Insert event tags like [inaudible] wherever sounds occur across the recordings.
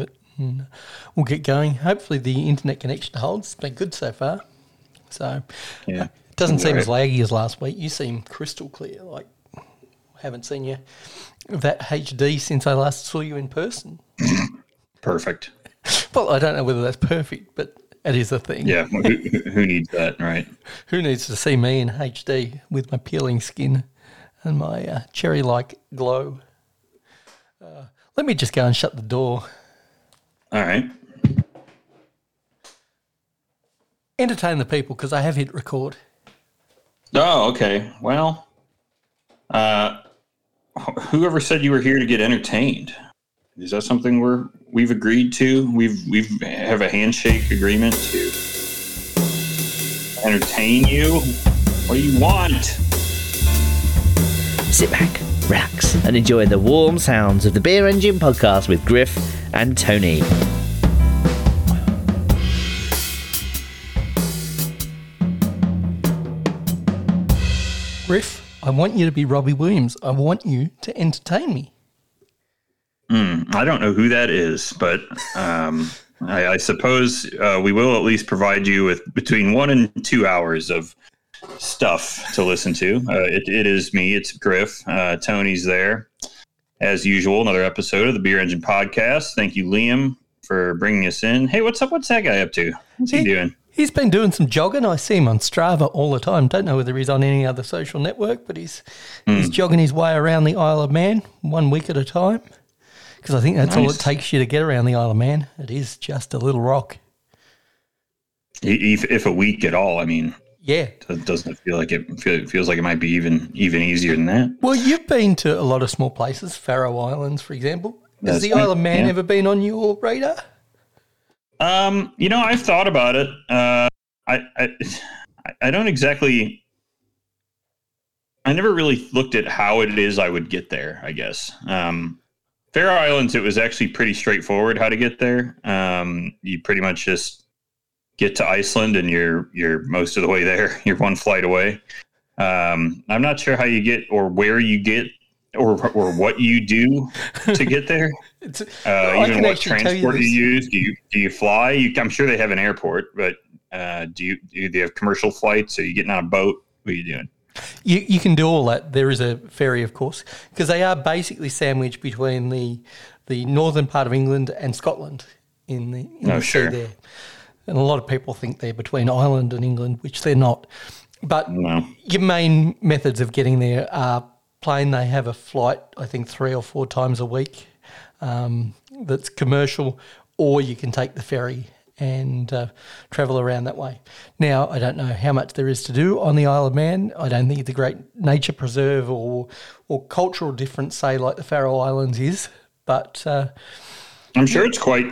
it. And we'll get going. Hopefully, the internet connection holds. It's been good so far. So, Yeah. it doesn't seem as laggy as last week. You seem crystal clear. Like, haven't seen you that HD since I last saw you in person. [coughs] Perfect. [laughs] Well, I don't know whether that's perfect, but it is a thing. Yeah. who, who- needs that, right? [laughs] Who needs to see me in HD with my peeling skin and my uh, cherry like glow? Uh, let me just go and shut the door. All right. Entertain the people because I have hit record. Oh, okay. Well, uh, whoever said you were here to get entertained? Is that something we're we've agreed to? We've we've have a handshake agreement to entertain you. What do you want? Sit back, relax, and enjoy the warm sounds of the Beer Engine podcast with Griff and Tony. Griff, I want you to be Robbie Williams. I want you to entertain me. Hmm, I don't know who that is, but um, I, I suppose uh, we will at least provide you with between one and two hours of stuff to listen to. Uh, it, it is me, it's Griff. Uh, Tony's there. As usual, another episode of the Beer Engine Podcast. Thank you, Liam, for bringing us in. Hey, what's up? What's that guy up to? What's he He- doing? He's been doing some jogging. I see him on Strava all the time. Don't know whether he's on any other social network, but he's hmm. he's jogging his way around the Isle of Man one week at a time. Because I think that's all it takes you to get around the Isle of Man. It is just a little rock. If, if a week at all, I mean, Yeah. it doesn't feel like it, feel, it feels like it might be even even easier than that. Well, you've been to a lot of small places, Faroe Islands, for example. Has That's the Isle of Man yeah. ever been on your radar? Um, you know, I've thought about it. Uh, I, I, I don't exactly. I never really looked at how it is I would get there. I guess. Um, Faroe Islands, it was actually pretty straightforward how to get there. Um, you pretty much just get to Iceland, and you're you're most of the way there. [laughs] You're one flight away. Um, I'm not sure how you get or where you get or or what you do to get there. [laughs] Uh, even what tell you transport you, use? Do you do you fly? You, I'm sure they have an airport, but uh, do you do they have commercial flights? Are you getting on a boat? What are you doing? You, you can do all that. There is a ferry, of course, because they are basically sandwiched between the the northern part of England and Scotland in the, in Oh, the sure. sea there. And a lot of people think they're between Ireland and England, which they're not. But No. your main methods of getting there are plane. They have a flight, I think, three or four times a week um, that's commercial, or you can take the ferry and uh, travel around that way. Now, I don't know how much there is to do on the Isle of Man. I don't think the great nature preserve or or cultural difference, say like the Faroe Islands is, but uh, I'm sure it's quite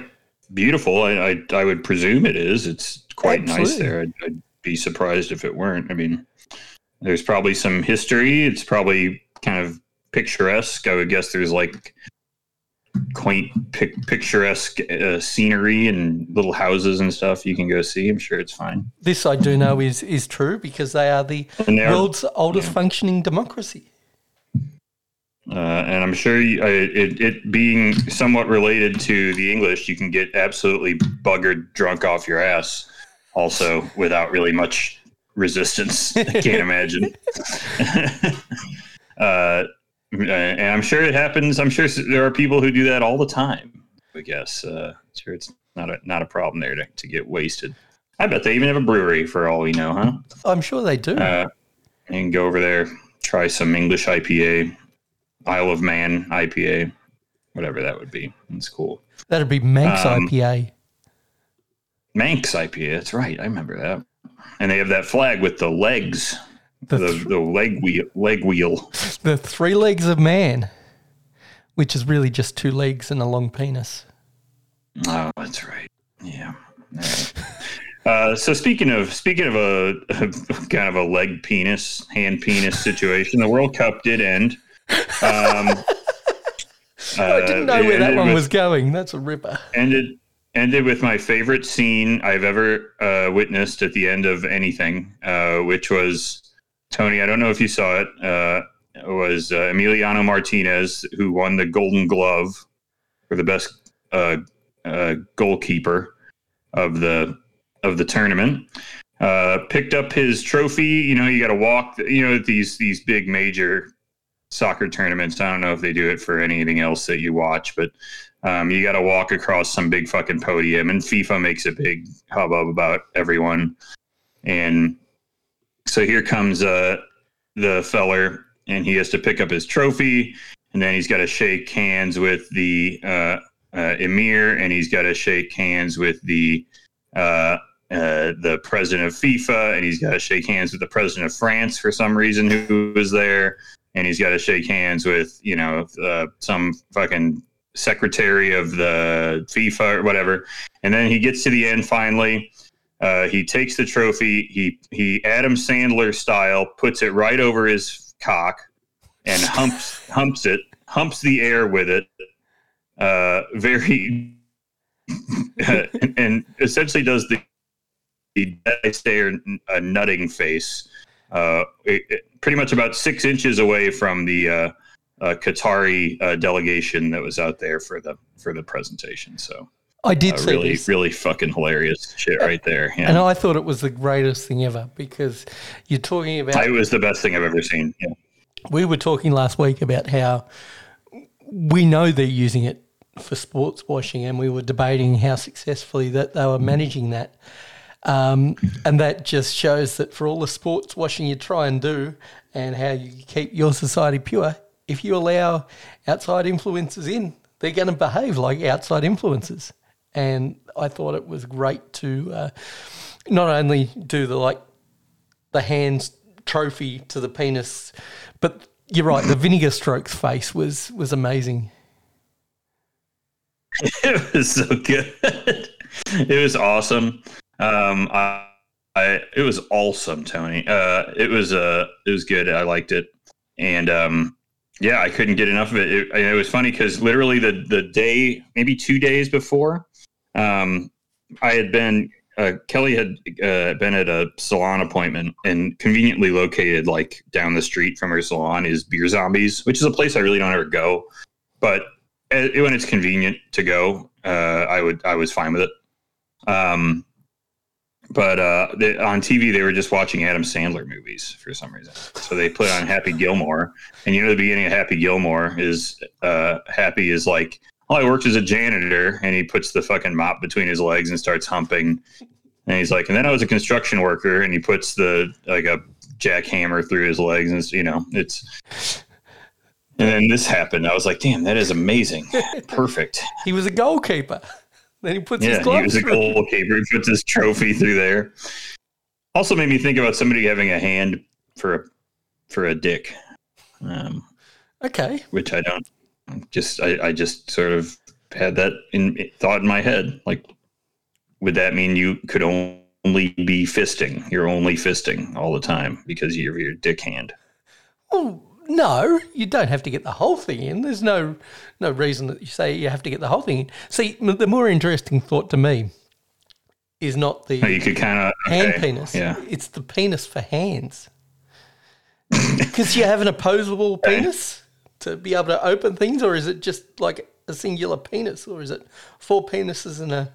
beautiful. I, I I would presume it is. It's quite nice there. I'd, I'd be surprised if it weren't. I mean, there's probably some history. It's probably kind of picturesque. I would guess there's like quaint, pic- picturesque uh, scenery and little houses and stuff you can go see. I'm sure it's fine. this I do know is is true because they are the And they are- world's oldest functioning democracy. Uh, and I'm sure you, uh, it, it being somewhat related to the English, you can get absolutely buggered drunk off your ass also without really much resistance. I can't imagine. [laughs] [laughs] uh, and I'm sure it happens. I'm sure there are people who do that all the time. I guess. Uh, sure, it's not a not a problem there to, to get wasted. I bet they even have a brewery for all we know, huh? I'm sure they do. uh, and go over there, try some English IPA, Isle of Man IPA, whatever that would be. It's cool. That'd be Manx um, IPA. Manx IPA, that's right. I remember that. And they have that flag with the legs, The, the, th- the leg wheel, leg wheel. [laughs] the three legs of man, which is really just two legs and a long penis. Oh, that's right. Yeah. Right. [laughs] Uh, so speaking of speaking of a, [laughs] kind of a leg penis, hand penis situation, the World Cup did end. Um, [laughs] I didn't know uh, where that one with- was going. That's a ripper. ended ended with my favorite scene I've ever uh, witnessed at the end of anything, uh, which was Tony. I don't know if you saw it. Uh, it was uh, Emiliano Martinez who won the Golden Glove for the best uh, uh, goalkeeper of the of the tournament. Uh, picked up his trophy. You know, you got to walk. You know, these these big major soccer tournaments. I don't know if they do it for anything else that you watch, but um, you got to walk across some big fucking podium, and FIFA makes a big hubbub about everyone. And so here comes uh, the feller, and he has to pick up his trophy, and then he's got to shake hands with the uh, uh, emir, and he's got to shake hands with the uh, uh, the president of FIFA, and he's got to shake hands with the president of France for some reason who was there, and he's got to shake hands with you know uh, some fucking secretary of the FIFA or whatever. And then he gets to the end finally. Uh, he takes the trophy. He he Adam Sandler style puts it right over his cock and humps [laughs] humps it, humps the air with it. Uh, very and, [laughs] and essentially does the the stare a nutting face. Uh, it, it, pretty much about six inches away from the uh, uh, Qatari uh, delegation that was out there for the for the presentation. So I did uh, see really this. really fucking hilarious shit right there. Yeah. And I thought it was the greatest thing ever because you're talking about. it was the best thing I've ever seen. Yeah. we were talking last week about how we know they're using it for sports washing, and we were debating how successfully that they were managing that. Um, and that just shows that for all the sports washing you try and do, and how you keep your society pure, if you allow outside influences in, they're going to behave like outside influences. And I thought it was great to uh, not only do the like the hands trophy to the penis, but you're right. The vinegar strokes face was was amazing. [laughs] it was so good. it was awesome. Um, I, I, it was awesome, Tony. Uh, it was, uh, it was good. I liked it, and um, yeah, I couldn't get enough of it. It, it was funny because literally the the day, maybe two days before, um, I had been. Uh, Kelly had uh, been at a salon appointment and conveniently located like down the street from her salon is Beer Zombies, which is a place I really don't ever go. But uh, when it's convenient to go, uh, I would I was fine with it. Um, but uh, they, on TV they were just watching Adam Sandler movies for some reason. So they put on Happy Gilmore, and you know the beginning of Happy Gilmore is uh, Happy is like, "Oh, I worked as a janitor," and he puts the fucking mop between his legs and starts humping. And he's like, and then I was a construction worker, and he puts the like a jackhammer through his legs, and you know it's. And then this happened. I was like, "Damn, that is amazing, [laughs] perfect." He was a goalkeeper. Then he puts Yeah, his he was a goalkeeper. He puts his trophy [laughs] through there. Also made me think about somebody having a hand for a for a dick, um, Okay. which I don't. Just I, I just sort of had that in thought in my head. Like, would that mean you could only be fisting? You're only fisting all the time because of your dick hand. Well, no, you don't have to get the whole thing in. There's no no reason that you say you have to get the whole thing in. See, the more interesting thought to me is not the oh, You could kind of hand penis. Yeah, It's the penis for hands. [laughs] Because you have an opposable penis to be able to open things, or is it just like a singular penis, or is it four penises and a?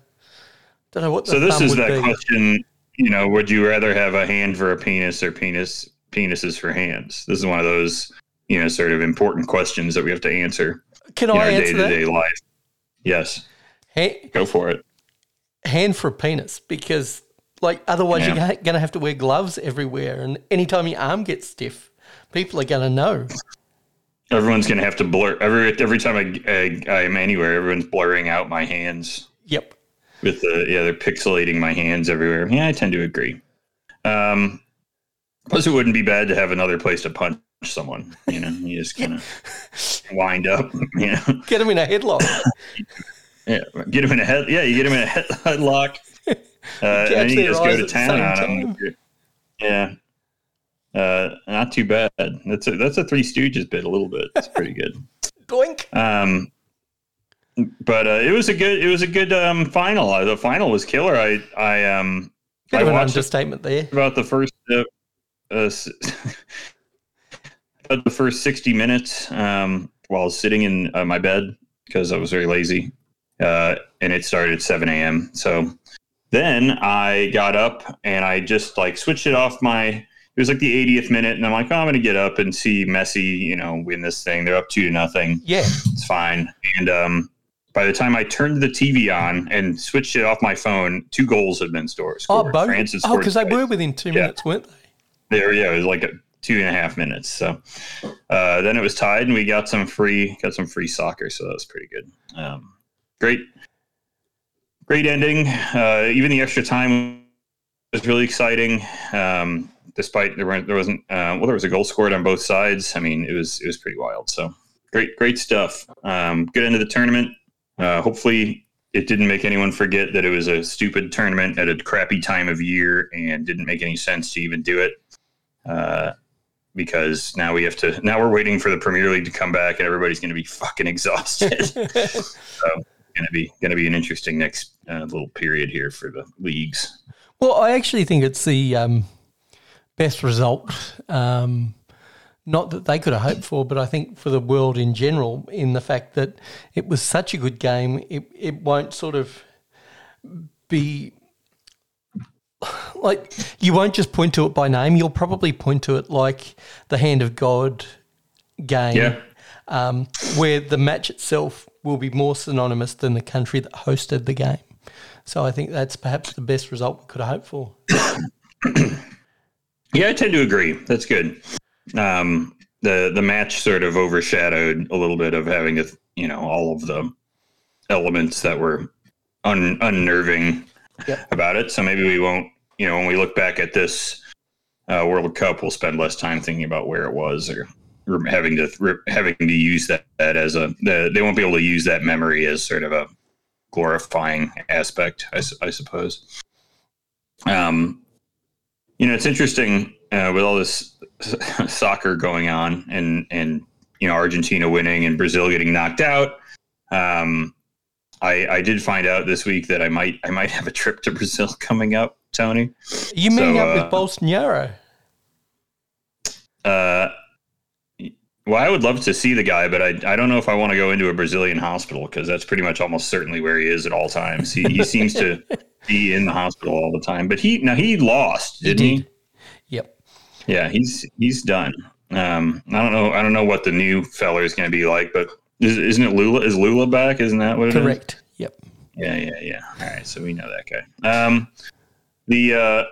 Don't know what the So this is that be. question. You know, would you rather have a hand for a penis or penis penises for hands? This is one of those you know sort of important questions that we have to answer Can in I our day answer to that? day life. Yes, Ha- go for it. hand for a penis because like otherwise Yeah. you're going to have to wear gloves everywhere and anytime your arm gets stiff people are going to know Everyone's gonna have to blur every every time I, I I am anywhere. Everyone's blurring out my hands yep with the yeah they're pixelating my hands everywhere. Yeah, I tend to agree. Um, plus, it wouldn't be bad to have another place to punch someone. You know, you just [laughs] kind of wind up. [laughs] You know. get him in a headlock [laughs] Yeah, get him in a head. Yeah, you get him in a head- headlock, uh, and you just go to town on him. Yeah, uh, not too bad. That's a that's a Three Stooges bit. A little bit. It's pretty good. doink Um, but uh, it was a good it was a good um, final. Uh, the final was killer. I I um bit I of an understatement there about the first uh, uh, the first 60 minutes um, while sitting in uh, my bed because I was very lazy uh, and it started at 7 a.m. So then I got up and I just like switched it off my. It was like the 80th minute, and I'm like, oh, I'm going to get up and see Messi, you know, win this thing. They're up two to nothing. Yeah. It's fine. And um, by the time I turned the TV on and switched it off my phone, two goals had been scored. Oh, both. Oh, because they were within two Yeah. minutes, weren't they? There, yeah, it was like a two and a half minutes. So uh, then it was tied, and we got some free, got some free soccer. So that was pretty good. Um, great, great ending. Uh, even the extra time was really exciting. Um, despite there weren't, there wasn't, uh, well, there was a goal scored on both sides. I mean, it was it was pretty wild. So great, great stuff. Um, good end of the tournament. Uh, hopefully, it didn't make anyone forget that it was a stupid tournament at a crappy time of year and didn't make any sense to even do it. Because now we have to. Now we're waiting for the Premier League to come back, and everybody's going to be fucking exhausted. [laughs] so, going to be going to be an interesting next uh, little period here for the leagues. Well, I actually think it's the um, best result. Um, not that they could have hoped for, but I think for the world in general, in the fact that it was such a good game, it, it won't sort of be [laughs] like you won't just point to it by name. You'll probably point to it like the hand of God game, Yeah. um, where the match itself will be more synonymous than the country that hosted the game. So I think that's perhaps the best result we could have hoped for. [coughs] Yeah, I tend to agree. That's good. Um, the the match sort of overshadowed a little bit of having a you know all of the elements that were un, unnerving Yep. about it. So maybe we won't. You know, when we look back at this uh, World Cup, we'll spend less time thinking about where it was or, or having to having to use that, that as a. The, they won't be able to use that memory as sort of a glorifying aspect, I suppose. Um, you know, it's interesting uh, with all this [laughs] soccer going on, and and you know Argentina winning and Brazil getting knocked out. Um, I, I did find out this week that I might I might have a trip to Brazil [laughs] coming up, Tony. You meeting So, up uh, with Bolsonaro? Uh, well, I would love to see the guy, but I, I don't know if I want to go into a Brazilian hospital because that's pretty much almost certainly where he is at all times. He, he seems to [laughs] be in the hospital all the time. But he now he lost, didn't he? did. Yep. Yeah, he's he's done. Um, I don't know. I don't know what the new fella is going to be like, but is, isn't it Lula? Is Lula back? Isn't that what it is? Correct. Yep. Yeah, yeah, yeah. All right, so we know that guy. Um, the uh,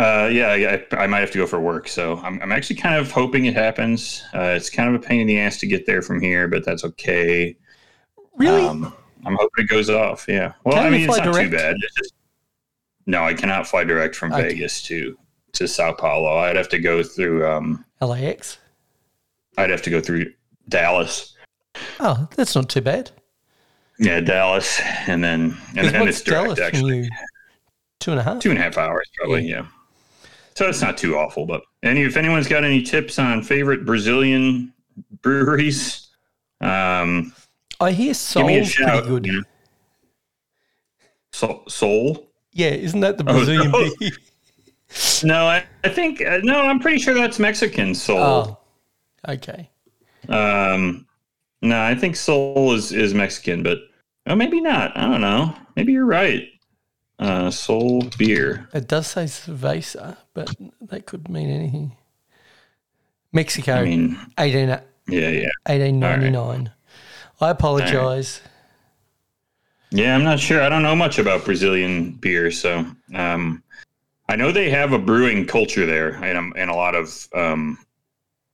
uh, yeah, I, I might have to go for work, so I'm, I'm actually kind of hoping it happens. Uh, it's kind of a pain in the ass to get there from here, but that's okay. Really? Um, I'm hoping it goes off. Yeah. Well, Can I mean, it's not direct? too bad. Just no, I cannot fly direct from Okay. Vegas to to Sao Paulo. I'd have to go through. Um, LAX. I'd have to go through Dallas. Oh, that's not too bad. Yeah, Dallas, and then and, what's it's direct Dallas actually. Two and a half. two and a half hours probably yeah so it's not too awful but any if anyone's got any tips on favorite brazilian breweries um I hear give me a Sol's pretty good. you know. Sol, Sol? Yeah, isn't that the Oh, Brazilian no. beer? [laughs] no I, I think uh, no i'm pretty sure that's mexican Sol Oh, okay. Um no i think Sol is is mexican but oh maybe not i don't know maybe you're right uh Sol beer It does say cerveza, but that could mean anything. Mexico, i mean 18, yeah yeah 1899. I apologise. Yeah, I'm not sure. I don't know much about Brazilian beer, so um, I know they have a brewing culture there, and, um, and a lot of um,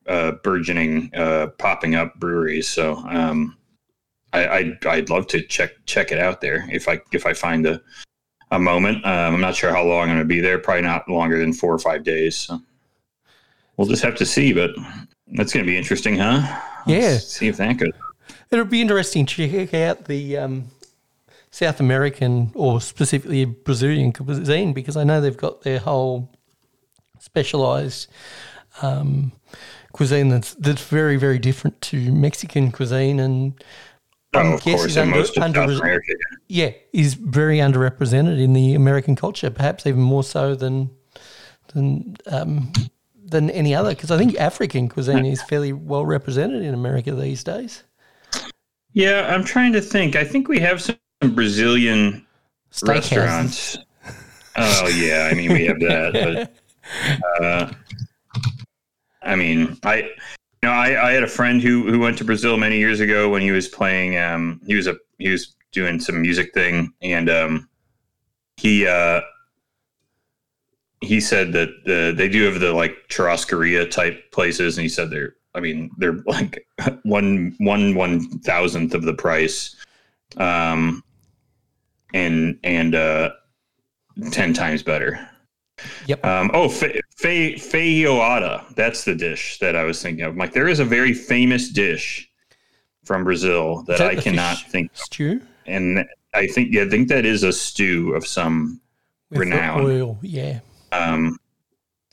uh, burgeoning, uh, popping up breweries. So um, I, I'd, I'd love to check check it out there if I if I find a a moment. Um, I'm not sure how long I'm going to be there. Probably not longer than four or five days. So we'll just have to see. But that's going to be interesting, huh? Let's Yeah. see if that goes. It'll be interesting to check out the um, South American or specifically Brazilian cuisine because I know they've got their whole specialised um, cuisine that's that's very very different to Mexican cuisine and Oh, I'm of guessing course, under- under- America. yeah is very underrepresented in the American culture, perhaps even more so than than um, than any other because I think African cuisine is fairly well represented in America these days. Yeah, I'm trying to think. I think we have some Brazilian restaurants. Oh yeah, I mean we have that. But, [laughs] uh, I mean, I you know I, I had a friend who who went to Brazil many years ago when he was playing. Um, he was a he was doing some music thing, and um, he uh, he said that uh, they do have the like churrascaria type places, and he said they're I mean they're [laughs] like one one one thousandth of the price, um, and and uh, ten times better. Yep. Um, oh, fe- fe- feijoada. That's the dish that I was thinking of. Like, there is a very famous dish from Brazil that, that I cannot think. Stew And I think, yeah, I think that is a stew of some. with Renown. oil. Yeah. Um,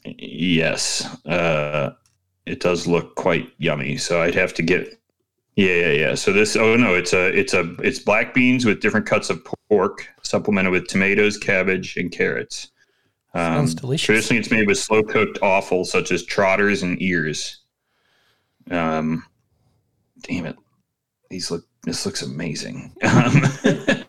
yes, uh, it does look quite yummy. So I'd have to get. Yeah, yeah, yeah. So this. Oh no, it's a, it's a, it's black beans with different cuts of pork, supplemented with tomatoes, cabbage, and carrots. Um, Sounds delicious. Traditionally, it's made with slow cooked offal such as trotters and ears. Um, damn it, these look. This looks amazing. [laughs] Um, [laughs]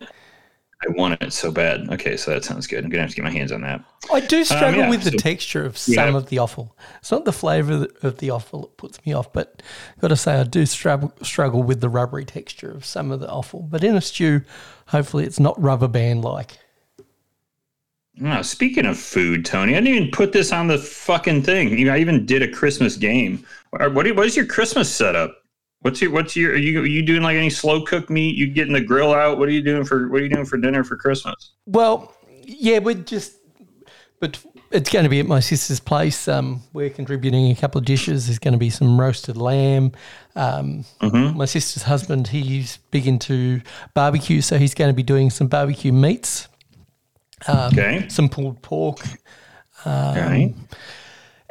I want it so bad. Okay, so that sounds good. I'm gonna have to get my hands on that. I do struggle yeah, with the so- texture of Yeah. some of the offal. It's not the flavour of the offal that puts me off, but got to say I do struggle struggle with the rubbery texture of some of the offal. But in a stew, hopefully it's not rubber band like. Oh, speaking of food, Tony, I didn't even put this on the fucking thing. You know, I even did a Christmas game. What, is your Christmas setup? What's your what's your are you are you doing like any slow cooked meat? You getting the grill out? What are you doing for what are you doing for dinner for Christmas? Well, yeah, we're just, but it's going to be at my sister's place. Um, we're contributing a couple of dishes. There's going to be some roasted lamb. Um, Mm-hmm. My sister's husband, he's big into barbecue, so he's going to be doing some barbecue meats, Um, okay. some pulled pork, um, okay.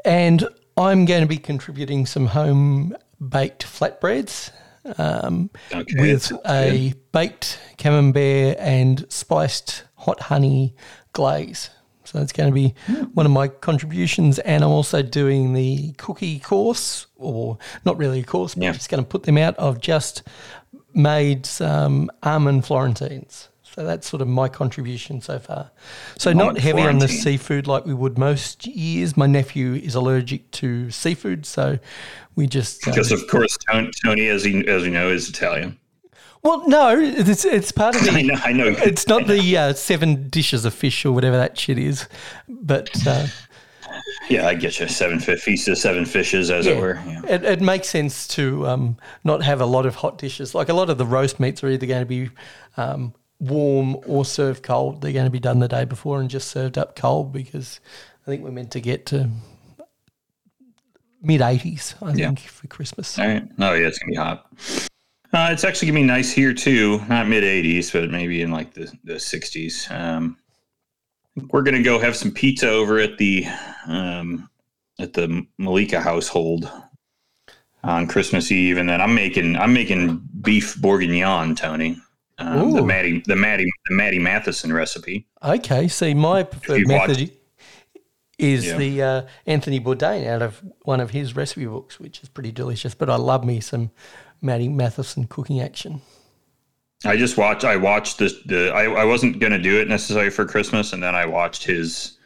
and I'm going to be contributing some home baked flatbreads. Um, Okay. with a baked camembert and spiced hot honey glaze. So it's going to be hmm. one of my contributions, and I'm also doing the cookie course, or not really a course, but Yeah. I'm just going to put them out. I've just made some almond Florentines. So that's sort of my contribution so far. So not heavy on the seafood like we would most years. My nephew is allergic to seafood, so we just uh, Because of course Tony, Tony as he as we know is Italian. well, no, it's it's part of the [laughs] I know. I know. it's not the uh, seven dishes of fish or whatever that shit is, but uh, Yeah, I get you. Seven fi- feast of seven fishes, as it were. Yeah. it, it makes sense to um, not have a lot of hot dishes. Like a lot of the roast meats are either going to be um, warm or served cold. They're going to be done the day before and just served up cold because I think we're meant to get to mid 80s, I Yeah. think, for Christmas. All right. Oh yeah, it's gonna be hot. Uh, it's actually gonna be nice here too. Not mid 80s, but maybe in like the the 60s. Um, we're gonna go have some pizza over at the um, at the Malika household on Christmas Eve, and then I'm making I'm making beef bourguignon, Tony. Um, the. Matty the Matty the Matty Matheson recipe. Okay, see, my preferred method is Yeah. the uh, Anthony Bourdain out of one of his recipe books, which is pretty delicious. But I love me some Matty Matheson cooking action. I just watched. I watched the the. I, I wasn't gonna do it necessarily for Christmas, and then I watched his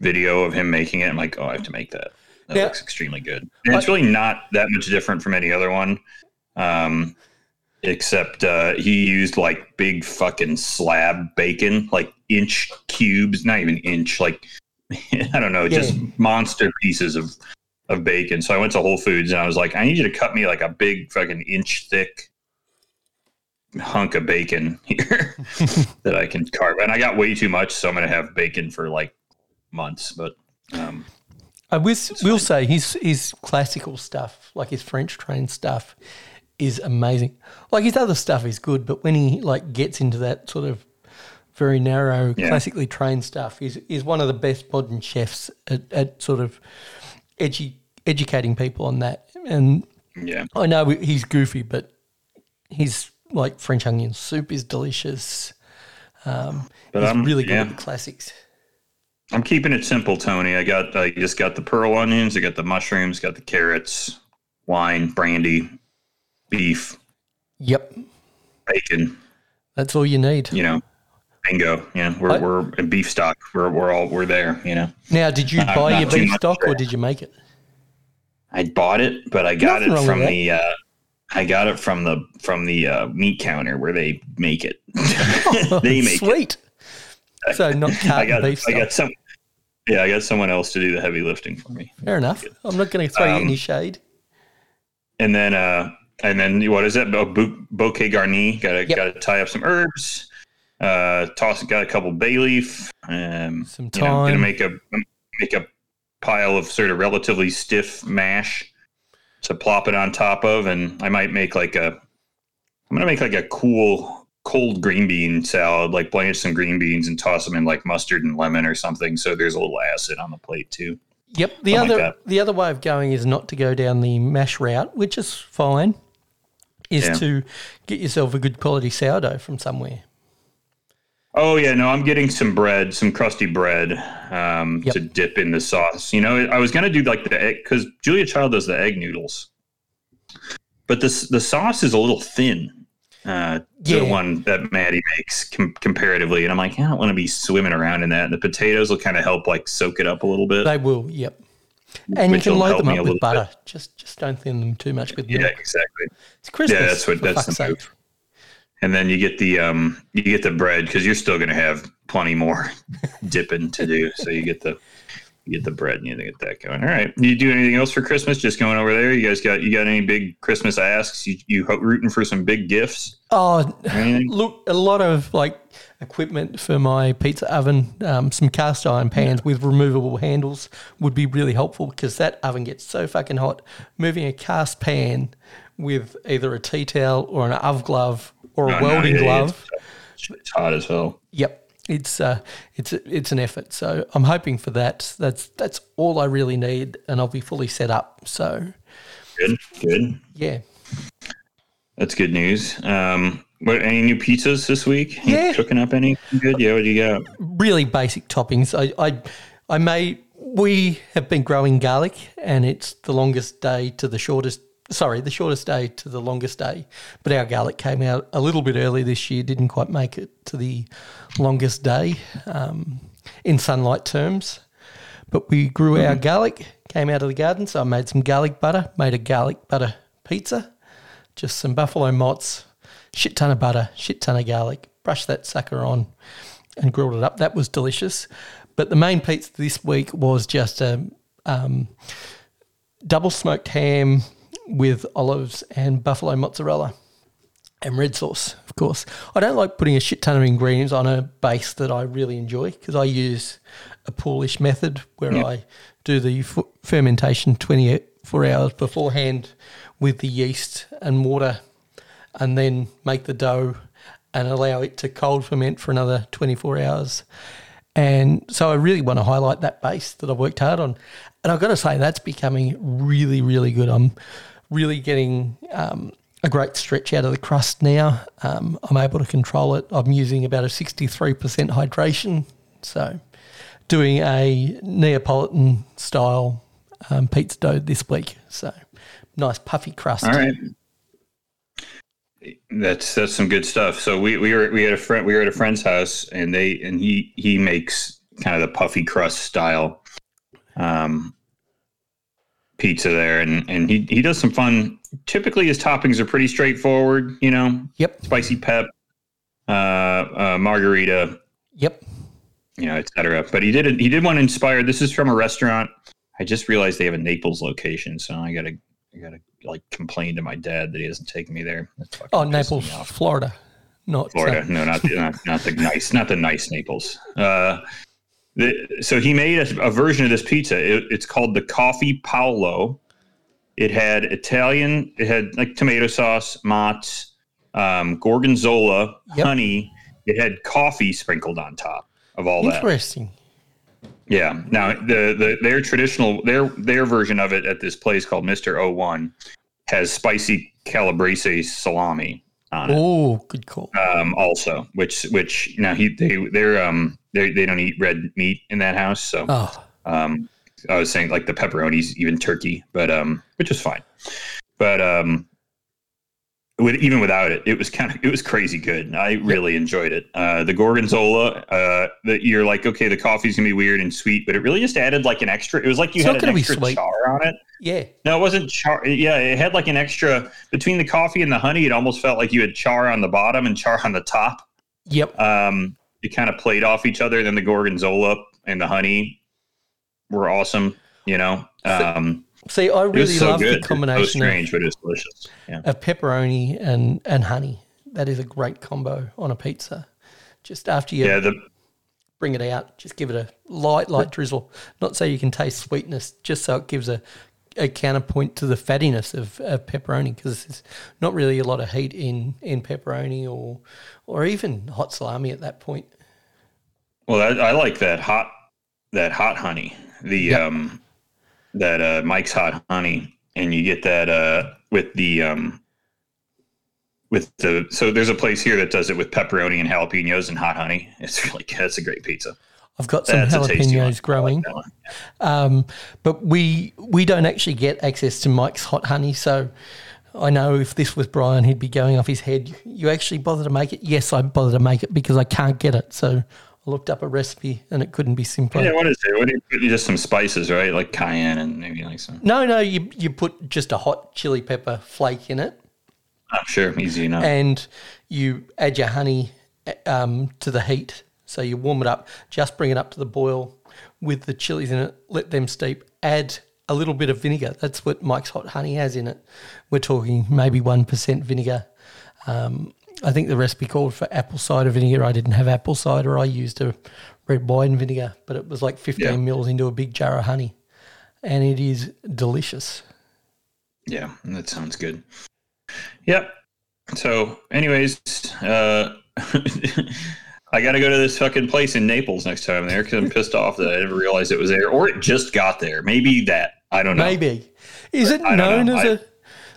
video of him making it. I'm like, oh, I have to make that. That Yeah. looks extremely good. And it's really not that much different from any other one, um, except uh, he used like big fucking slab bacon, like inch cubes, not even inch, like [laughs] I don't know, just monster pieces of of bacon. So I went to Whole Foods and I was like, I need you to cut me like a big fucking inch thick hunk of bacon [laughs] here [laughs] that I can carve. And I got way too much, so I'm gonna have bacon for like months. But um, I will say his his classical stuff, like his French trained stuff, is amazing. Like his other stuff is good, but when he like gets into that sort of very narrow, Yeah. classically trained stuff, he's is one of the best modern chefs at, at sort of edu- educating people on that. And yeah, I know he's goofy, but his like French onion soup is delicious. Um, But he's I'm- really good yeah. at the classics. I'm keeping it simple, Tony. I got I just got the pearl onions, I got the mushrooms, got the carrots, wine, brandy, beef. Yep. bacon. That's all you need. You know, bingo. Yeah, we're I- we're in beef stock. We're we're all we're there. You know, Now, did you [laughs] buy your beef stock or did you make it? I bought it, but I got Nothing it from the. Uh, I got it from the from the uh, meat counter where they make it. [laughs] they make it. Sweet. So not [laughs] I got beef I got some. Yeah, I got someone else to do the heavy lifting for me. Fair enough. I'm not going to throw you Um, any shade. and then uh and then what is that oh, bou- bouquet garni. Gotta Yep. gotta tie up some herbs. Uh toss got a couple bay leaf. Um Some you know, gonna make a make a pile of sort of relatively stiff mash to plop it on top of. And i might make like a i'm gonna make like a cool cold green bean salad like blanch some green beans and toss them in like mustard and lemon or something. So there's a little acid on the plate too. Yep. The something other like the other way of going is not to go down the mash route, which is fine. Is Yeah. to get yourself a good quality sourdough from somewhere. Oh yeah, no, I'm getting some bread, some crusty bread, um, Yep. to dip in the sauce. You know, I was gonna do like the egg because Julia Child does the egg noodles, but this the sauce is a little thin. Uh, Yeah. the one that Matty makes com- comparatively, and I'm like, I don't want to be swimming around in that. And the potatoes will kind of help like soak it up a little bit. They will. Yep. And you can load them up with butter. Just just don't thin them too much with yeah, milk. exactly. It's Christmas. Yeah, that's what that's the sake. move. And then you get the um you get the bread because you're still gonna have plenty more [laughs] dipping to do. So you get the you get the bread and you get that going. All right. You do anything else for Christmas? Just going over there. You guys got you got any big Christmas asks? You you ho- rooting for some big gifts? Oh, anything? look, a lot of like equipment for my pizza oven, um, some cast iron pans with removable handles would be really helpful because that oven gets so fucking hot. Moving a cast pan with either a tea towel or an oven glove or a Oh, no, welding yeah, yeah, glove. It's, it's hot as hell. Yep, it's uh, it's it's an effort. So I'm hoping for that. That's that's all I really need, and I'll be fully set up. So Good. Good. yeah, That's good news. Um, what any new pizzas this week? You Yeah. cooking up any good? Yeah, what do you got? really basic toppings. I, I, I may. We have been growing garlic, and it's the longest day to the shortest. Sorry, the shortest day to the longest day. But our garlic came out a little bit early this year. Didn't quite make it to the longest day um, in sunlight terms. But we grew our garlic, came out of the garden, so I made some garlic butter. Made a garlic butter pizza. Just some buffalo mozz, shit ton of butter, shit ton of garlic. Brushed that sucker on and grilled it up. That was delicious. But the main pizza this week was just a um, double smoked ham with olives and buffalo mozzarella and red sauce, of course. I don't like putting a shit ton of ingredients on a base that I really enjoy because I use a poolish method where Yeah. I do the f- fermentation 24 hours beforehand with the yeast and water and then make the dough and allow it to cold ferment for another 24 hours. And so I really want to highlight that base that I've worked hard on. And I've got to say, that's becoming really, really good. I'm really getting um, a great stretch out of the crust now. Um, I'm able to control it. I'm using about a 63% hydration. So doing a Neapolitan style um, pizza dough this week. So nice puffy crust. All right. That's that's some good stuff. So we we were we had a friend we were at a friend's house and they and he he makes kind of the puffy crust style um pizza there and and he he does some fun typically his toppings are pretty straightforward, you know, Yep. spicy pep, uh, uh margarita, Yep. you know, etc. But he did it. He did one inspired. This is from a restaurant. I just realized they have a Naples location, so I gotta, I gotta like complain to my dad that he doesn't take me there. Oh, Naples. Florida. Not uh, Florida. No, not the, not, not the nice, not the nice Naples. Uh, the, so he made a, a version of this pizza. It, it's called the Coffee Paolo. It had Italian. It had like tomato sauce, mozz, um, gorgonzola, Yep. honey. It had coffee sprinkled on top of all that. interesting. Yeah. Now the, the their traditional their their version of it at this place called Mister O1 has spicy calabrese salami on it. Oh, good call. Um, also, which which now he they they're um they they don't eat red meat in that house, so Oh, um I was saying like the pepperonis even turkey, but um which is fine. But um with, even without it, it was kind of it was crazy good. I really enjoyed it. Uh, the gorgonzola, uh, that you're like, okay, the coffee's gonna be weird and sweet, but it really just added like an extra. It was like you It's had an extra char on it. Yeah. No, it wasn't char. Yeah, it had like an extra between the coffee and the honey. It almost felt like you had char on the bottom and char on the top. Yep. Um, it kind of played off each other. Then the gorgonzola and the honey were awesome. You know, um, See, I really so love good. the was so combination of, but it's delicious. Yeah. of pepperoni and, and honey. That is a great combo on a pizza. Just after you Yeah, the bring it out, just give it a light, light drizzle. Not so you can taste sweetness, just so it gives a, a counterpoint to the fattiness of, of pepperoni because there's not really a lot of heat in, in pepperoni or or even hot salami at that point. Well, I, I like that hot that hot honey. The Yep. um that uh Mike's hot honey and you get that uh with the um with the so there's a place here that does it with pepperoni and jalapenos and hot honey. [laughs] It's really good. That's a great pizza. I've got some That's a tasty one. jalapenos growing. Like that. Um, but we we don't actually get access to Mike's hot honey, so I know if this was Brian, he'd be going off his head. You actually bother to make it? Yes, I bother to make it because I can't get it. So looked up a recipe and it couldn't be simpler. Yeah, what is it? What do you put just some spices, right? Like cayenne and maybe like some No, no, you you put just a hot chili pepper flake in it, I'm sure easy enough. and you add your honey um, to the heat. So you warm it up, just bring it up to the boil with the chilies in it, let them steep, add a little bit of vinegar. That's what Mike's Hot Honey has in it. We're talking maybe 1% vinegar. Um, I think the recipe called for apple cider vinegar. I didn't have apple cider. I used a red wine vinegar, but it was like 15 Yeah. mils into a big jar of honey. And it is delicious. Yeah, that sounds good. Yep. So, anyways, uh, [laughs] I got to go to this fucking place in Naples next time I'm there because I'm pissed off that I never realized it was there, or it just got there. Maybe that. I don't know. Maybe. Is it known know. as I- a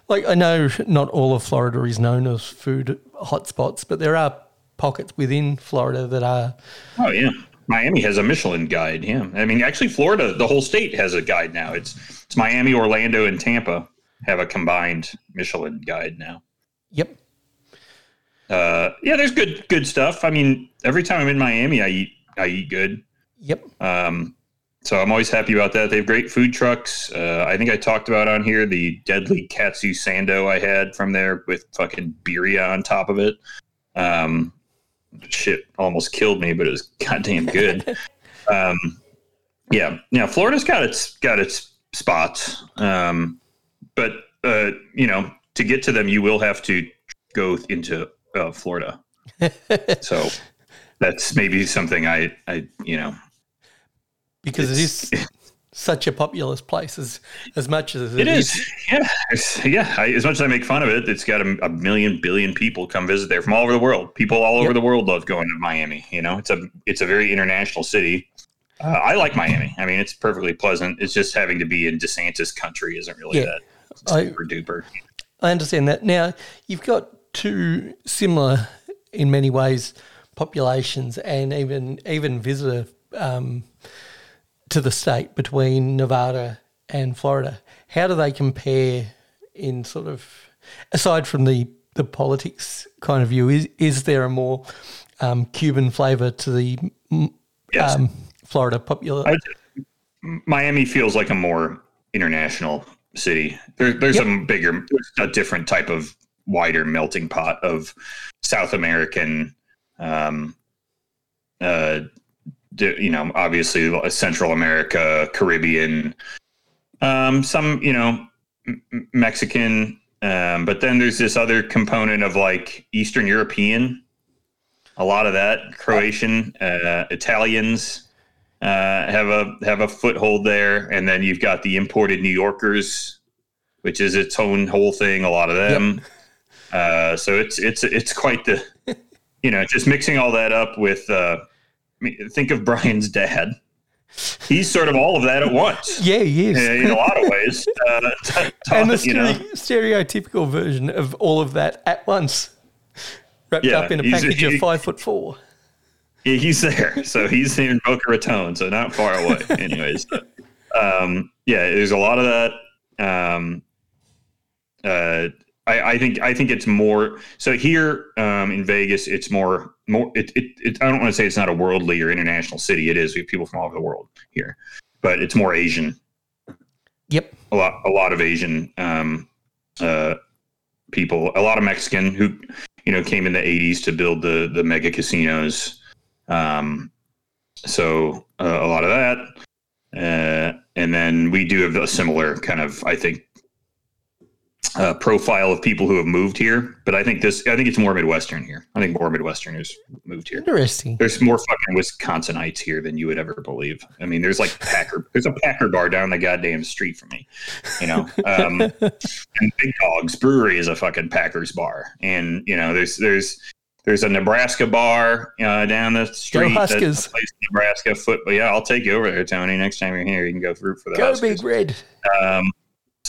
like I know not all of Florida is known as food hotspots, but there are pockets within Florida that are Oh yeah, Miami has a Michelin guide. Yeah, I mean, actually, Florida, the whole state has a guide now. It's it's Miami, Orlando, and Tampa have a combined Michelin guide now. yep. Uh, yeah, there's good good stuff. I mean, every time I'm in Miami, I eat I eat good. Yep. Um, so I'm always happy about that. They have great food trucks. Uh, I think I talked about on here the deadly katsu sando I had from there with fucking birria on top of it. Um, shit almost killed me, but it was [laughs] goddamn good. um, yeah, yeah. Florida's got its got its spots, um, but uh, you know, to get to them, you will have to go into uh, Florida. [laughs] so that's maybe something I, I, you know, Because it is [laughs] such a populous place as as much as It is, yeah, yeah. I, as much as I make fun of it, it's got a, a million billion people come visit there from all over the world. People all over the world love going to Miami. You know, it's a it's a very international city. Uh, I like Miami. I mean, it's perfectly pleasant. It's just having to be in DeSantis country isn't really Yeah. that I- super duper. I understand that. Now, you've got two similar, in many ways, populations and even even visitor um, to the state between Nevada and Florida. How do they compare in sort of, aside from the, the politics kind of view, is, is there a more um, Cuban flavour to the Yes. um, Florida popular? I Miami feels like a more international city. There, there's Yep. a bigger, a different type of wider melting pot of South American, um, uh, you know, obviously Central America, Caribbean, um, some, you know, M- Mexican, um, but then there's this other component of like Eastern European, a lot of that Croatian, uh, Italians uh, have a have a foothold there, and then you've got the imported New Yorkers, which is its own whole thing. A lot of them. Uh, so it's it's it's quite the, you know, just mixing all that up with. I mean, think of Brian's dad. He's sort of all of that at once. [laughs] yeah, yes. uh, In a lot of ways, [laughs] uh, [laughs] and the you know, stere- stereotypical version of all of that at once, wrapped Yeah, up in a package of he- five foot four. Yeah, he's there. So he's in Boca Raton, so not far away. Anyways, um, yeah, there's a lot of that. Um, uh, I, I think I think it's more so here um, in Vegas. It's more more. It, it, it I don't want to say it's not a worldly or international city. It is. We have people from all over the world here, but it's more Asian. Yep. A lot a lot of Asian um, uh, people. A lot of Mexican who you know came in the '80s to build the the mega casinos. Um, so uh, a lot of that. Uh, and then we do have a similar kind of, I think, uh, profile of people who have moved here. But I think this, I think it's more Midwestern here. I think more Midwesterners moved here. Interesting. There's more fucking Wisconsinites here than you would ever believe. I mean, there's like Packer, there's a Packer bar down the goddamn street from me, you know. Um, and Big Dogs Brewery is a fucking Packers bar, and you know, there's there's there's a Nebraska bar uh, down the street. Go Huskers. place Nebraska football. Yeah, I'll take you over there, Tony. Next time you're here, you can go root for the Go Huskers. Big Red. Um,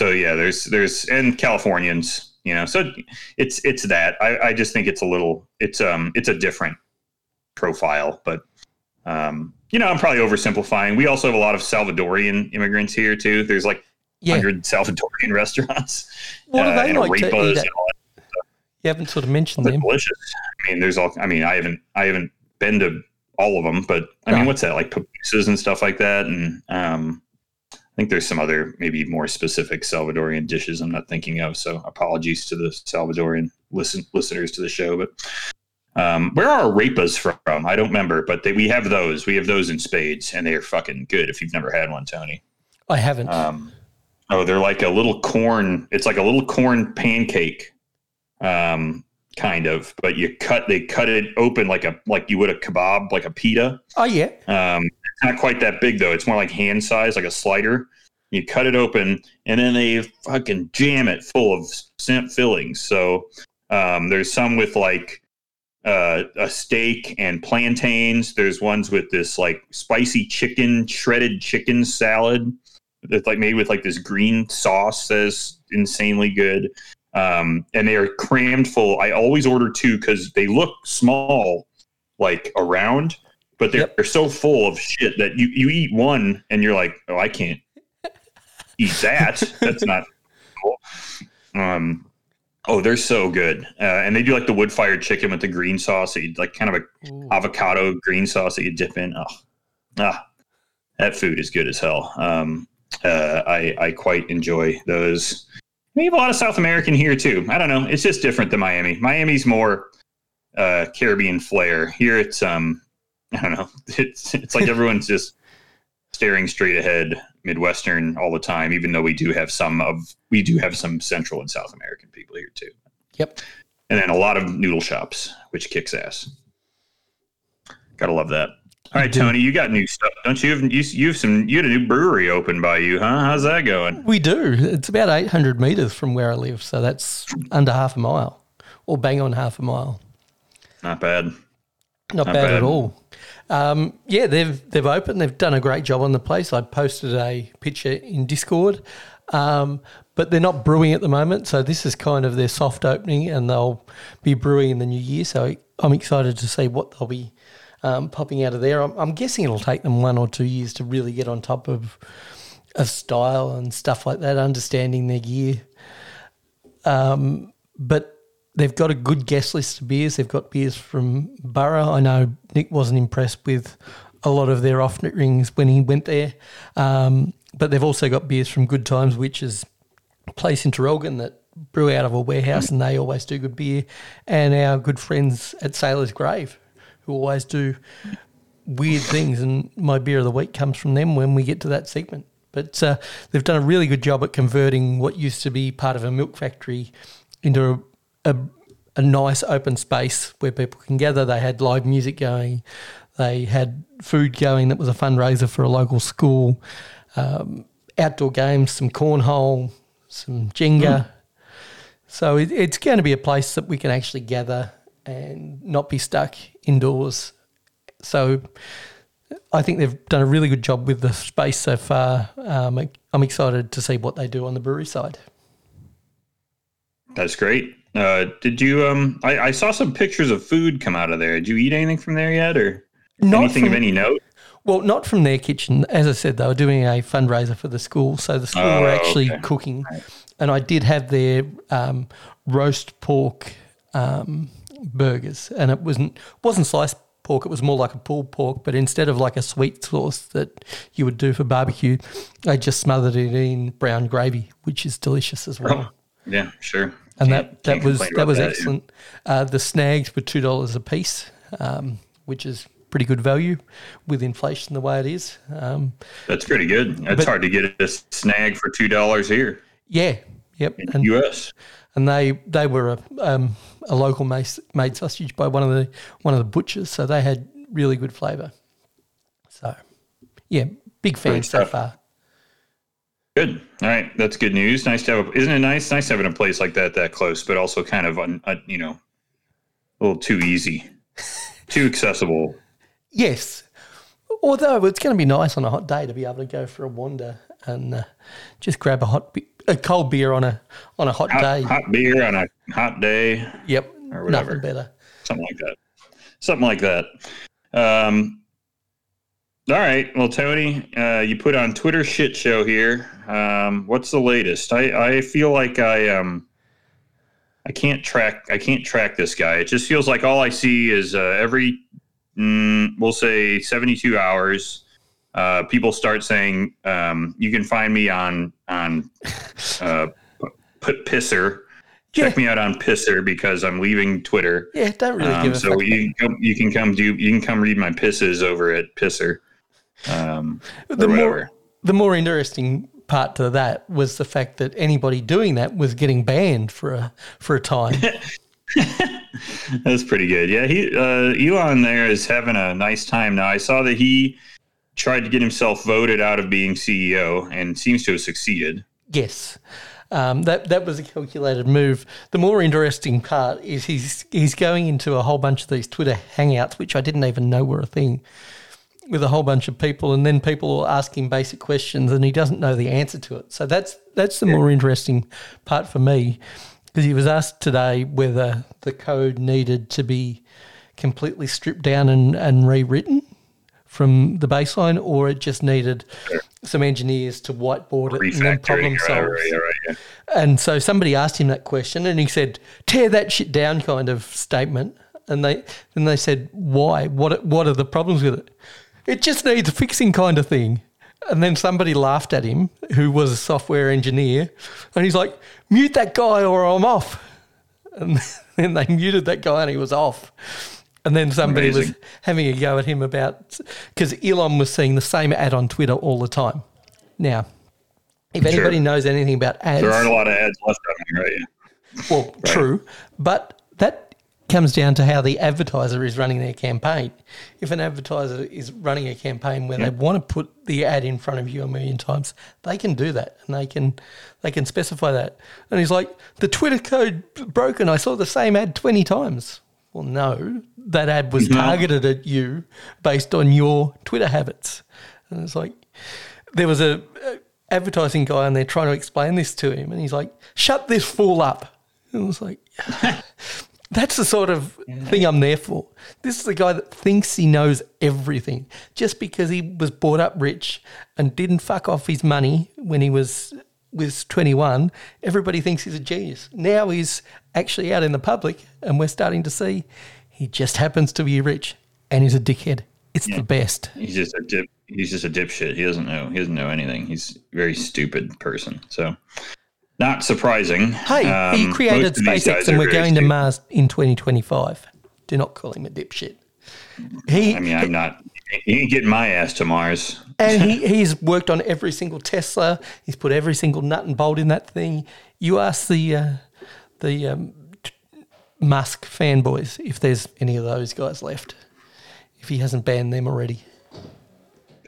so yeah, there's there's and Californians, you know. So it's it's that. I, I just think it's a little it's um it's a different profile, but um you know I'm probably oversimplifying. We also have a lot of Salvadorian immigrants here too. There's like Yeah. hundred Salvadorian [laughs] restaurants. What uh, they and like to eat at? You haven't sort of mentioned They're them. delicious. I mean, there's all. I mean, I haven't I haven't been to all of them, but I mean, what's that like pupusas and stuff like that, and um, think there's some other maybe more specific Salvadorian dishes I'm not thinking of. So apologies to the Salvadorian listen listeners to the show, but. Um, where are arepas from? I don't remember, but they, we have those. We have those in spades, and they are fucking good. If you've never had one, Tony. I haven't. Um, oh, they're like a little corn. It's like a little corn pancake, um, kind of. But you cut they cut it open like a like you would a kebab, like a pita. oh yeah. Um, not quite that big though. It's more like hand size, like a slider. You cut it open, and then they fucking jam it full of scent fillings. So um, there's some with like uh, a steak and plantains. There's ones with this like spicy chicken, shredded chicken salad that's like made with like this green sauce that's insanely good. Um, and they are crammed full. I always order two because they look small, like around, but they're, Yep. they're so full of shit that you, you eat one and you're like, oh, I can't [laughs] eat that. That's not cool. Um, oh, they're so good. Uh, and they do like the wood fired chicken with the green sauce, that you, like kind of a Ooh. avocado green sauce that you dip in. Oh, ah, that food is good as hell. Um, uh, I I quite enjoy those. We have a lot of South American here too. I don't know. It's just different than Miami. Miami's more uh, Caribbean flair. Here it's um [laughs] I don't know. It's it's like everyone's just staring straight ahead, Midwestern all the time. Even though we do have some of we do have some Central and South American people here too Yep. and then a lot of noodle shops, which kicks ass. Gotta love that. All right. Tony, you got new stuff, don't you? Have, you you have some. You had a new brewery open by you, huh? How's that going? We do. It's about 800 metres from where I live, so that's under half a mile, or bang on half a mile. Not bad. Not, Not bad, bad. at all. Um, yeah, they've they've opened. They've done a great job on the place. I posted a picture in Discord, um, but they're not brewing at the moment. So this is kind of their soft opening, and they'll be brewing in the new year. So I'm excited to see what they'll be um, popping out of there. I'm, I'm guessing it'll take them one or two years to really get on top of of style and stuff like that, understanding their gear. Um, but they've got a good guest list of beers. They've got beers from Borough. I know Nick wasn't impressed with a lot of their off rings when he went there, um, but they've also got beers from Good Times, which is a place in Traralgon that brew out of a warehouse, and they always do good beer. And our good friends at Sailor's Grave, who always do weird things, and my beer of the week comes from them when we get to that segment. But uh, they've done a really good job at converting what used to be part of a milk factory into a, a, a nice open space where people can gather. They had live music going, they had food going that was a fundraiser for a local school, um, outdoor games, some cornhole, some Jenga. So it, it's going to be a place that we can actually gather and not be stuck indoors. So I think they've done a really good job with the space so far. Um, I'm excited to see what they do on the brewery side. That's great. Uh, did you? Um, I, I saw some pictures of food come out of there. Did you eat anything from there yet, or Not anything from- of any note? Well, not from their kitchen. As I said, they were doing a fundraiser for the school, so the school Oh, were actually okay. cooking. and I did have their um, roast pork um, burgers, and it wasn't wasn't sliced pork. It was more like a pulled pork, but instead of like a sweet sauce that you would do for barbecue, they just smothered it in brown gravy, which is delicious as well. Oh, yeah, sure. And that, that was that was excellent. Uh, the snags were two dollars a piece, um, which is pretty good value with inflation the way it is. Um, That's pretty good. It's hard to get a snag for two dollars here yeah, yep. in And, U.S. and they they were a, um, a local made, made sausage by one of the one of the butchers, so they had really good flavour. So, yeah, big fan so far. Good. All right, that's good news. Nice to have. A, isn't it nice? Nice having a place like that that close, but also kind of un, uh, you know, a little too easy, [laughs] too accessible. Yes, although it's going to be nice on a hot day to be able to go for a wander and uh, just grab a hot be- a cold beer on a on a hot, Hot, day. hot beer on a hot day, Yep, or whatever. nothing better. something like that. Something like that. Um, all right. Well, Tony, uh, you put on Twitter shit show here. Um, what's the latest? I, I feel like I um I can't track I can't track this guy. It just feels like all I see is uh, every mm, we'll say seventy two hours. Uh, people start saying um, you can find me on on [laughs] uh, put pisser. Check me out on Pisser because I'm leaving Twitter. Yeah, don't really Um, give a so fuck. you can come, you can come do you can come read my pisses over at Pisser. Um, the or more the more interesting part to that was the fact that anybody doing that was getting banned for a for a time. [laughs] That's pretty good. Yeah, he uh, Elon there is having a nice time now. I saw that he tried to get himself voted out of being CEO and seems to have succeeded. yes. Um, that that was a calculated move. The more interesting part is he's he's going into a whole bunch of these Twitter hangouts, which I didn't even know were a thing, with a whole bunch of people, and then people will ask him basic questions, and he doesn't know the answer to it. So that's that's the more interesting part for me, because he was asked today whether the code needed to be completely stripped down and, and rewritten from the baseline, or it just needed some engineers to whiteboard it and then problem solve. Yeah, right, yeah. And so somebody asked him that question, and he said, "Tear that shit down," kind of statement. And they then they said, "Why? What? What are the problems with it? It just needs fixing, kind of thing." And then somebody laughed at him, who was a software engineer, and he's like, "Mute that guy, or I'm off." And [laughs] then they muted that guy, and he was off. And then somebody was having a go at him about because Elon was seeing the same ad on Twitter all the time. Now, if anybody knows anything about ads, There aren't a lot of ads left on me, right? Well, true, but comes down to how the advertiser is running their campaign. If an advertiser is running a campaign where they want to put the ad in front of you a million times, they can do that and they can they can specify that. And he's like, the Twitter code broken. I saw the same ad twenty times. Well, no, that ad was targeted at you based on your Twitter habits. And it's like there was a, a advertising guy and they're trying to explain this to him, and he's like, "Shut this fool up." And I was like, [laughs] "That's the sort of thing I'm there for." This is a guy that thinks he knows everything just because he was brought up rich and didn't fuck off his money when he was was 21. Everybody thinks he's a genius. Now he's actually out in the public, and we're starting to see he just happens to be rich and he's a dickhead. It's the best. He's just a dip. He's just a dipshit. He doesn't know. He doesn't know anything. He's a very stupid person. So, not surprising. Hey, he Um, created of these SpaceX and we're going to. Mars in 2025. Do not call him a dipshit. He, I mean, I'm not. He ain't getting my ass to Mars. and he, [laughs] he's worked on every single Tesla. He's put every single nut and bolt in that thing. You ask the uh, the um, Musk fanboys if there's any of those guys left. If he hasn't banned them already.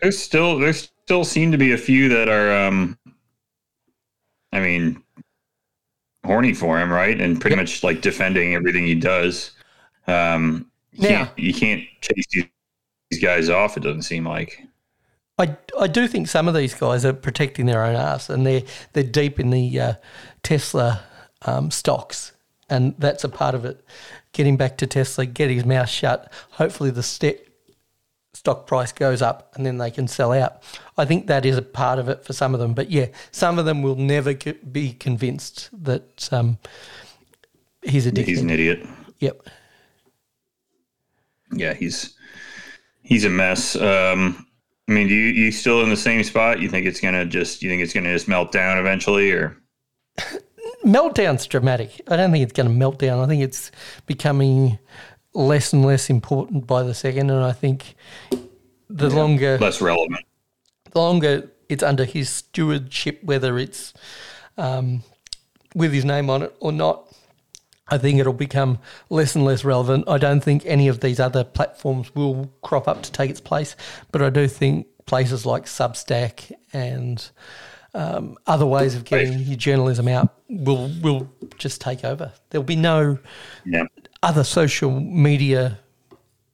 There's still there still seem to be a few that are. um I mean, horny for him, right? And pretty Yep. much like defending everything he does. Um, you Now- can't you can't chase these guys off. It doesn't seem like. I, I do think some of these guys are protecting their own ass and they're, they're deep in the uh, Tesla um, stocks. And that's a part of it. Getting back to Tesla, get his mouth shut. Hopefully, the ste- stock price goes up and then they can sell out. I think that is a part of it for some of them. But yeah, some of them will never be convinced that um, he's a dickhead. He's an idiot. Yep. Yeah, he's he's a mess. Um, I mean, do you you still in the same spot? You think it's gonna just you think it's gonna just melt down eventually, or [laughs] meltdown's dramatic. I don't think it's going to melt down. I think it's becoming less and less important by the second, and I think the yeah, longer less relevant, the longer it's under his stewardship, whether it's um, with his name on it or not. I think it'll become less and less relevant. I don't think any of these other platforms will crop up to take its place, but I do think places like Substack and um, other ways of getting your journalism out will will just take over. There'll be no yeah. Other social media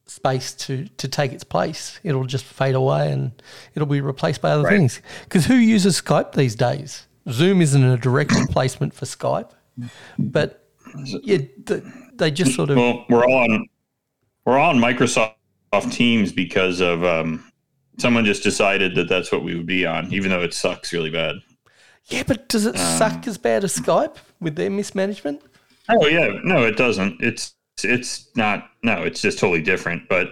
space to to take its place. It'll just fade away and it'll be replaced by other right. things. Because who uses Skype these days? Zoom isn't a direct replacement for Skype, but yeah, they just sort of. Well, we're all on we're all on Microsoft Teams because of um, someone just decided that that's what we would be on, even though it sucks really bad. Yeah, but does it um, suck as bad as Skype with their mismanagement? Oh yeah, no, it doesn't. It's it's not. No, it's just totally different. But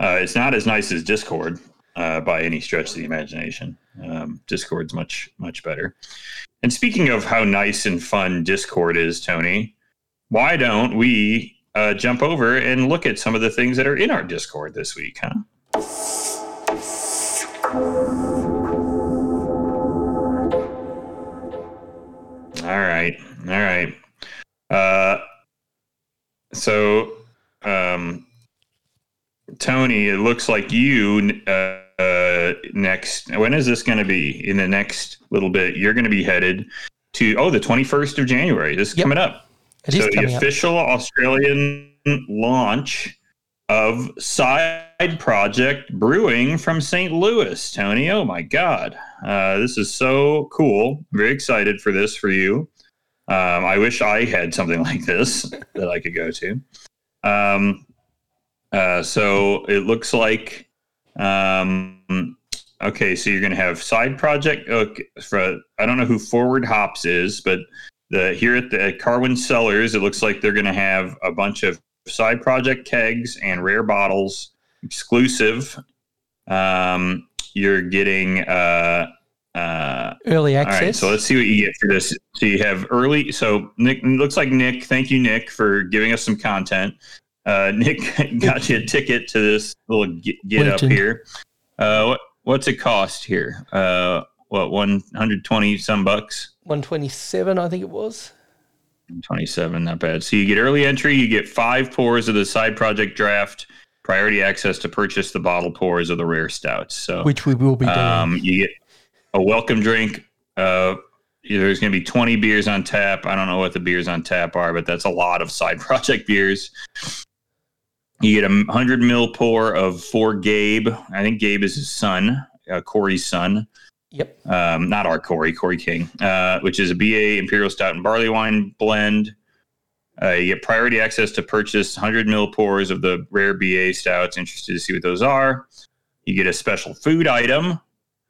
uh, it's not as nice as Discord uh, by any stretch of the imagination. Um, Discord's much much better. And speaking of how nice and fun Discord is, Tony, why don't we uh, jump over and look at some of the things that are in our Discord this week, huh? All right. All right. Uh, so, um, Tony, it looks like you uh, uh, next. When is this going to be? In the next little bit, you're going to be headed to oh, the 21st of January. This is yep. coming up. It so the official up. Australian launch of Side Project Brewing from St. Louis, Tony. Oh my God. Uh, this is so cool. very excited for this for you. Um, I wish I had something [laughs] like this that I could go to. Um, uh, so it looks like, um, okay, so you're going to have side project. Okay, for, I don't know who Forward Hops is, but the here at the at Carwyn Cellars, it looks like they're going to have a bunch of side project kegs and rare bottles exclusive. Um, you're getting uh, uh, early access. All right, so let's see what you get for this. So you have early. So Nick looks like Nick. Thank you, Nick, for giving us some content. Uh, [laughs] Nick got you a ticket to this little get, get up here. Uh, what what's it cost here? Uh, what one hundred twenty some bucks? One twenty seven, I think it was. 27, not bad. So you get early entry, you get five pours of the side project draft, priority access to purchase the bottle pours of the rare stouts. So which we will be doing. Um, you get a welcome drink. Uh, there's going to be 20 beers on tap. I don't know what the beers on tap are, but that's a lot of side [laughs] project beers. You get a 100 mil pour of for Gabe. I think Gabe is his son, uh, Corey's son. Yep. Um, not our Corey, Corey King, uh, which is a BA Imperial Stout and Barley Wine blend. Uh, you get priority access to purchase 100 mil pours of the rare BA stouts. Interested to see what those are. You get a special food item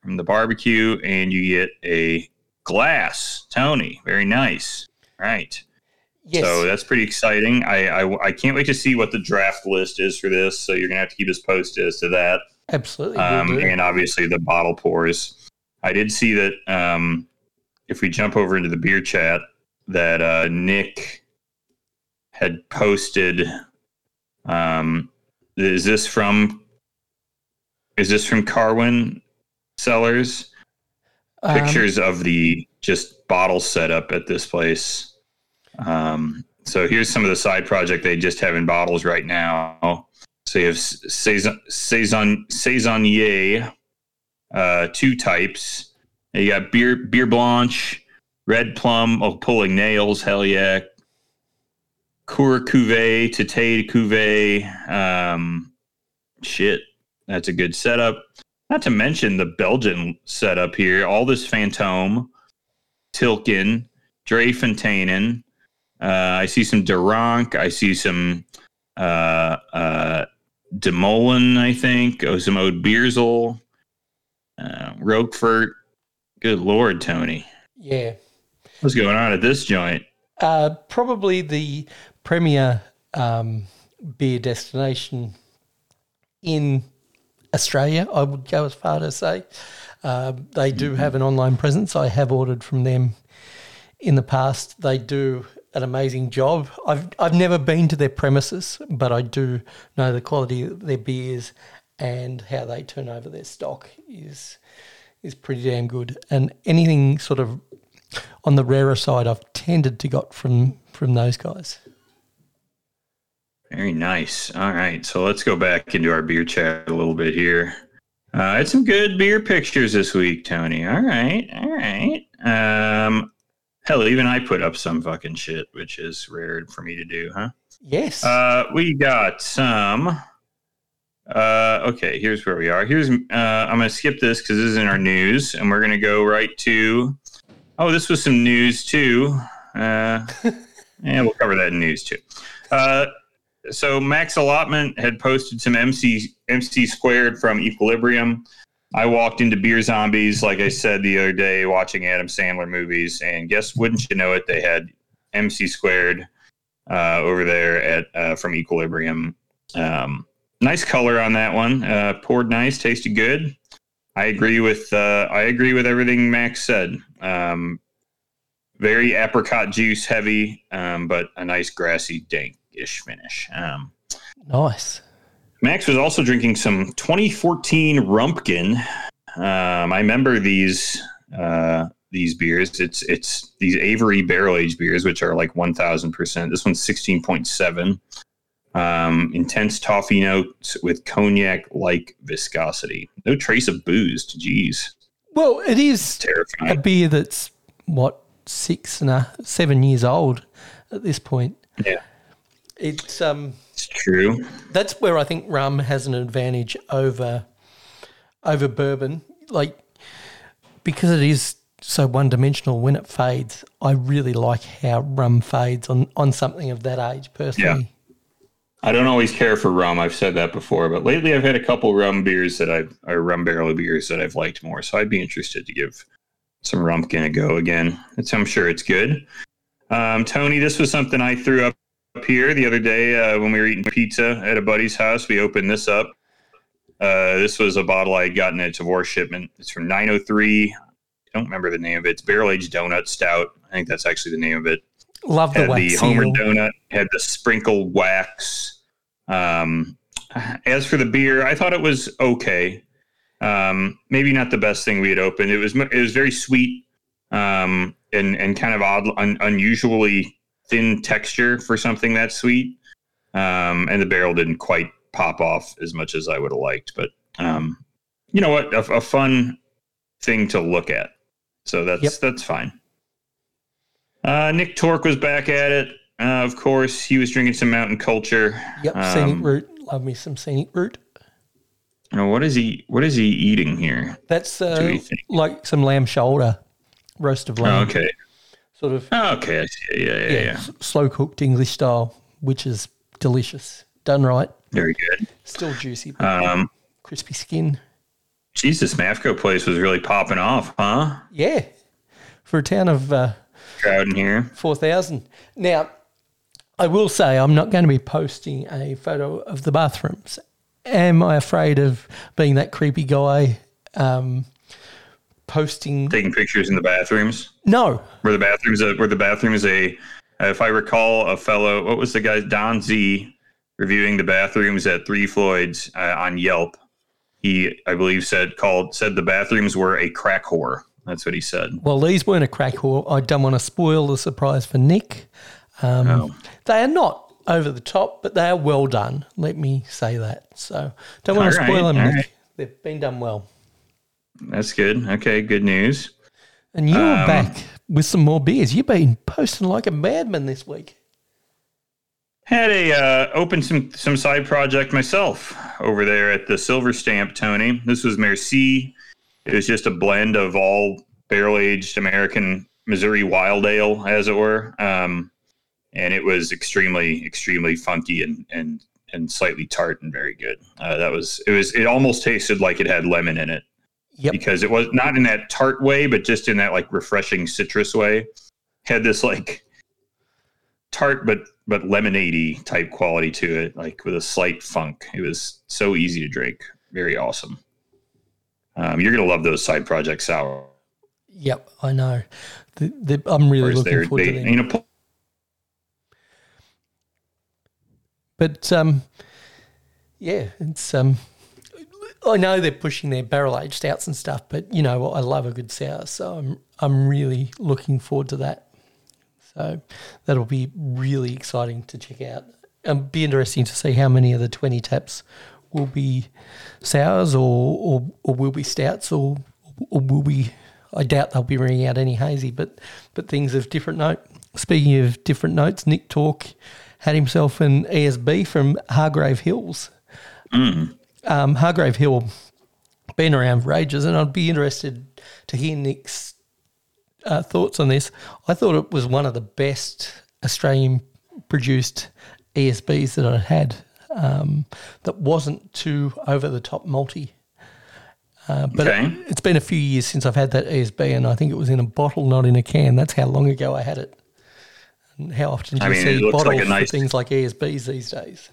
from the barbecue, and you get a glass. Tony, very nice. Right. Yes. So that's pretty exciting. I, I, I can't wait to see what the draft list is for this. So you're gonna have to keep us posted as to that. Absolutely. Um, and obviously the bottle pours. I did see that um, if we jump over into the beer chat, that uh, Nick had posted. Um, is this from? Is this from Carwyn Cellars? Um, Pictures of the just bottle setup at this place. Um, so here's some of the side project they just have in bottles right now. So you have saison saison saisonnier uh, two types. You got beer beer blanche, red plum, oh pulling nails, hell yeah. Cour cuvee, Tete cuvee. Um, shit, that's a good setup. Not to mention the Belgian setup here. All this Fantôme, Tilquin, Drie Fonteinen. Uh, I see some Duranc. I see some uh, uh, Demolin, I think, Osamode Beersel, uh, Rochefort. Good Lord, Tony. Yeah. What's going on at this joint? Uh, probably the premier um, beer destination in Australia, I would go as far to say. Uh, they do have an online presence. I have ordered from them in the past. They do an amazing job. I've I've never been to their premises, but I do know the quality of their beers and how they turn over their stock is is pretty damn good. And anything sort of on the rarer side, I've tended to got from from those guys. Very nice. All right, so let's go back into our beer chat a little bit here. Uh, I had some good beer pictures this week, Tony. All right, all right. Um, hell, even I put up some fucking shit, which is rare for me to do, huh? Yes. Uh, we got some. Uh, okay, here's where we are. Here's uh, I'm gonna skip this because this is in our news, and we're gonna go right to. Oh, this was some news too. Uh, [laughs] yeah, we'll cover that in news too. Uh, so Max Allotment had posted some MC MC squared from Equilibrium. I walked into Beer Zombies, like I said the other day, watching Adam Sandler movies, and guess wouldn't you know it, they had MC squared uh, over there at uh, from Equilibrium. Um, nice color on that one. Uh, poured nice, tasted good. I agree with uh, I agree with everything Max said. Um, very apricot juice heavy, um, but a nice grassy dank-ish finish. Um, nice. Max was also drinking some 2014 Rumpkin. Um, I remember these uh, these beers. It's it's these Avery barrel aged beers, which are like 1,000 percent. This one's 16.7. Um, intense toffee notes with cognac like viscosity. No trace of booze. Jeez. Well, it is Terrifying. a beer that's what six and a seven years old at this point. Yeah, It's um it's true. that's where I think rum has an advantage over over bourbon. Like because it is so one dimensional when it fades, I really like how rum fades on, on something of that age personally. I don't always care for rum. I've said that before, but lately I've had a couple rum beers that I've or rum barrel beers that I've liked more. So I'd be interested to give some Rumpkin a go again. It's, I'm sure it's good. Um, Tony, this was something I threw up here the other day uh, when we were eating pizza at a buddy's house. We opened this up. Uh, this was a bottle I had gotten at a divorce shipment. It's from 903. I don't remember the name of it. It's barrel aged donut stout. I think that's actually the name of it Love the had the Homer seal. donut, had the sprinkle wax. Um, as for the beer, I thought it was okay. Um, maybe not the best thing we had opened. It was it was very sweet um, and and kind of odd, un, unusually thin texture for something that sweet. Um, and the barrel didn't quite pop off as much as I would have liked, but um, you know what, a, a fun thing to look at. So that's Yep. that's fine. Uh, Nick Torque was back at it. Uh, of course, he was drinking some Mountain Culture. Yep, Um, root. Love me some scenic root. Now, what is he? What is he eating here? That's uh, like some lamb shoulder, roast of Oh, lamb. okay. Sort of Oh, okay. Yeah, yeah, yeah, yeah. slow cooked English style, which is delicious. Done right. Very good. Still juicy, but Um, crispy skin. Jesus, Mafco place was really popping off, huh? Yeah. For a town of uh, Crowd in here. 4,000. Now, I will say I'm not going to be posting a photo of the bathrooms. Am I afraid of being that creepy guy um, posting? Taking pictures in the bathrooms. No. Were the bathrooms a, were the bathrooms a if I recall a fellow what was the guy Don Z reviewing the bathrooms at Three Floyds uh, on Yelp. He I believe said called said the bathrooms were a crack whore. That's what he said. Well, these weren't a crack whore. I don't want to spoil the surprise for Nick. Um, Oh. They are not over the top, but they are well done. Let me say that. So don't want to spoil right, them, all Nick. right. They've been done well. That's good. Okay, good news. And you're Um, back with some more beers. You've been posting like a madman this week. Had a uh, opened some some side project myself over there at the Silver Stamp, Tony. This was Merci. It was just a blend of all barrel aged American Missouri Wild Ale, as it were, um, and it was extremely extremely funky and and and slightly tart and very good. Uh, that was it was it almost tasted like it had lemon in it Yep. because it was not in that tart way, but just in that like refreshing citrus way. Had this like tart but but lemonade type quality to it, like with a slight funk. It was so easy to drink, very awesome. Um, you're gonna love those side project sour. Yep, I know. The, the, I'm really looking forward they, to them. you know, But um, yeah, it's um, I know they're pushing their barrel aged stouts and stuff, but you know what? I love a good sour, so I'm I'm really looking forward to that. So that'll be really exciting to check out. Um, be interesting to see how many of the twenty taps will be sours or or, or will be stouts or or will be. I doubt they'll be bringing out any hazy, but but things of different note. Speaking of different notes, Nick Talk had himself an ESB from Hargreaves Hill. Um, Hargreaves Hill been around for ages, and I'd be interested to hear Nick's uh, thoughts on this. I thought it was one of the best Australian produced ESBs that I'd had um, that wasn't too over the top multi. Uh, but Okay. it, it's been a few years since I've had that ESB, and I think it was in a bottle, not in a can. That's how long ago I had it. And how often do I you mean, see looks like bottles nice- for things like ESBs these days?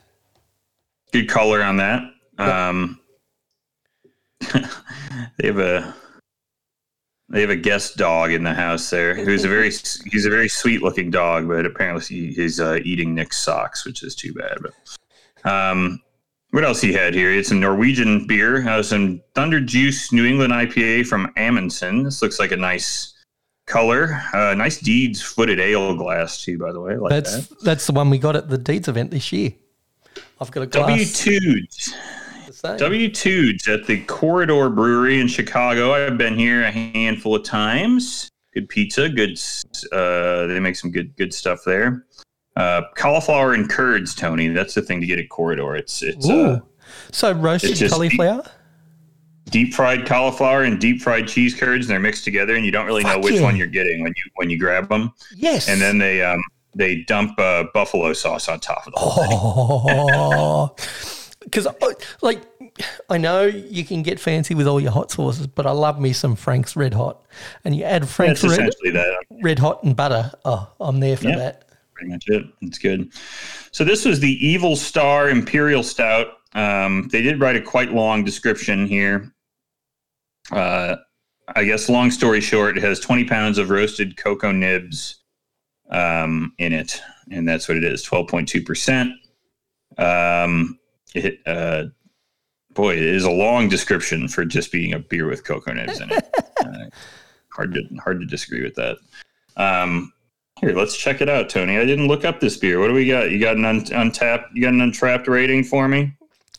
good color on that. Um, [laughs] they have a they have a guest dog in the house there who's a very he's a very sweet looking dog, but apparently he, he's uh, eating Nick's socks, which is too bad. But um, what else he had here? He had some Norwegian beer, uh, some Thunder Juice New England IPA from Amundsen. This looks like a nice color, uh, nice Deeds footed ale glass too. By the way, like That's that. that's the one we got at the Deeds event this year. I've got a glass. W Tudes. The same. W Tudes at the Corridor Brewery in Chicago. I've been here a handful of times. Good pizza, good. Uh, they make some good good stuff there. Uh, cauliflower and curds, Tony. That's the thing to get at Corridor. It's it's uh, so roasted it's cauliflower. deep fried cauliflower and deep fried cheese curds, and they're mixed together, and you don't really know which yeah. one you're getting when you when you grab them. Yes. And then they um, they dump uh, buffalo sauce on top of the whole thing. oh, [laughs] because like I know you can get fancy with all your hot sauces, but I love me some Frank's Red Hot, and you add Frank's That's Red, that. Red Hot and butter. Oh, I'm there for Yeah. that. pretty much it. It's good. So this was the Evil Star Imperial Stout. Um, they did write a quite long description here. Uh, I guess long story short, it has 20 pounds of roasted cocoa nibs um, in it, and that's what it is, 12.2 percent. Um, it, uh, boy, it is a long description for just being a beer with cocoa nibs in it. [laughs] uh, hard to hard to disagree with that. Um, here, let's check it out, Tony. I didn't look up this beer. What do we got? You got an un- Untappd, you got an Untappd rating for me?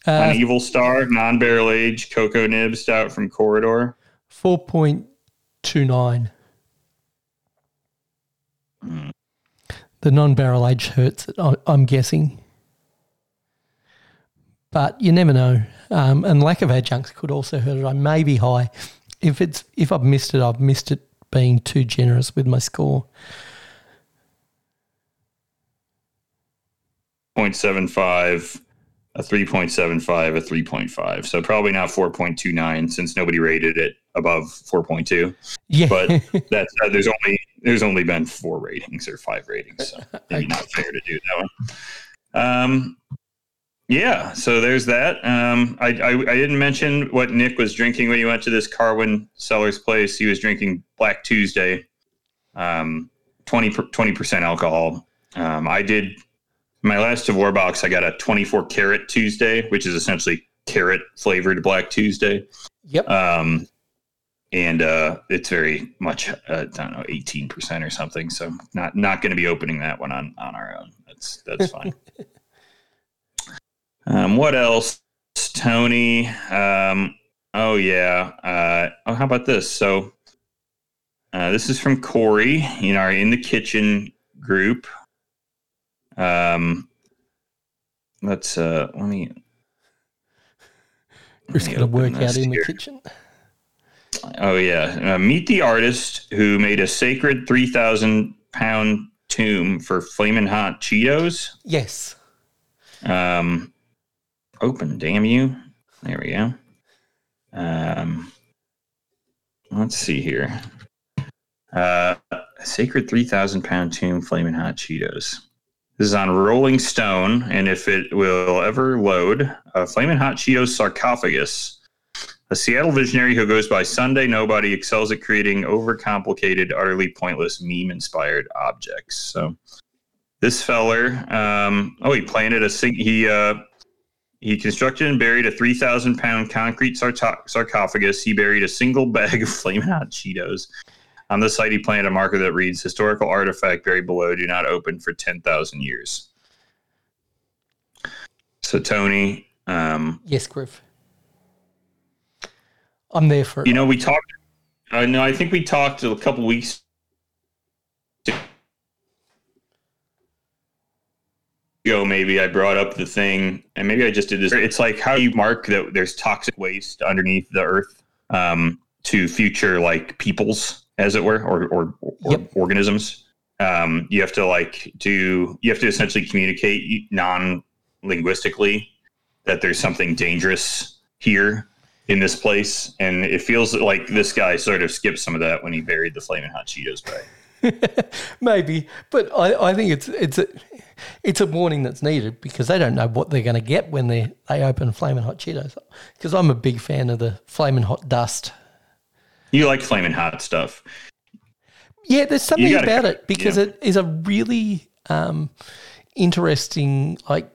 Uh, An Evil Star, non-barrel aged cocoa nib stout from Corridor. Four point two nine. Hmm. The non-barrel age hurts I'm guessing, but you never know. Um, and lack of adjuncts could also hurt it. I may be high. If it's if I've missed it, I've missed it being too generous with my score. 0.75, a 3.75, a 3.5. So probably not 4.29 since nobody rated it above 4.2. Yeah, But [laughs] that's uh, there's only there's only been four ratings or five ratings, so maybe not fair to do that one. Um, yeah, so there's that. Um, I, I I didn't mention what Nick was drinking when he went to this Carwyn Cellars place. He was drinking Black Tuesday, um, 20 percent alcohol. Um, I did my last Tavour box. I got a 24 carat Tuesday, which is essentially carrot flavored Black Tuesday yep. um, and uh, it's very much uh, I don't know eighteen percent or something. So not not going to be opening that one on on our own. That's that's fine. [laughs] um, what else, Tony? Um, oh yeah. Uh, oh, how about this? So uh, this is from Corey in our in the kitchen group. Um, let's uh, let me. Chris let me got to open work out in here. the kitchen. Oh yeah, uh, meet the artist who made a sacred three thousand pound tomb for flaming hot Cheetos. Yes. Um, open. Damn you! There we go. Um, let's see here. Uh, sacred three thousand pound tomb, flaming hot Cheetos. This is on Rolling Stone, and if it will ever load, a flaming hot Cheetos sarcophagus. A Seattle visionary who goes by Sunday Nobody excels at creating overcomplicated, utterly pointless meme-inspired objects. So, this feller, um, oh, he planted a he uh, he constructed and buried a 3,000 pound concrete sarcophagus. He buried a single [laughs] bag of flaming hot Cheetos. On the site, he planted a marker that reads Historical artifact buried below, do not open for 10,000 years. So, Tony. Um, yes, Griff. I'm there for. You know, we talked. I uh, know. I think we talked a couple weeks ago. Maybe I brought up the thing, and maybe I just did this. It's like how you mark that there's toxic waste underneath the earth um, to future like peoples, as it were, or or, or yep. organisms. Um, you have to like do. You have to essentially communicate non-linguistically that there's something dangerous here in this place, and it feels like this guy sort of skipped some of that when he buried the flaming hot Cheetos bag. [laughs] Maybe, but I, I think it's it's a it's a warning that's needed because they don't know what they're going to get when they they open flaming hot Cheetos. Because I'm a big fan of the flaming hot dust. You like flaming hot stuff. Yeah, there's something gotta, about it because yeah. it is a really um, interesting like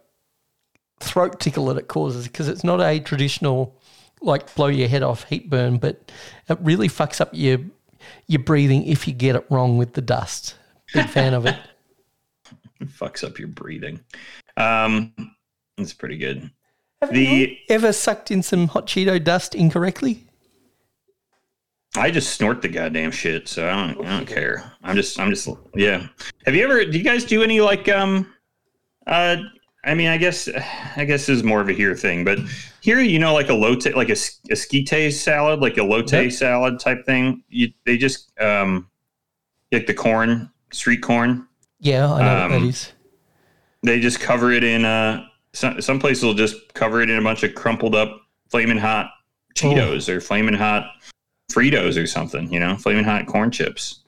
throat tickle that it causes because it's not a traditional like blow your head off heat burn, but it really fucks up your your breathing if you get it wrong with the dust. Big fan of it. it. [laughs] Fucks up your breathing. Um, it's pretty good. Have the, you ever sucked in some hot Cheeto dust incorrectly? I just snort the goddamn shit, so I don't, I don't care. I'm just, I'm just, yeah. Have you ever? Do you guys do any like um, uh, I mean, I guess I guess this is more of a here thing, but here, you know, like a lotte, like a, a skite salad, like a lotte yep. salad type thing. You, they just um, like the corn, street corn. Yeah, I know um, what that is. They just cover it in. Uh, some some places will just cover it in a bunch of crumpled up, flaming hot Cheetos oh. or flaming hot Fritos or something. You know, flaming hot corn chips.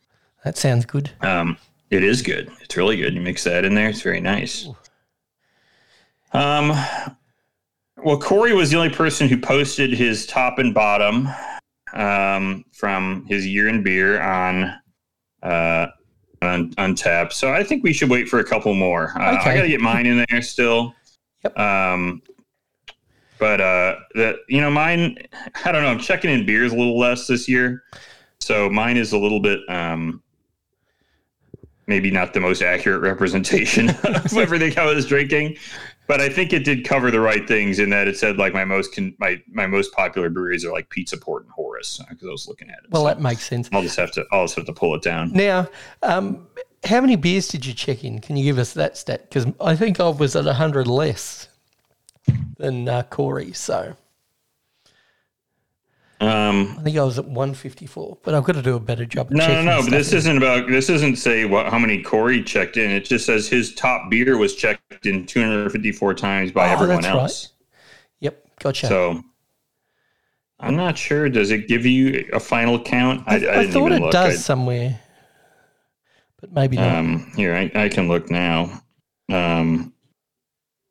That sounds good. Um, it is good. It's really good. You mix that in there. It's very nice. Ooh. Um, well, Corey was the only person who posted his top and bottom um, from his year in beer on uh, on Untappd. So I think we should wait for a couple more. Uh, okay. I got to get mine in there still. Yep. Um, but uh, the you know mine, I don't know. I'm checking in beers a little less this year, so mine is a little bit um, maybe not the most accurate representation [laughs] of [laughs] everything I was drinking but I think it did cover the right things in that it said like my most con- my my most popular breweries are like Pizza Port and Horus because I was looking at it. Well, so that makes sense. I'll just have to I'll just have to pull it down now. Um, how many beers did you check in? Can you give us that stat? Because I think I was at hundred less than uh, Corey. So um, I think I was at 154, but I've got to do a better job. no, no, no. But this in. isn't about. This isn't say what how many Corey checked in. It just says his top beer was checked in 254 times by oh, everyone else. Right. Yep, gotcha. So I'm not sure. Does it give you a final count? I, I, I thought it look. does I'd, somewhere, but maybe not. Um, here, I, I can look now. Um,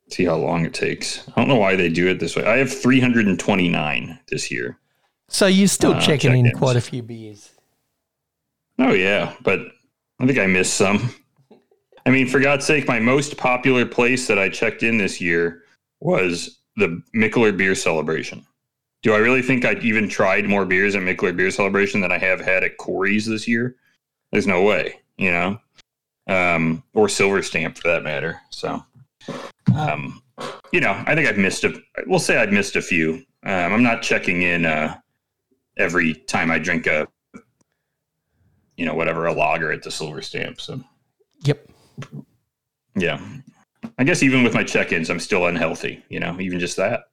see how long it takes. I don't know why they do it this way. I have 329 this year. So you're still uh, checking in quite a few beers. Oh yeah, but I think I missed some. I mean, for God's sake, my most popular place that I checked in this year was the Mikkeller Beer Celebration. Do I really think I even tried more beers at Mikkeller Beer Celebration than I have had at Corey's this year? There's no way, you know, um, or Silver Stamp for that matter. So, um, you know, I think I've missed a. We'll say I've missed a few. Um, I'm not checking in. Uh, every time I drink a, you know, whatever a lager at the Silver Stamp. So, yep, yeah. I guess even with my check-ins, I'm still unhealthy. You know, even just that.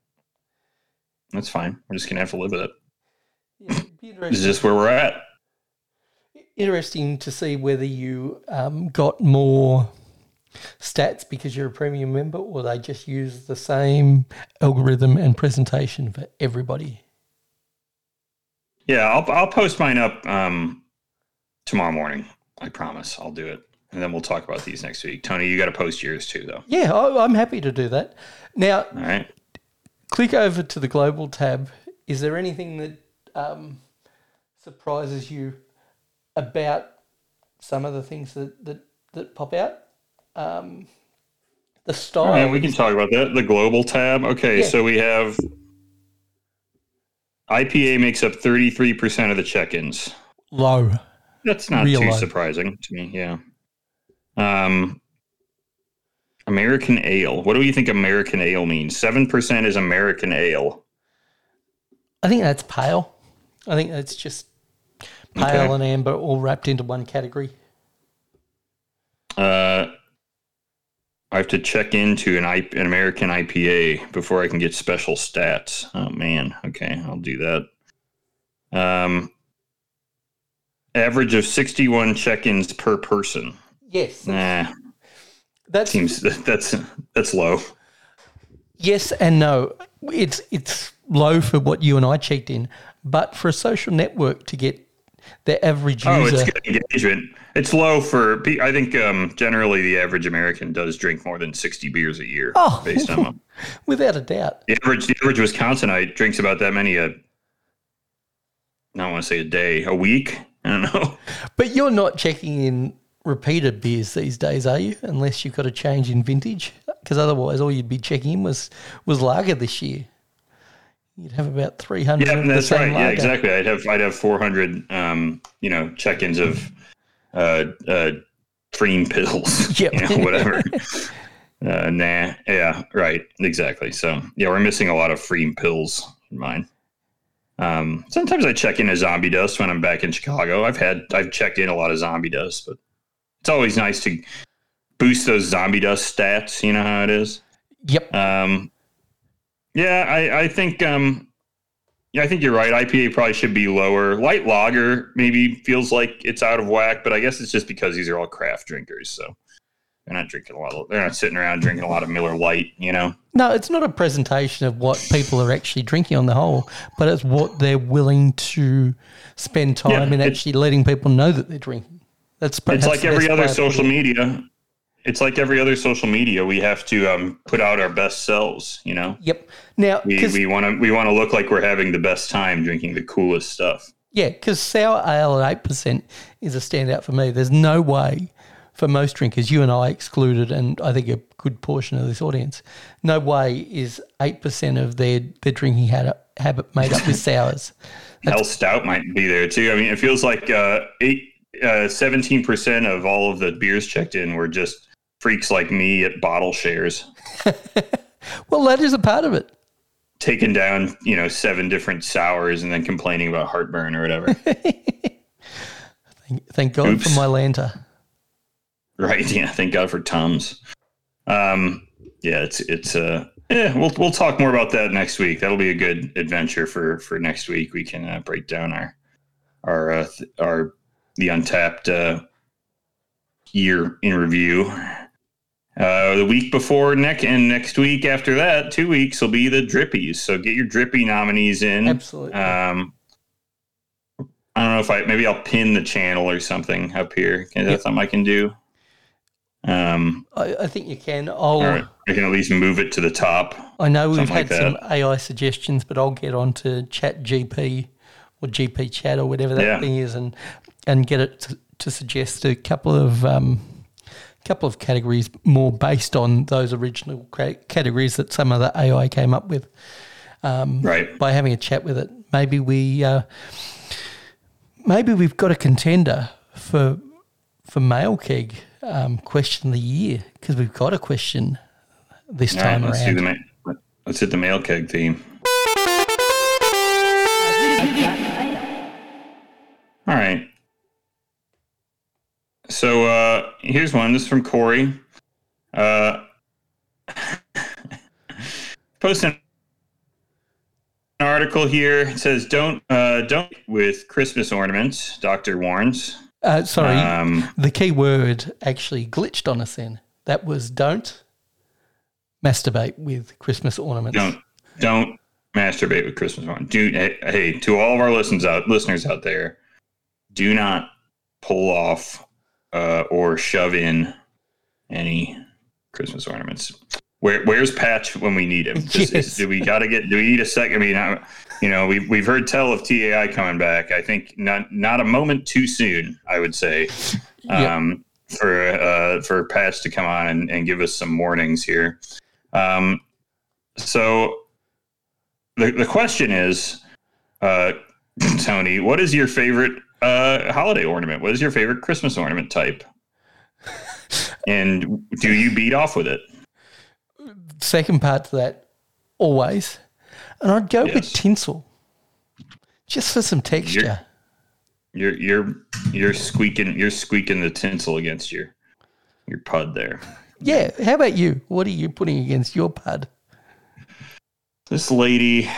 That's fine. We're just gonna have to live with it. Yeah, this is just where we're at. Interesting to see whether you um, got more stats because you're a premium member, or they just use the same algorithm and presentation for everybody? Yeah, I'll I'll post mine up um, tomorrow morning. I promise. I'll do it, and then we'll talk about these next week. Tony, you got to post yours too, though. Yeah, I, I'm happy to do that. Now, All right. click over to the global tab. Is there anything that um, surprises you about some of the things that that, that pop out? Um, the style. All right, we can talk about that. The global tab. Okay, Yeah. so we have IPA makes up 33% of the check-ins. low. That's not Real too life. surprising to me. Yeah. Um, American ale. What do you think American ale means? Seven percent is American ale. I think that's pale. I think that's just pale Okay. and amber all wrapped into one category. Uh, I have to check into an, I, an American IPA before I can get special stats. Oh man. Okay, I'll do that. Um, average of sixty-one check-ins per person. Yes, Nah, that's seems that's that's low. yes and no. It's it's low for what you and I checked in, but for a social network to get the average Oh, it's good engagement. It's low for. I think um, generally the average American does drink more than sixty beers a year. Oh. based on [laughs] without a doubt. the average. The average Wisconsinite drinks about that many a. I don't want to say a day, a week. I don't know. [laughs] But you're not checking in repeated beers these days, are you? Unless you've got a change in vintage, because otherwise all you'd be checking in was was lager this year. You'd have about three hundred. Yeah, of the that's same right. Yeah, exactly. I'd have I'd have four hundred. Um, you know, check-ins of, uh, uh, cream pills. [laughs] Yep. You know, whatever. [laughs] uh, nah. Yeah. Right. Exactly. So yeah, we're missing a lot of free pills in mine. Um, sometimes I check in a zombie dust when I'm back in Chicago. I've had I've checked in a lot of zombie dust, but it's always nice to boost those zombie dust stats. You know how it is. Yep. Um, yeah, I, I think um, yeah, I think you're right. IPA probably should be lower. Light lager maybe feels like it's out of whack, but I guess it's just because these are all craft drinkers, so they're not drinking a lot. Of, they're not sitting around drinking a lot of Miller Lite, you know. No, it's not a presentation of what people are actually drinking on the whole, but it's what they're willing to spend time Yeah, in actually letting people know that they're drinking. That's It's like every other way of putting social media. It's like every other social media. We have to um, put out our best selves. You know, Yep. Now, we we want to we want to look like we're having the best time drinking the coolest stuff. yeah, because sour ale at eight percent is a standout for me. There's no way for most drinkers, you and I excluded, and I think a good portion of this audience, no way is eight percent of their their drinking habit, habit made up with [laughs] sours. Hell Stout might be there too. I mean, it feels like uh, eight, uh, 17% of all of the beers checked in were just freaks like me at bottle shares, [laughs] Well, that is a part of it. taking down, you know, seven different sours and then complaining about heartburn or whatever. [laughs] Thank God Oops. for Mylanta. right. Yeah. Thank God for Tums. Um, yeah, it's, it's, uh, yeah, we'll, we'll talk more about that next week. That'll be a good adventure for, for next week. We can uh, break down our, our, uh, th- our, the Untappd, uh, year in review. Uh, the week before next and next week after that, two weeks will be the drippies. So get your drippy nominees in. Absolutely. Um, I don't know if I maybe I'll pin the channel or something up here. Is that Yep. something I can do? Um, I, I think you can. I'll. right. I can at least move it to the top. I know we've Something like had some AI suggestions, but I'll get on to Chat GP or GP Chat or whatever that Yeah. thing is, and and get it to, to suggest a couple of um, couple of categories more based on those original categories that some of the AI came up with. Right. By having a chat with it, maybe we uh, maybe we've got a contender for for Mail Keg um, question of the year because we've got a question this All right. time Let's do around. the ma- let's hit the mail keg theme. All right. So uh, here's one. This is from Corey. Uh, [laughs] posting an article here. It says, "Don't uh, don't with Christmas ornaments." Doctor warns. Uh, sorry, Um, the key word actually glitched on us then. That was don't masturbate with Christmas ornaments. Don't don't masturbate with Christmas ornaments. Do hey, hey to all of our listeners out listeners out there, do not pull off uh, or shove in any Christmas ornaments. Where, where's Patch when we need him? Yes. do we got to get? Do we need a second? I mean, I, you know, we've we've heard tell of TAI coming back. I think not not a moment too soon. I would say um, for uh, for Patch to come on and, and give us some warnings here. Um, so the the question is, uh, [clears throat] Tony, what is your favorite uh, holiday ornament? What is your favorite Christmas ornament type? [laughs] And do you beat off with it? Second part to that, always. And I'd go with tinsel, just for some texture. You're you're you're squeaking you're squeaking the tinsel against your your pud there. Yeah. How about you? What are you putting against your pud? This lady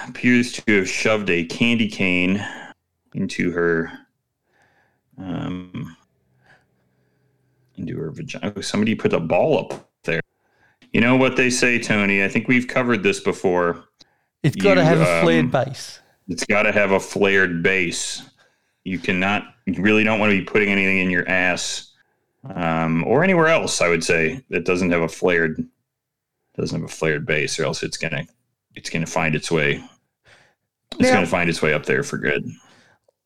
appears to have shoved a candy cane into her um into her vagina. Oh, somebody put a ball up there. You know what they say, Tony? I think we've covered this before. It's got to have a flared um, base. It's got to have a flared base. You cannot, you really don't want to be putting anything in your ass um, or anywhere else. I would say that doesn't have a flared doesn't have a flared base, or else it's gonna it's gonna find its way. It's Now- gonna find its way up there for good.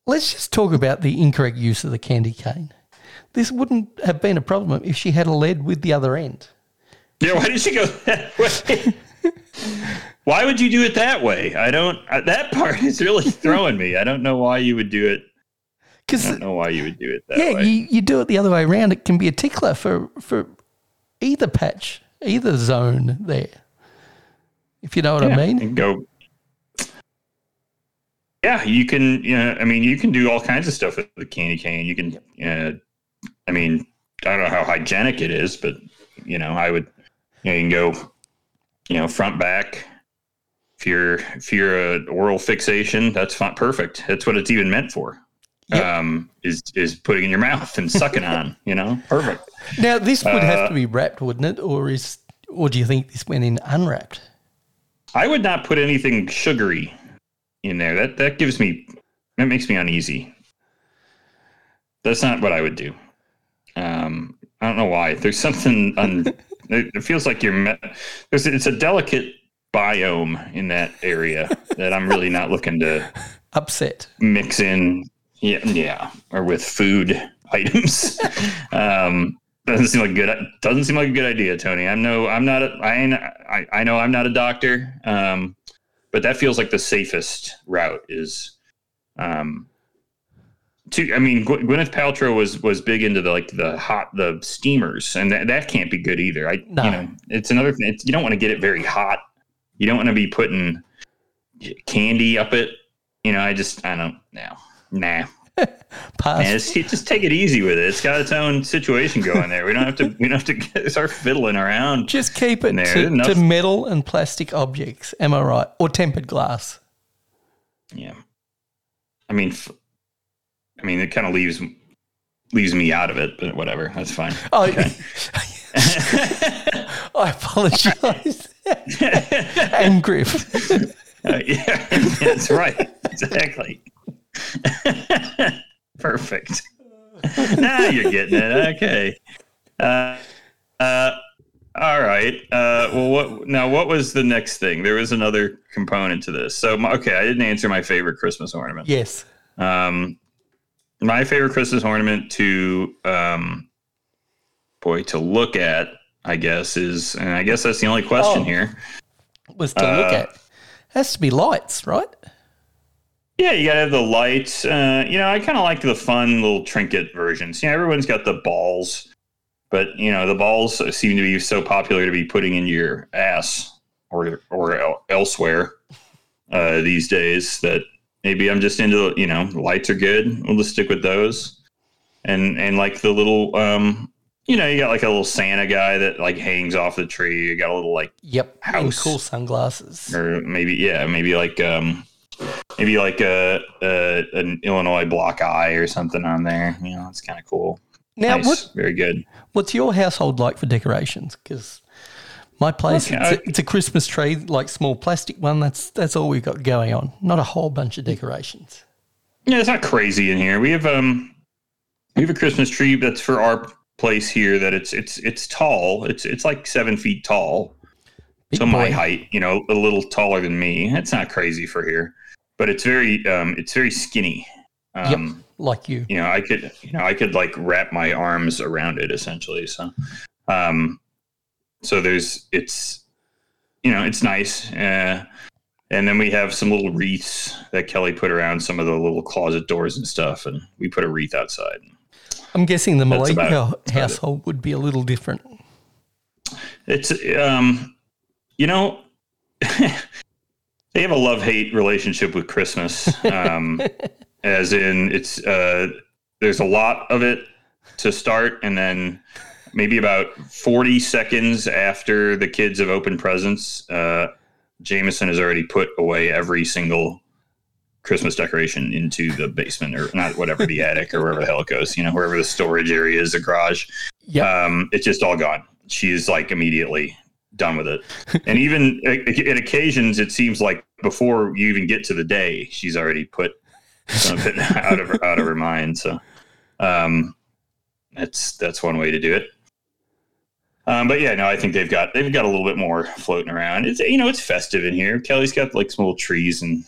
Let's just talk about the incorrect use of the candy cane. This wouldn't have been a problem if she had a lead with the other end. Yeah, why did she go that way? why would you do it that way? I don't. uh, That part is really [laughs] throwing me. I don't know why you would do it. Because I don't know why you would do it that yeah, way. you, you do it the other way around. It can be a tickler for for either patch, either zone there. If you know what I mean. and go. Yeah, you can. You know, I mean, you can do all kinds of stuff with the candy cane. You can. Uh, I mean, I don't know how hygienic it is, but you know, I would. You, know, you can go. You know, front back. If you're if you're a oral fixation, that's fine, perfect. That's what it's even meant for. Yep. Um, is is putting in your mouth and sucking on. [laughs] You know, perfect. Now this would have Uh, to be wrapped, wouldn't it? Or is or do you think this went in unwrapped? I would not put anything sugary in there. That that gives me that makes me uneasy. That's not what I would do. Um, I don't know why. [laughs] There's something un, it, it feels like you're there's it's a delicate biome in that area [laughs] that I'm really not looking to Upset. mix in yeah yeah or with food [laughs] items um doesn't seem like a good doesn't seem like a good idea tony i'm no i'm not a, I, ain't- I i know i'm not a doctor um but that feels like the safest route is um to i mean Gw- gwyneth paltrow was was big into the like the hot the steamers and that, that can't be good either i No. you know it's another thing it's, you don't want to get it very hot you don't want to be putting candy up it you know, I just I don't know. Nah. [laughs] Man, just, take it easy with it. It's got its own situation going there. We don't have to we don't have to start fiddling around. Just keep it there. to, to metal and plastic objects. Am I right? Or tempered glass. Yeah. I mean f- I mean it kind of leaves leaves me out of it, but whatever. That's fine. Oh, [laughs] I apologise. [laughs] and Griff. Uh, yeah, that's right. Exactly. [laughs] Perfect. now [laughs] you're getting it. Okay. Uh, uh, all right. Uh, well, what now? What was the next thing? There was another component to this. So, my, okay, I didn't answer my favorite Christmas ornament. Yes. Um, my favorite Christmas ornament to, um, boy, to look at, I guess, is, and I guess that's the only question Oh. here. Was to look Uh, at. Has to be lights, right? Yeah, you gotta have the lights. Uh, you know, I kind of like the fun little trinket versions. You know, everyone's got the balls, but you know, the balls seem to be so popular to be putting in your ass or or el- elsewhere uh, these days that maybe I'm just into. You know, lights are good. We'll just stick with those. And and like the little, um, you know, you got like a little Santa guy that like hangs off the tree. You got a little like Yep. house, And cool sunglasses. or maybe yeah, maybe like um, maybe like a, a an Illinois Block I or something on there. You know, it's kind of cool. Now, nice. what, Very good. what's your household like for decorations? Because my place, Okay, it's, a, it's a Christmas tree, like small plastic one. That's that's all we've got going on. Not a whole bunch of decorations. Yeah, it's not crazy in here. We have um we have a Christmas tree that's for our place here that it's it's it's tall. It's it's like seven feet tall. Big so my height, you know, a little taller than me. It's not crazy for here. But it's very um it's very skinny. Um like you. you know, I could you know, I could like wrap my arms around it essentially. So um so there's it's you know, it's nice. Uh and then we have some little wreaths that Kelly put around some of the little closet doors and stuff, and we put a wreath outside. I'm guessing the That's Malika about- that's about it. household would be a little different. It's um, you know, [laughs] they have a love hate relationship with Christmas. Um, [laughs] as in, it's uh, there's a lot of it to start, and then maybe about 40 seconds after the kids have opened presents, uh, Jameson has already put away every single Christmas decoration into the basement or not whatever the attic or wherever the hell it goes, you know, wherever the storage area is, the garage. Yeah. Um, it's just all gone. She's like immediately done with it. And even [laughs] at, occasions, it seems like before you even get to the day, she's already put some of it [laughs] out of her, out of her mind. So, um, that's, that's one way to do it. Um, but yeah, no, I think they've got they've got a little bit more floating around. It's you know it's festive in here. Kelly's got like some little trees and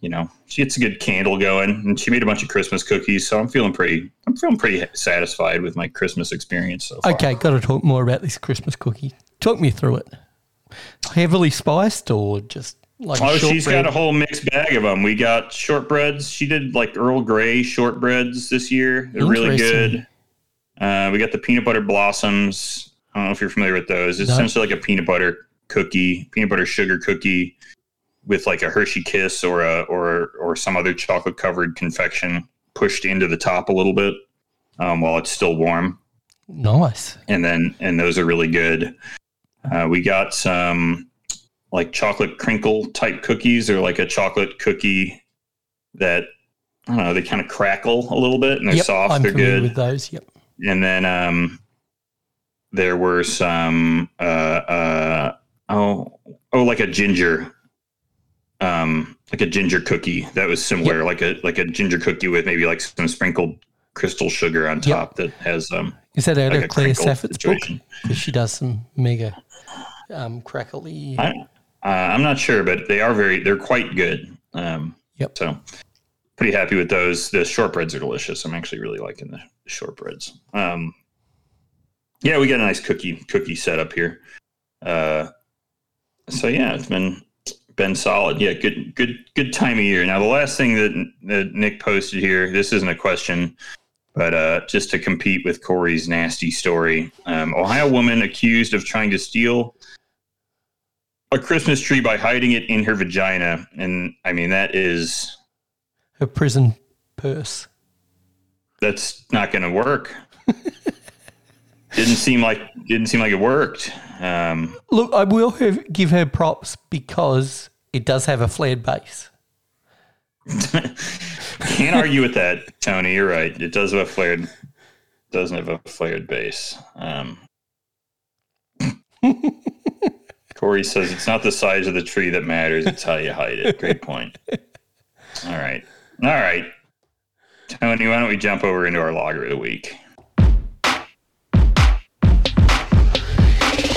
you know she gets a good candle going, and she made a bunch of Christmas cookies. So I'm feeling pretty I'm feeling pretty satisfied with my Christmas experience so far. Okay, got to talk more about this Christmas cookie. Talk me through it. Heavily spiced or just like Oh, she's shortbread? got a whole mixed bag of them. We got shortbreads. She did like Earl Grey shortbreads this year. They're really good. Uh, we got the peanut butter blossoms. I don't know if you're familiar with those. It's No. essentially like a peanut butter cookie, peanut butter sugar cookie with like a Hershey Kiss or a or or some other chocolate covered confection pushed into the top a little bit um, while it's still warm nice. and then and those are really good. Uh, we got some like chocolate crinkle type cookies, or like a chocolate cookie that I don't know. They kind of crackle a little bit, and they're yep, soft. I'm they're good. with those. Yep. And then um, there were some uh, uh, oh oh like a ginger. Um, like a ginger cookie that was similar, like a like a ginger cookie with maybe like some sprinkled crystal sugar on top that has um Is that out like of Claire Saffitz's book? Because she does some mega um, crackly. I, uh, I'm not sure, but they are very, they're quite good. Um, Yep. So pretty happy with those. The shortbreads are delicious. I'm actually really liking the shortbreads. Um, yeah, we got a nice cookie cookie setup here. Uh, so yeah, it's been been solid. Yeah, good good good time of year. Now the last thing that, that Nick posted here, this isn't a question, but uh, just to compete with Corey's nasty story, um, Ohio woman accused of trying to steal a Christmas tree by hiding it in her vagina, and I mean that is her prison purse. that's not going to work. [laughs] didn't seem like didn't seem like it worked. Um, Look, I will have, give her props because it does have a flared base. [laughs] can't argue with that, Tony. You're right. It does have a flared doesn't have a flared base. Um, [laughs] Corey says it's not the size of the tree that matters; it's how you hide it. Great point. [laughs] All right, all right, Tony. Why don't we jump over into our logger of the week?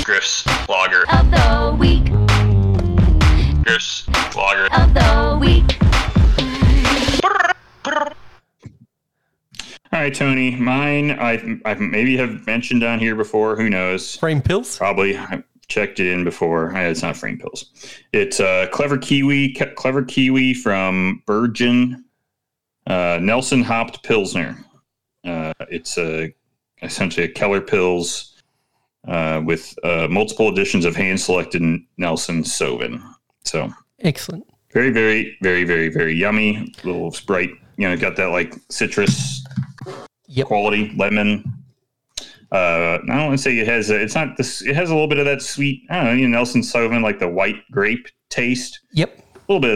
Griff's logger. of the week, Griff's logger. of the week. All right, Tony. Mine, I, I maybe have mentioned on here before. Who knows? Frame pills? Probably I checked it in before. It's not frame pills. It's uh, clever kiwi, clever kiwi from Virgin uh, Nelson hopped pilsner. Uh, it's a essentially a Keller Pils uh, with uh, multiple editions of hand selected Nelson Sauvin. So Excellent. very, very, very, very, very yummy. Little Sprite. You know, got that like citrus Yep. quality lemon. Uh, I don't want to say it has. A, it's not this. It has a little bit of that sweet. I don't know. You know, Nelson Sauvin, like the white grape taste. Yep. A little bit of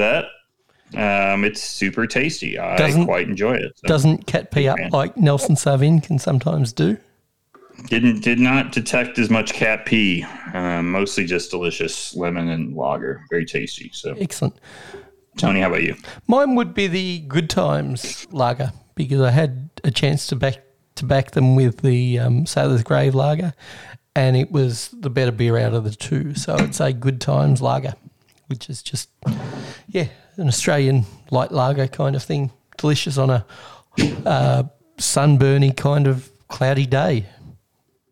that. Um, it's super tasty. I Doesn't- quite enjoy it. So. Doesn't cat pee up fan. like Nelson Sauvin can sometimes do. Didn't did not detect as much cat pee. Um, mostly just delicious lemon and lager. Very tasty. So, Excellent. Tony, how about you? Mine would be the Good Times lager because I had a chance to back to back them with the um, Sailor's Grave lager, and it was the better beer out of the two. So it's a Good Times lager, which is just yeah, an Australian light lager kind of thing, delicious on a uh, sunburny kind of cloudy day.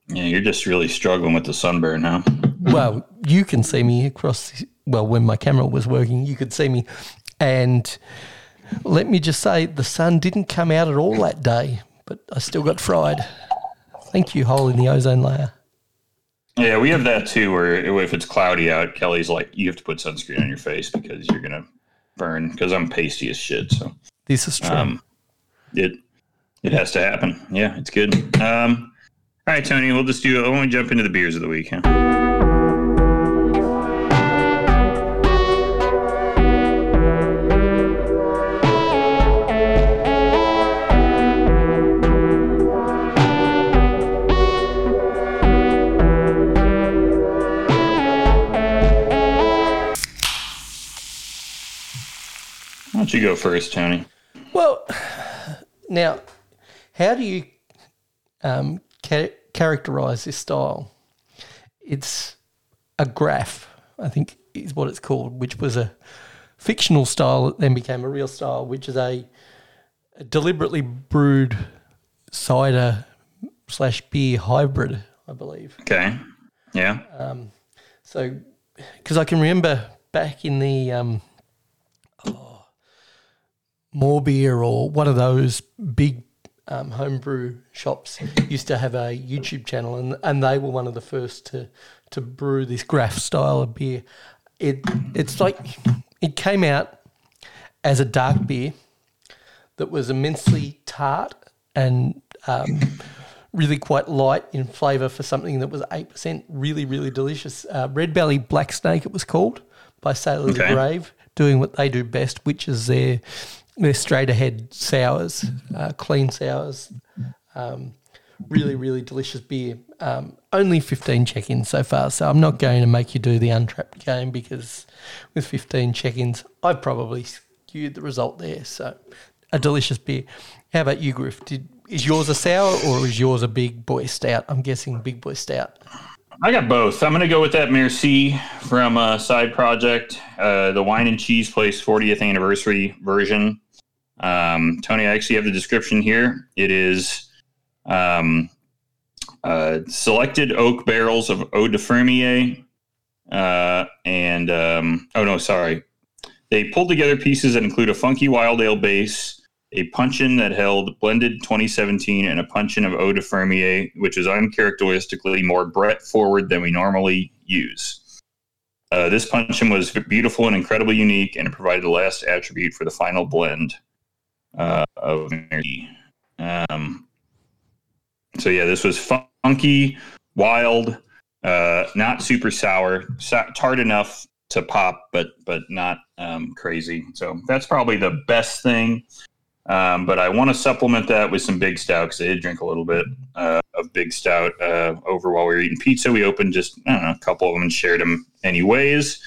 Yeah, you're just really struggling with the sunburn, huh? well, you can see me across. Well, when my camera was working, you could see me, and let me just say, the sun didn't come out at all that day, but I still got fried. Thank you, hole in the ozone layer. Yeah, we have that too. Where if it's cloudy out, Kelly's like, you have to put sunscreen on your face because you're gonna burn. Because I'm pasty as shit. So This is true. um, it it has to happen. Yeah, it's good. Um, all right, Tony, we'll just do. I want to jump into the beers of the week. Huh? Why don't you go first, Tony? well, now, how do you um, ca- characterize this style? It's a graf, I think is what it's called, which was a fictional style that then became a real style, which is a, a deliberately brewed cider slash beer hybrid, I believe. Okay. Yeah. Um, So, because I can remember back in the um, oh, More Beer or one of those big um, homebrew shops used to have a YouTube channel, and, and they were one of the first to to brew this graf style of beer. It it's like it came out as a dark beer that was immensely tart and um, really quite light in flavour for something that was 8%, really, really delicious. Uh, Red Belly Black Snake, it was called, by Sailor's Okay. Grave, doing what they do best, which is their, their straight ahead sours, uh, clean sours. Um, really, really delicious beer. Um, only 15 check ins so far, so I'm not going to make you do the Untappd game because with 15 check ins, I've probably skewed the result there. So, a delicious beer. How about you, Griff? Did, is yours a sour or is yours a big boy stout? I'm guessing big boy stout. I got both. I'm going to go with that Merci from uh, Side Project, uh, the wine and cheese place 40th anniversary version. Um, Tony, I actually have the description here. It is um, uh, selected oak barrels of Eau de Fermier. Uh, and, um, oh no, sorry. They pulled together pieces that include a funky wild ale base, a puncheon that held blended 2017, and a puncheon of Eau de Fermier, which is uncharacteristically more Brett forward than we normally use. Uh, this puncheon was beautiful and incredibly unique, and it provided the last attribute for the final blend uh, of Mary. Um, so yeah, this was funky, wild, uh, not super sour, sa- tart enough to pop, but but not um, crazy. So that's probably the best thing. Um, but I want to supplement that with some big stout because I did drink a little bit uh, of big stout uh, over while we were eating pizza. We opened just know a couple of them and shared them anyways.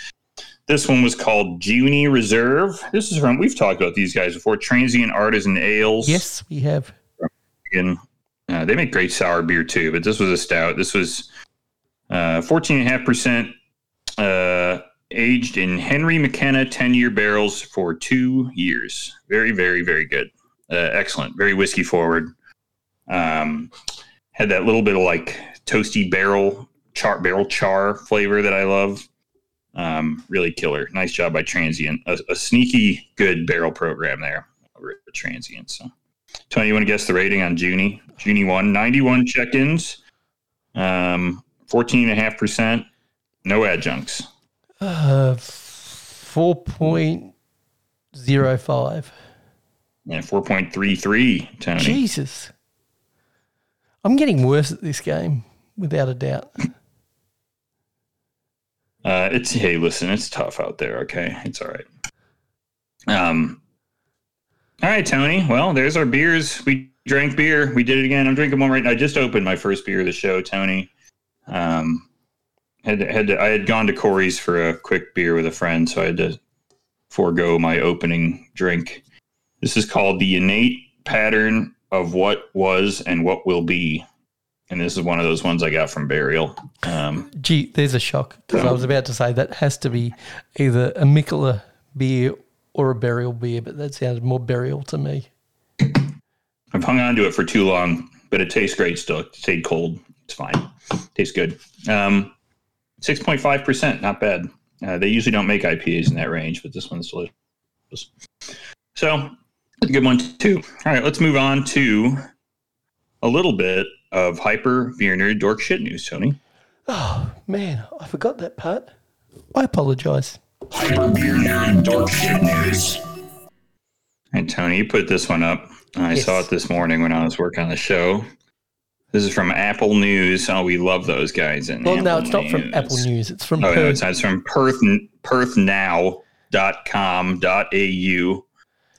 This one was called Junie Reserve. This is from we've talked about these guys before. Transient Artisan Ales. Yes, we have. And, uh, they make great sour beer too, but this was a stout. This was uh, 14.5% uh, aged in Henry McKenna 10 year barrels for two years. Very, very, very good. Uh, excellent. Very whiskey forward. Um, had that little bit of like toasty barrel char barrel char flavor that I love. Um, really killer. Nice job by Transient. A, a sneaky good barrel program there over at Transient. So, Tony, you want to guess the rating on Junie? Junie one, 91 check-ins, um, 14.5%, no adjuncts. Uh, 4.05. Yeah, 4.33, Tony. Jesus. I'm getting worse at this game, without a doubt. Uh, it's hey, listen, it's tough out there. Okay, it's all right. Um, all right, Tony. Well, there's our beers. We drank beer. We did it again. I'm drinking one right now. I just opened my first beer of the show, Tony. Um, had had to, I had gone to Corey's for a quick beer with a friend, so I had to forego my opening drink. This is called the innate pattern of what was and what will be, and this is one of those ones I got from Burial. Um, Gee, there's a shock because I was about to say that has to be either a Mikkeller beer or a burial beer, but that sounds more burial to me. I've hung on to it for too long, but it tastes great still. It stayed cold. It's fine. Tastes good. Um, 6.5%, not bad. Uh, they usually don't make IPAs in that range, but this one's delicious. So, a good one too. All right, let's move on to a little bit of hyper beer nerd dork shit news, Tony. Oh man, I forgot that part. I apologise. Hyper Beer Nerd Dork Shit News. And Tony, you put this one up. I Yes. saw it this morning when I was working on the show. This is from Apple News. Oh, we love those guys. In Well, no, Apple it's not from Apple News. It's from Oh, no, Perth. it's, it's from Perth, perthnow.com.au,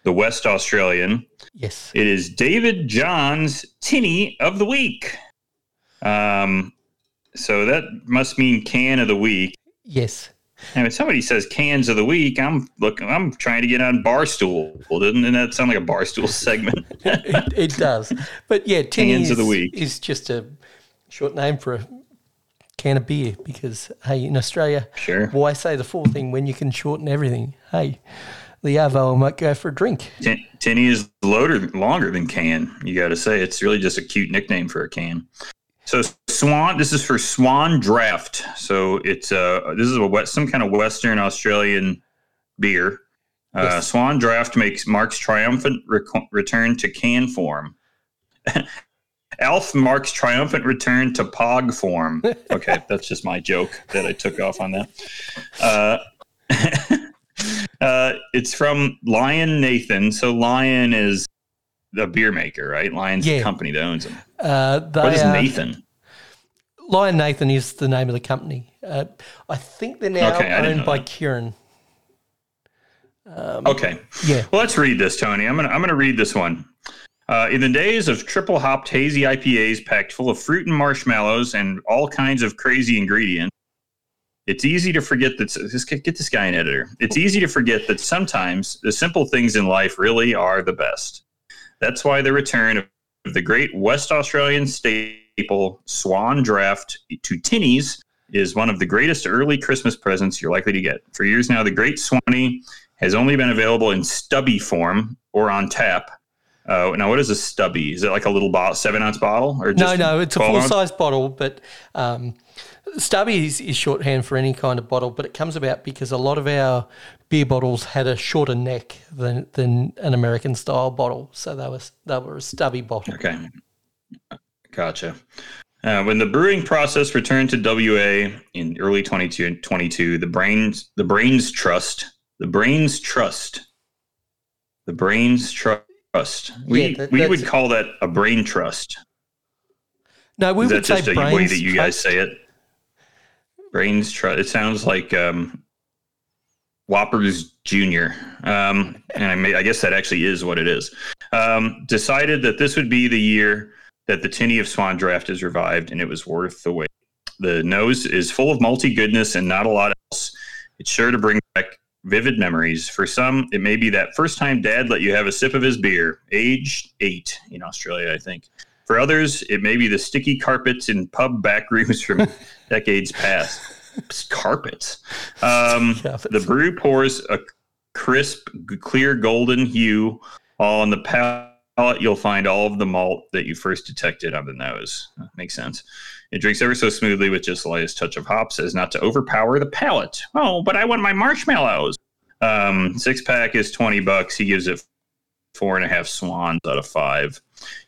the West Australian. Yes. It is David John's Tinny of the Week. Um, so that must mean can of the week. Yes. And when somebody says cans of the week, I'm looking. I'm trying to get on Barstool. Well, doesn't that sound like a Barstool segment? [laughs] it, it does. But yeah, tinny Cans is, of the week. is just a short name for a can of beer because, hey, in Australia, Sure. why say the full thing when you can shorten everything? Hey, the Avo might go for a drink. Tin- Tinny is loader, longer than can. You got to say it's really just a cute nickname for a can. So Swan, this is for Swan Draft. So it's uh this is a wet, some kind of Western Australian beer. Uh, Yes. Swan Draft makes marks triumphant rec- return to can form. [laughs] Elf marks triumphant return to pog form. [laughs] Okay, that's just my joke that I took off on that. Uh, [laughs] uh, it's from Lion Nathan. So Lion is the beer maker, right? Lion's Yeah. the company that owns them. Uh, What is are- Nathan? Lion Nathan is the name of the company. Uh, I think they're now Okay, owned by that. Kirin. Okay. Yeah. Well, let's read this, Tony. I'm gonna I'm gonna read this one. Uh, in the days of triple hopped hazy IPAs packed full of fruit and marshmallows and all kinds of crazy ingredients, it's easy to forget that. Just get this guy an editor. It's easy to forget that sometimes the simple things in life really are the best. That's why the return of the great West Australian staple Swan Draft to tinnies is one of the greatest early Christmas presents you're likely to get. For years now, the Great Swanee has only been available in stubby form or on tap. Uh, now, what is a stubby? Is it like a little bottle, seven ounce bottle, or No, just no, it's a full ounce? size bottle, but um, stubby is, is shorthand for any kind of bottle. But it comes about because a lot of our beer bottles had a shorter neck than than an American style bottle, so they were they were a stubby bottle. Okay, gotcha. Uh, when the brewing process returned to WA in early 22, 22 the brains the brains trust the brains trust the brains trust. We Yeah, that- we would call that a brain trust. No, we Is would that say just a way that you guys trust. say it? Brains trust. It sounds like um, Whoppers Junior, um, and I, may, I guess that actually is what it is. Um, decided that this would be the year that the tinny of Swan Draft is revived, and it was worth the wait. The nose is full of multi goodness and not a lot else. It's sure to bring back vivid memories. For some, it may be that first time dad let you have a sip of his beer, age eight in Australia, I think. For others, it may be the sticky carpets in pub back rooms from [laughs] decades past. Carpets. Um, [laughs] the brew pours a crisp, clear golden hue. On the palate, you'll find all of the malt that you first detected on the nose. Makes sense. It drinks ever so smoothly with just the lightest touch of hops as not to overpower the palate. Oh, but I want my marshmallows. Um, six pack is 20 bucks. He gives it four and a half swans out of five.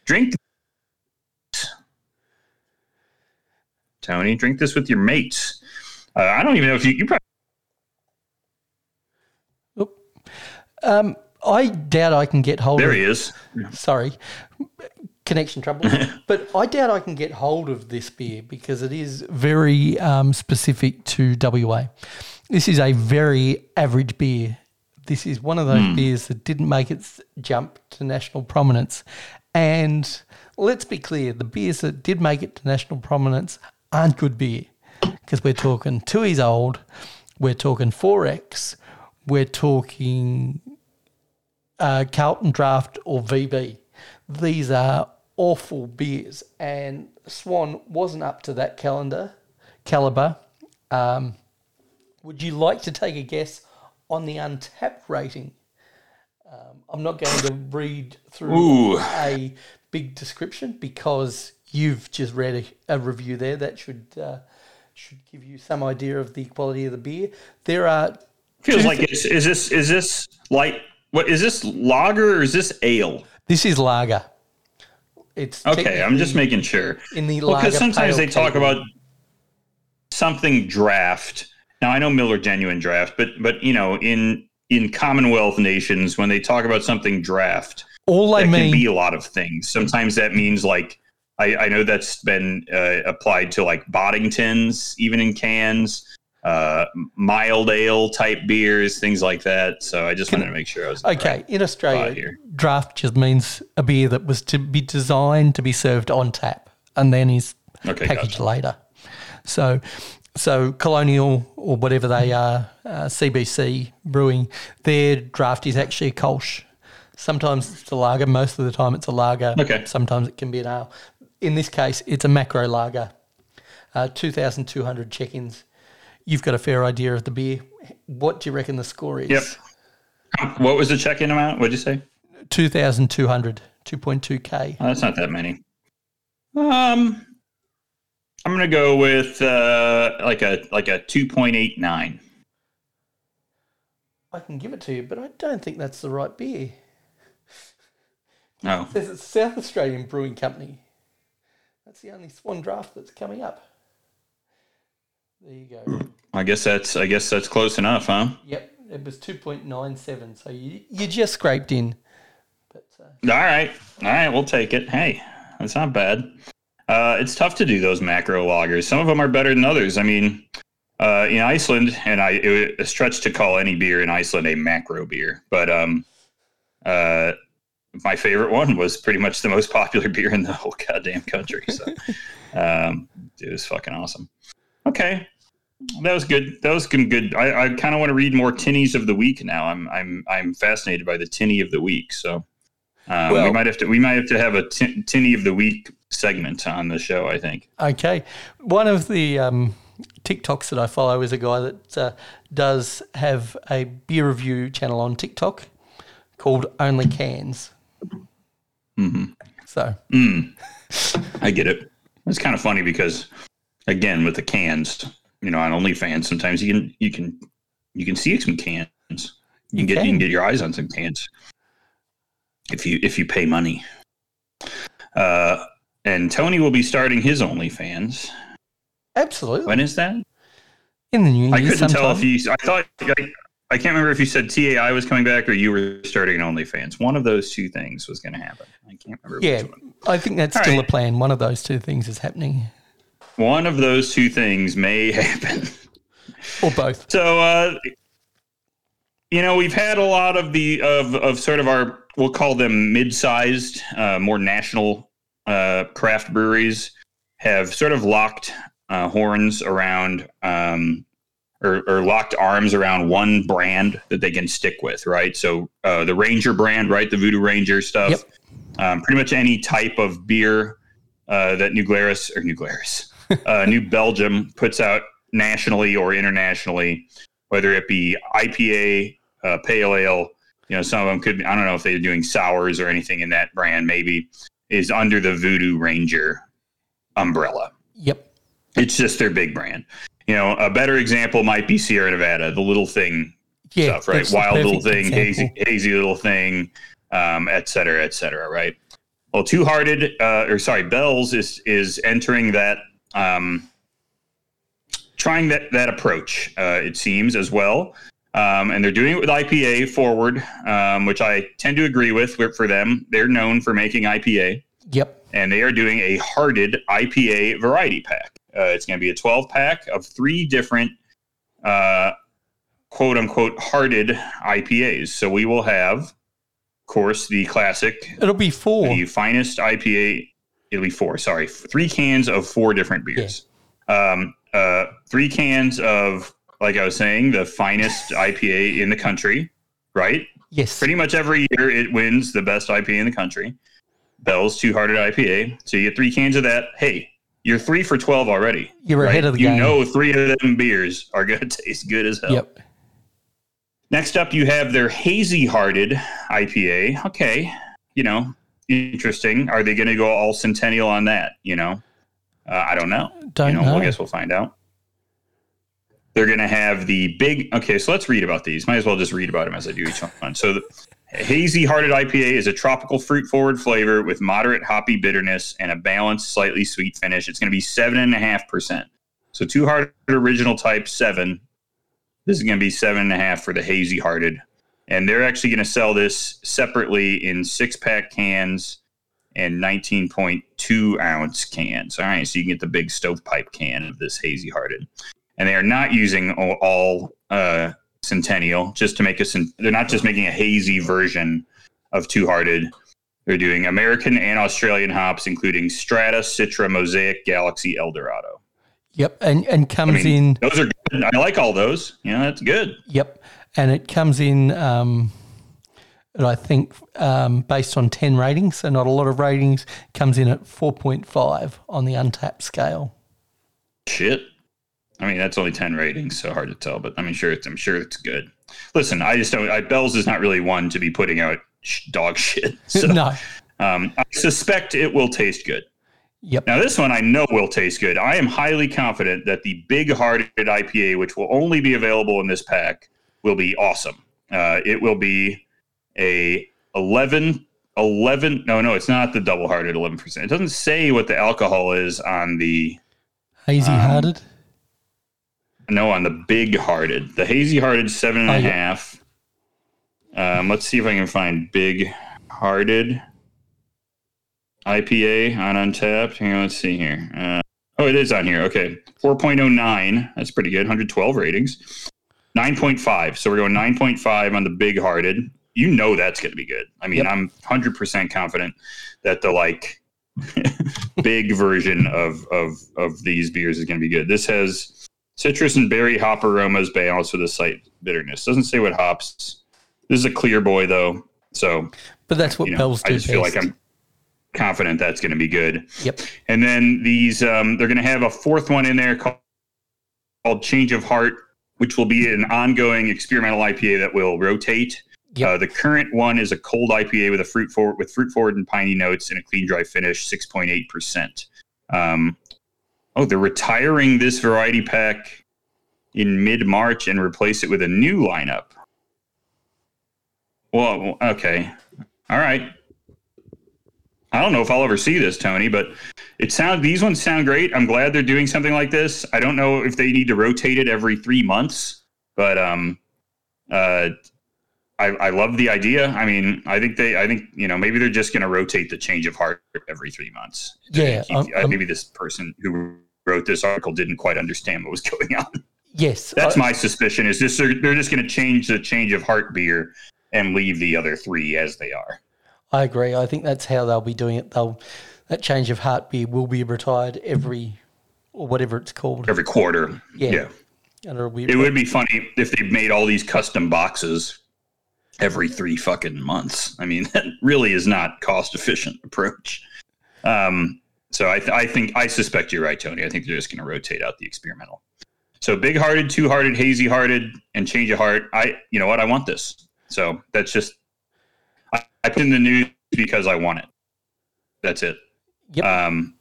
Drink Tony, drink this with your mates. Uh, I don't even know if you, you probably Um, I doubt I can get hold there of. he is. [laughs] Sorry, connection trouble. [laughs] but I doubt I can get hold of this beer because it is very um, specific to WA. This is a very average beer. This is one of those beers that didn't make its jump to national prominence. And let's be clear the beers that did make it to national prominence aren't good beer because we're talking Tooheys Old, we're talking 4X, we're talking uh, Carlton Draft or VB. These are awful beers, and Swan wasn't up to that calendar caliber. Um, would you like to take a guess on the Untappd rating? Um, I'm not going to read through Ooh. a big description because you've just read a, a review there that should uh, should give you some idea of the quality of the beer. There are Feels like it's is this is this light what is this lager or is this ale? This is lager. It's Okay, I'm just making sure. in the Well, lager. because sometimes they talk category. about something draft. Now I know Miller Genuine Draft, but but you know in in Commonwealth nations when they talk about something draft, all I that can mean. be a lot of things. Sometimes that means like I, I know that's been uh, applied to like Boddingtons, even in cans, uh, mild ale type beers, things like that. So I just wanted to make sure I was Okay, right. in Australia, draft just means a beer that was to be designed to be served on tap and then is Okay, packaged gotcha. later. So, so Colonial or whatever they are, uh, CBC Brewing, their draft is actually a Kolsch. Sometimes it's a lager. Most of the time, it's a lager. Okay. Sometimes it can be an ale. In this case, it's a macro lager. Uh, 2,200 check-ins. You've got a fair idea of the beer. What do you reckon the score is? Yep. What was the check-in amount? What'd you say? 2,200, 2.2K. Oh, that's not that many. Um, I'm gonna go with uh, like a like a two point eight nine. I can give it to you, but I don't think that's the right beer. No. It says it's South Australian Brewing Company. That's the only Swan draft that's coming up. There you go. [clears throat] I guess that's I guess that's close enough, huh? Yep, it was 2.97, so you, you just scraped in. But uh, All right, all right, we'll take it. Hey, that's not bad. Uh, it's tough to do those macro lagers. Some of them are better than others. I mean, uh, in Iceland, and I it was a stretch to call any beer in Iceland a macro beer, but um, uh, my favorite one was pretty much the most popular [laughs] beer in the whole goddamn country. So, [laughs] um, it was fucking awesome. Okay, that was good. That was good. I, I kind of want to read more tinnies of the week now. I'm I'm I'm fascinated by the tinny of the week. So. Uh, we might have to. We might have to have a tinny of the week segment on the show. I think. okay, one of the um, TikToks that I follow is a guy that uh, does have a beer review channel on TikTok called Only Cans. Hmm So Mm. I get it. It's kind of funny because, again, with the cans, you know, on OnlyFans, sometimes you can you can you can see some cans. You can get you can. get your eyes on some cans if you if you pay money. Uh, and Tony will be starting his OnlyFans. absolutely, When is that? in the new year, I couldn't tell sometime. if you. I thought. I, I can't remember if you said TAI was coming back or you were starting OnlyFans. One of those two things was going to happen. I can't remember. Yeah, Which one. I think that's All still right. a plan. One of those two things is happening, One of those two things may [laughs] happen. or both. So, uh, you know, we've had a lot of the of of sort of our we'll call them mid-sized, uh, more national uh, craft breweries have sort of locked uh, horns around um, or, or locked arms around one brand that they can stick with, right? So uh, the Ranger brand, right, the Voodoo Ranger stuff. Yep. Um, pretty much any type of beer uh, that New Glarus or New Glarus, uh, New Belgium puts out nationally or internationally, whether it be IPA, uh, pale ale, you know, some of them could be, I don't know if they're doing sours or anything in that brand, maybe is under the Voodoo Ranger umbrella. Yep. It's just their big brand. You know, a better example might be Sierra Nevada, the little thing Yeah. stuff, right? Wild little thing, example. hazy, hazy little thing, um, et cetera, et cetera, right? Well, Two Hearted, uh, or sorry, Bells is is entering that, um, trying that that approach. Uh, it seems as well, um, and they're doing it with IPA forward, um, which I tend to agree with. For for them, they're known for making IPA Yep. and they are doing a hearted IPA variety pack. Uh, it's going to be a 12 pack of three different uh, quote unquote hearted IPAs. So we will have, of course, the classic, It'll be four. the finest IPA. It'll be four. Sorry, three cans of four different beers. Um, uh, three cans of, like I was saying, the finest IPA in the country. Right. Yes. Pretty much every year it wins the best IPA in the country. Bell's Two Hearted IPA. So you get three cans of that. Hey, you're three for twelve already. You're ahead of the you game. You know three of them beers are going [laughs] to taste good as hell. Yep. Next up, you have their hazy hearted IPA. Okay, you know, interesting. Are they going to go all centennial on that? You know, uh, I don't know. Don't you know, know. I guess we'll find out. They're going to have the big. Okay, so let's read about these. Might as well just read about them as I do each one. So, the hazy hearted IPA is a tropical fruit forward flavor with moderate hoppy bitterness and a balanced, slightly sweet finish. It's going to be seven and a half percent. So, two hearted original type seven. This is going to be seven and a half for the hazy hearted, and they're actually going to sell this separately in six pack cans and 19.2 ounce cans. All right, so you can get the big stovepipe can of this hazy hearted. And they are not using all uh, Centennial just to make a. They're not just making a hazy version of Two Hearted. They're doing American and Australian hops, including Strata, Citra, Mosaic, Galaxy, Eldorado. Yep. And and I comes mean, in. those are good. I like all those. Yeah, that's good. Yep. And it comes in. Um, I think um, based on ten ratings, so not a lot of ratings, comes in at four point five on the Untappd scale. Shit. I mean, that's only ten ratings, so hard to tell. But I mean, sure, it's, I'm sure it's good. Listen, I just don't. I, Bell's is not really one to be putting out sh- dog [laughs] shit. So no. um, I suspect it will taste good. Yep. Now, this one I know will taste good. I am highly confident that the big hearted IPA, which will only be available in this pack, will be awesome. Uh, it will be a 11, 11, no, no, it's not the double hearted 11%. It doesn't say what the alcohol is on the, Hazy Um, hearted. No, on the big hearted. The hazy hearted seven and a yeah. half. Um, let's see if I can find big hearted IPA on Untappd. Hang on, let's see here. Uh, oh, it is on here. Okay, four point oh nine. That's pretty good. Hundred twelve ratings. Nine point five. So we're going nine point five on the big hearted. You know that's going to be good. I mean, Yep. I'm hundred percent confident that the like [laughs] big version of of of these beers is going to be good. This has citrus and berry hop aromas balance with a slight bitterness. Doesn't say what hops. This is a clear boy though, so But that's what you know, Bell's I just feel like. I'm confident that's going to be good. Yep. And then these, um, they're going to have a fourth one in there called, called Change of Heart, which will be an ongoing experimental IPA that will rotate. Yep. Uh, the current one is a cold IPA with a fruit forward with fruit forward and piney notes and a clean dry finish, six point eight percent. Um, oh, they're retiring this variety pack in mid March and replace it with a new lineup. Well, okay, all right. I don't know if I'll ever see this, Tony, but it sound these ones sound great. I'm glad they're doing something like this. I don't know if they need to rotate it every three months, but um, uh, I, I love the idea. I mean, I think they, I think you know, maybe they're just going to rotate the change of heart every three months. Yeah, He- um, um, maybe this person who wrote this article didn't quite understand what was [laughs] going on. Yes. That's I- my suspicion. Is this they're, they're just going to change the change of heart beer and leave the other three as they are. I agree. I think that's how they'll be doing it. They'll that change of heart beer will be retired every or whatever it's called. every quarter. Yeah. yeah. And it'll be It would be funny if they made all these custom boxes every three fucking months. I mean, [laughs] that really is not cost efficient approach. Um, so I, th- I think I suspect you're right, Tony. I think they're just going to rotate out the experimental. So big hearted, two hearted, hazy hearted, and change of heart. I, you know what? I want this. So that's just I, I put in the news because I want it. That's it. Yep. Um,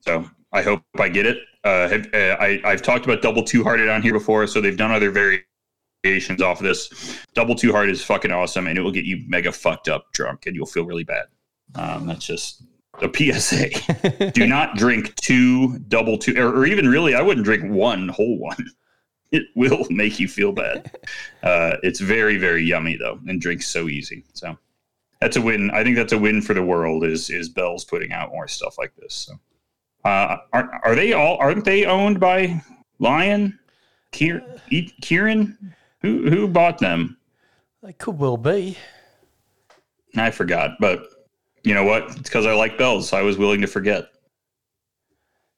so I hope I get it. Uh, have, uh, I, I've talked about double two hearted on here before, so they've done other variations off of this. Double two Hard is fucking awesome, and it will get you mega fucked up drunk, and you'll feel really bad. Um, that's just a PSA. [laughs] Do not drink two double two, or, or even really, I wouldn't drink one whole one. [laughs] It will make you feel bad. Uh, it's very, very yummy though, and drinks so easy. So that's a win. I think that's a win for the world. Is is Bell's putting out more stuff like this? So, uh, are are they all? Aren't they owned by Lion? Kier, Kieran? Who who bought them? They could well be. I forgot, but you know what? It's because I like bells. So I was willing to forget.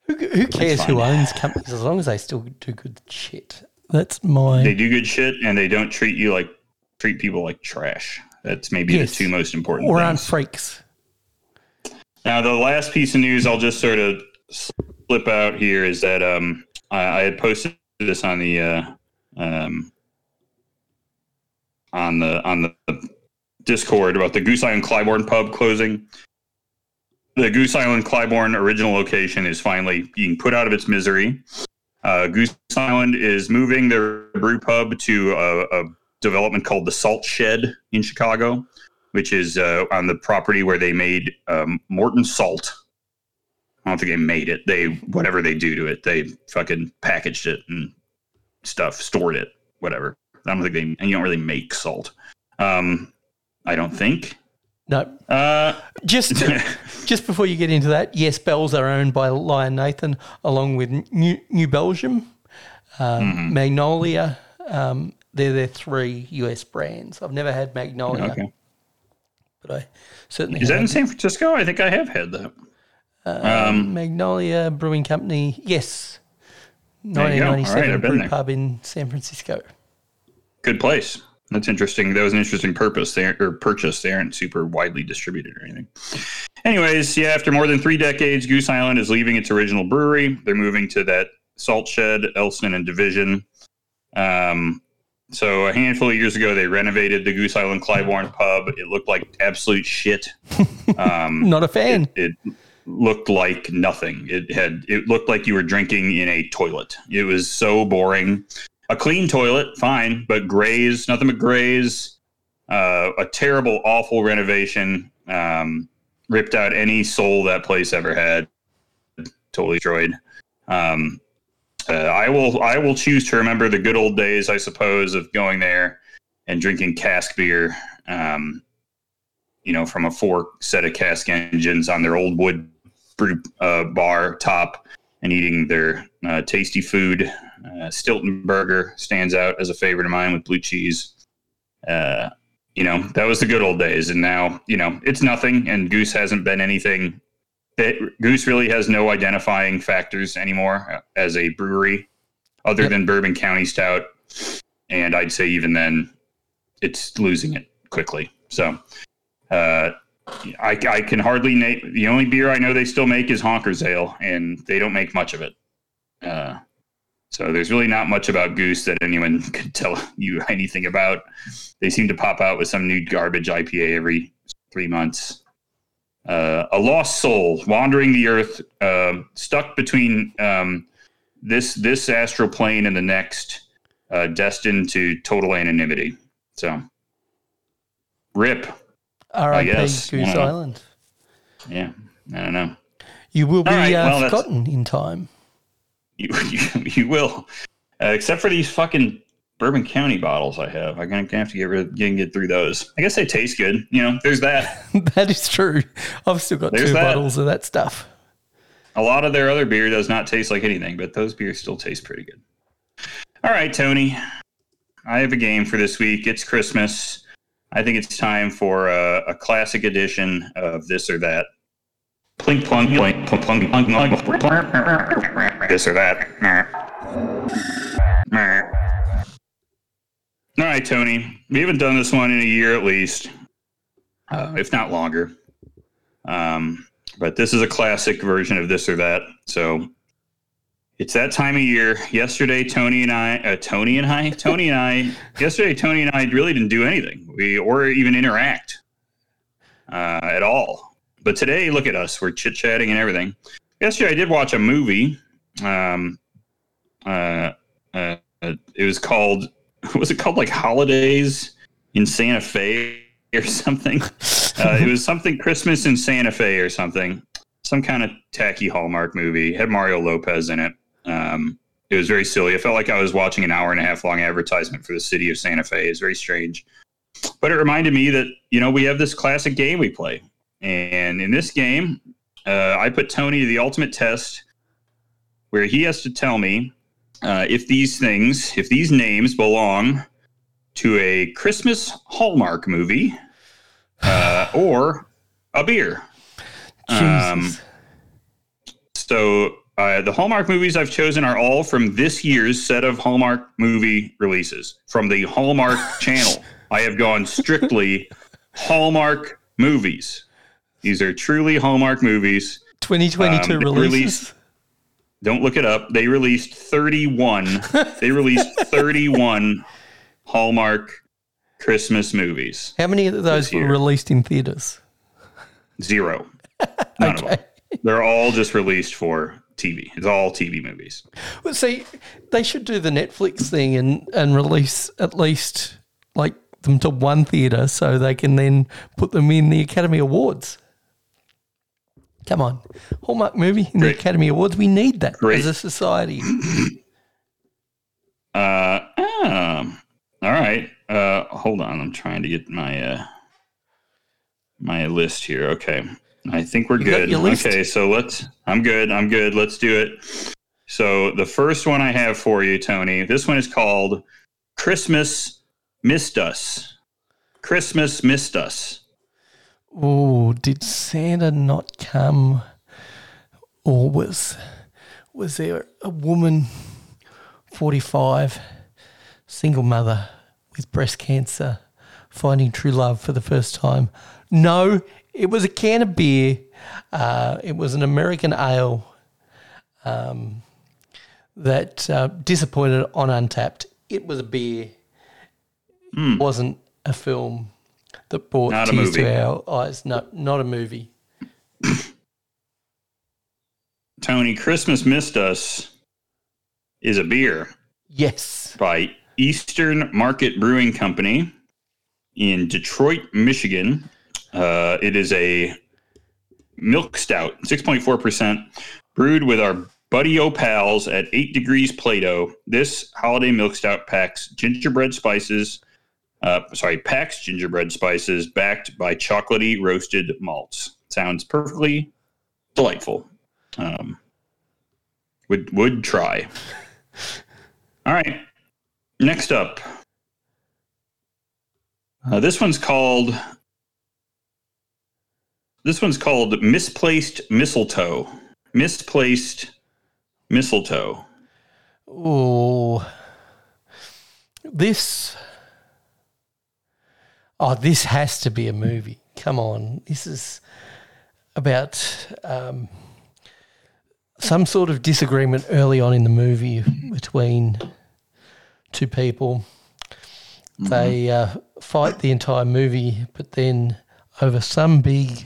Who, who cares who owns companies as long as they still do good shit? That's my. They do good shit, and they don't treat you like treat people like trash. That's maybe Yes. the two most important. or aren't freaks. Now, the last piece of news I'll just sort of slip out here is that um, I, I had posted this on the uh, um, on the on the Discord about the Goose Island Clybourn pub closing. The Goose Island Clybourn original location is finally being put out of its misery. Uh, Goose Island is moving their brew pub to a, a development called the Salt Shed in Chicago which is uh, on the property where they made um, Morton salt. I don't think they made it. They whatever they do to it, they fucking packaged it and stuff, stored it, whatever. I don't think they. And you don't really make salt. Um, I don't think. No, Uh, just [laughs] just before you get into that, yes, Bells are owned by Lion Nathan, along with New New Belgium, um, Mm-hmm. Magnolia. Um, they're their three US brands. I've never had Magnolia, okay. but I certainly Is that in San Francisco? I think I have had that. Um, Magnolia Brewing Company. Yes, There you go. All right, 1997 I've brew pub in San Francisco. Good place. That's interesting. That was an interesting purpose. They aren't, or purchase. They aren't super widely distributed or anything. Anyways, yeah. After more than three decades, Goose Island is leaving its original brewery. They're moving to that Salt Shed, Elston, and Division. Um, so a handful of years ago, they renovated the Goose Island Clybourn pub. It looked like absolute shit. [laughs] Um, Not a fan. it looked like nothing. It had it looked like you were drinking in a toilet. It was so boring. A clean toilet, fine, but grays, nothing but grays. Uh, a terrible, awful renovation. Um, ripped out any soul that place ever had. Totally destroyed. Um, uh, I will I will choose to remember the good old days, I suppose, of going there and drinking cask beer. Um, you know, from a four set of cask engines on their old wood brew uh, bar top and eating their uh, tasty food. Uh, Stilton Burger stands out as a favorite of mine with blue cheese. Uh, you know, that was the good old days. And now, you know, it's nothing. And Goose hasn't been anything. It, Goose really has no identifying factors anymore as a brewery other Yep. than Bourbon County Stout. And I'd say even then, it's losing it quickly. So, uh, I, I can hardly name the only beer I know they still make is Honkers Ale, and they don't make much of it. Uh, so there's really not much about Goose that anyone [laughs] could tell you anything about. They seem to pop out with some new garbage IPA every three months. Uh, a lost soul wandering the earth, um stuck between um, this this astral plane and the next, uh, destined to total anonymity. So, rip. R.I.P. Goose. Island. Yeah, I don't know. You will be right, uh, well, forgotten in time. You [laughs] you, you will, uh, except for these fucking Bourbon County bottles I have. I'm gonna have to get rid, get, get through those. I guess they taste good. You know, there's that. [laughs] that is true. I've still got There's two that. bottles of that stuff. A lot of their other beer does not taste like anything, but those beers still taste pretty good. All right, Tony. I have a game for this week. It's Christmas. I think it's time for a, a classic edition of this or that. Plink plunk plink plunk plunk plunk plunk. This or that. All right, Tony. We haven't done this one in a year at least, uh, if not longer. Um, but this is a classic version of this or that. So it's that time of year. Yesterday, Tony and I, uh, Tony and I, Tony and I, [laughs] yesterday, Tony and I really didn't do anything. We or even interact uh, at all. But today, look at us. We're chit chatting and everything. Yesterday, I did watch a movie. Um, uh, uh, it was called, [laughs] was it called like Holidays in Santa Fe or something? [laughs] Uh, it was something Christmas in Santa Fe or something. Some kind of tacky Hallmark movie. Had Mario Lopez in it. Um, it was very silly. I felt like I was watching an hour and a half long advertisement for the city of Santa Fe. It's very strange. But it reminded me that, you know, we have this classic game we play. And in this game, uh, I put Tony to the ultimate test where he has to tell me uh, if these things, if these names belong to a Christmas Hallmark movie uh, [sighs] or a beer. Um. So uh, the Hallmark movies I've chosen are all from this year's set of Hallmark movie releases from the Hallmark [laughs] channel. I have gone strictly Hallmark movies. These are truly Hallmark movies. 2022 um, releases. released- Don't look it up. They released 31. they released [laughs] 31 Hallmark Christmas movies. How many of those were released in theaters? Zero. None of them. They're all just released for TV. It's all TV movies. Well, see, they should do the Netflix thing and, and release at least like them to one theatre so they can then put them in the Academy Awards. Come on, Hallmark movie in the Academy Awards. We need that Great. as a society. [clears throat] Uh, um, all right. Uh, hold on. I'm trying to get my uh, my list here. Okay, I think we're You good. Okay, so let's. I'm good. I'm good. Let's do it. So the first one I have for you, Tony. This one is called "Christmas Missed Us." Christmas missed us. Oh, did Santa not come, or was was there a woman, forty five, single mother with breast cancer, finding true love for the first time? No, it was a can of beer. Uh, it was an American ale um, that uh, disappointed on Untappd. It was a beer. It wasn't a film that brought Not tears to our eyes. No, not a movie. [coughs] Tony, Christmas missed us is a beer. Yes. by Eastern Market Brewing Company in Detroit, Michigan. Uh, it is a milk stout, 6.4%, brewed with our Buddy O Pals at 8 degrees Plato. This holiday milk stout packs gingerbread spices, uh, sorry, packs gingerbread spices backed by chocolatey roasted malts. Sounds perfectly delightful. Um, would would try. [laughs] All right. Next up. Uh, this one's called This one's called Misplaced Mistletoe. Misplaced Mistletoe. Oh, this. Oh, this has to be a movie. Come on, this is about um, some sort of disagreement early on in the movie between two people. They uh, fight the entire movie, but then over some big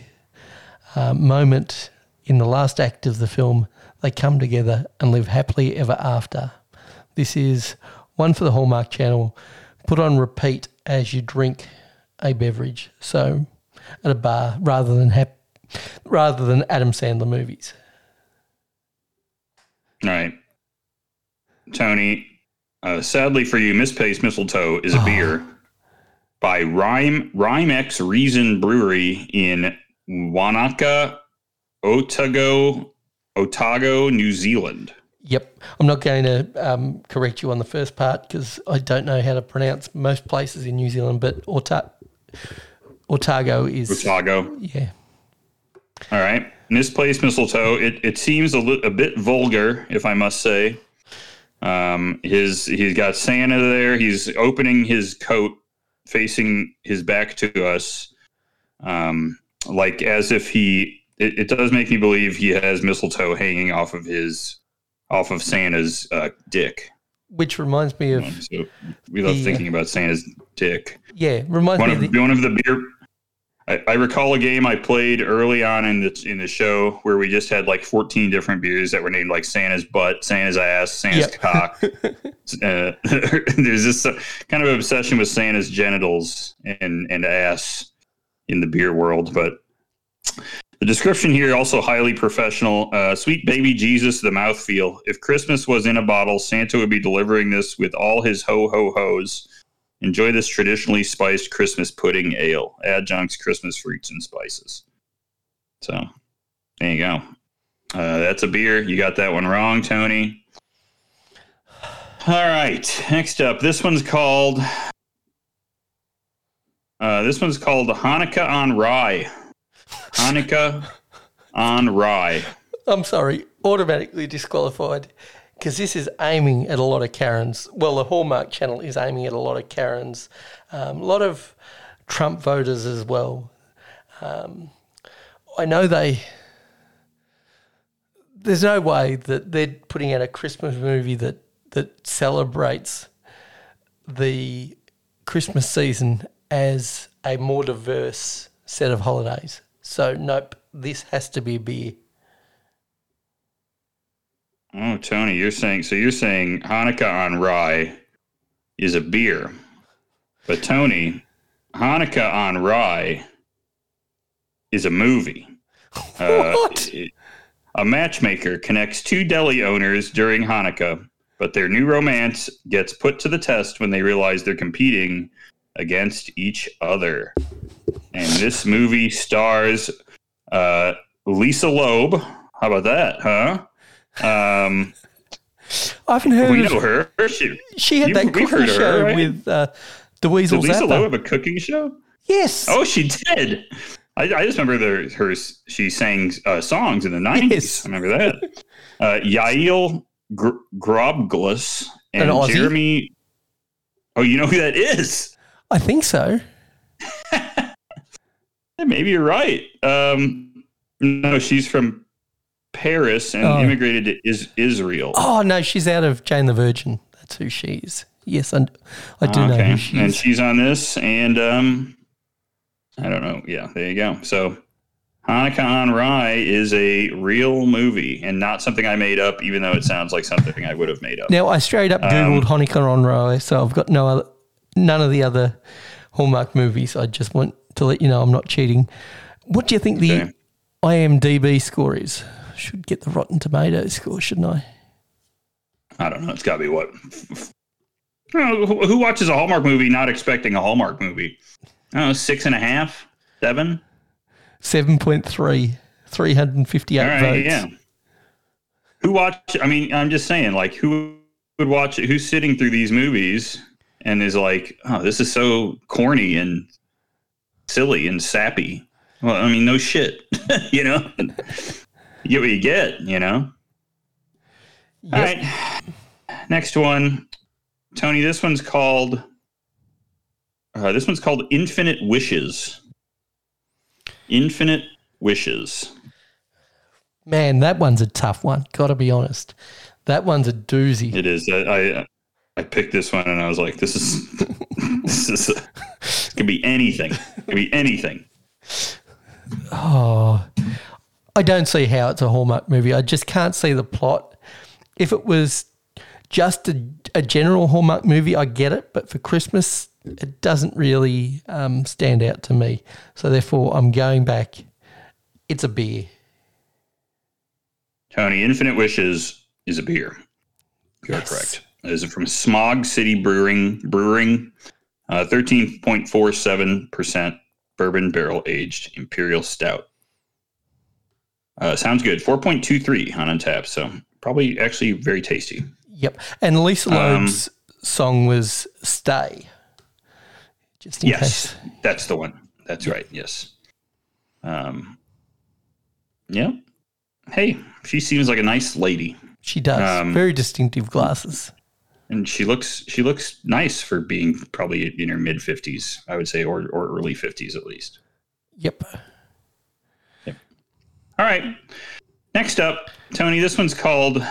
uh, moment in the last act of the film, they come together and live happily ever after. This is one for the Hallmark Channel. Put on repeat as you drink a beverage. So at a bar, rather than hap- rather than Adam Sandler movies. All right. Tony, uh, sadly for you, Misplaced Mistletoe is a Oh. beer by Rhyme Rhymex Reason Brewery in Wanaka, Otago, Otago, New Zealand. Yep, I'm not going to um, correct you on the first part because I don't know how to pronounce most places in New Zealand, but Ota- Otago is Otago. yeah. All right. Misplaced mistletoe. It, it seems a, li- a bit vulgar, if I must say. Um, his he's got Santa there. He's opening his coat, facing his back to us, um, like as if he. It, it does make me believe he has mistletoe hanging off of his, off of Santa's uh, dick. Which reminds me of So we love The, uh, thinking about Santa's dick. yeah, reminds one me of of the, one of the beer. I, I recall a game I played early on in the in the show where we just had like 14 different beers that were named like Santa's butt, Santa's ass, Santa's Yep. cock. [laughs] uh, [laughs] there's this uh, kind of obsession with Santa's genitals and and ass in the beer world, but the description here also highly professional. Uh, Sweet baby Jesus, the mouthfeel. If Christmas was in a bottle, Santa would be delivering this with all his ho ho hos. Enjoy this traditionally spiced Christmas pudding ale. Adjuncts, Christmas fruits, and spices. So, there you go. Uh, that's a beer. You got that one wrong, Tony. All right. Next up, this one's called Uh, this one's called Hanukkah on Rye. Hanukkah on Rye. I'm sorry, automatically disqualified because this is aiming at a lot of Karens. Well, the Hallmark channel is aiming at a lot of Karens, um, a lot of Trump voters as well. Um, I know they. There's no way that they're putting out a Christmas movie that that celebrates the Christmas season as a more diverse set of holidays. So nope, this has to be beer. Oh, Tony, you're saying so you're saying Hanukkah on Rye is a beer. But Tony, Hanukkah on Rye is a movie. [laughs] Uh, What? it- a matchmaker connects two deli owners during Hanukkah, but their new romance gets put to the test when they realize they're competing against each other. And this movie stars uh, Lisa Loeb. How about that, huh? Um, [laughs] I haven't heard we of know her. She, She had You- that cooking of her, show right? with uh, the Weasel did Lisa Zappa. Loeb have a cooking show? Yes. Oh, she did. I, I just remember the, her. She sang uh, songs in the nineties. Yes. I remember that. [laughs] Uh, Yael Gr- Grobglas and An Jeremy. Oh, you know who that is? I think so. [laughs] Maybe you're right. Um, no, she's from Paris and Oh. immigrated to is- Israel. Oh no, she's out of Jane the Virgin. That's who she is. Yes, I, I do know who she and she's on this, and um, I don't know. Yeah, there you go. So, Hanukkah on Rye is a real movie and not something I made up, even though it sounds like something I would have made up. Now I straight up googled Hanukkah on Rye, so I've got no other, none of the other Hallmark movies. I just want to let you know I'm not cheating. What do you think the Okay. IMDb score is? Should get the Rotten Tomatoes score, shouldn't I? I don't know. It's got to be what. Know, who, watches a Hallmark movie not expecting a Hallmark movie? I don't know, six and a half, seven. Seven point three, three hundred and fifty-eight right, votes. yeah. Who watch? I mean, I'm just saying, like, who would watch? it? Who's sitting through these movies and is like, "Oh, this is so corny and silly and sappy." Well, I mean, no shit, [laughs] you know. you get what you get, you know. All Yep. right, next one, Tony. This one's called. Uh, this one's called Infinite Wishes. Infinite Wishes. Man, that one's a tough one. Got to be honest. That one's a doozy. It is. I I, I picked this one and I was like, this is [laughs] this is this could be anything. It could be anything. Oh, I don't see how it's a Hallmark movie. I just can't see the plot. If it was just a, a general Hallmark movie, I get it. But for Christmas, it doesn't really um, stand out to me. So therefore, I'm going back. It's a beer. Tony, Infinite Wishes is a beer. You're Yes. correct. It is from Smog City Brewing. Brewing, uh, thirteen point four seven percent bourbon barrel aged imperial stout. Uh, sounds good. Four point two three on Untappd. So probably actually very tasty. Yep. And Lisa Um, song was "Stay." Just in yes, case. that's the one. That's right. Yes. Um. Yeah. Hey, she seems like a nice lady, She does. Um, Very distinctive glasses. And she looks she looks nice for being probably in her mid fifties, I would say, or or early fifties at least. Yep. Yep. All right. Next up, Tony. This one's called.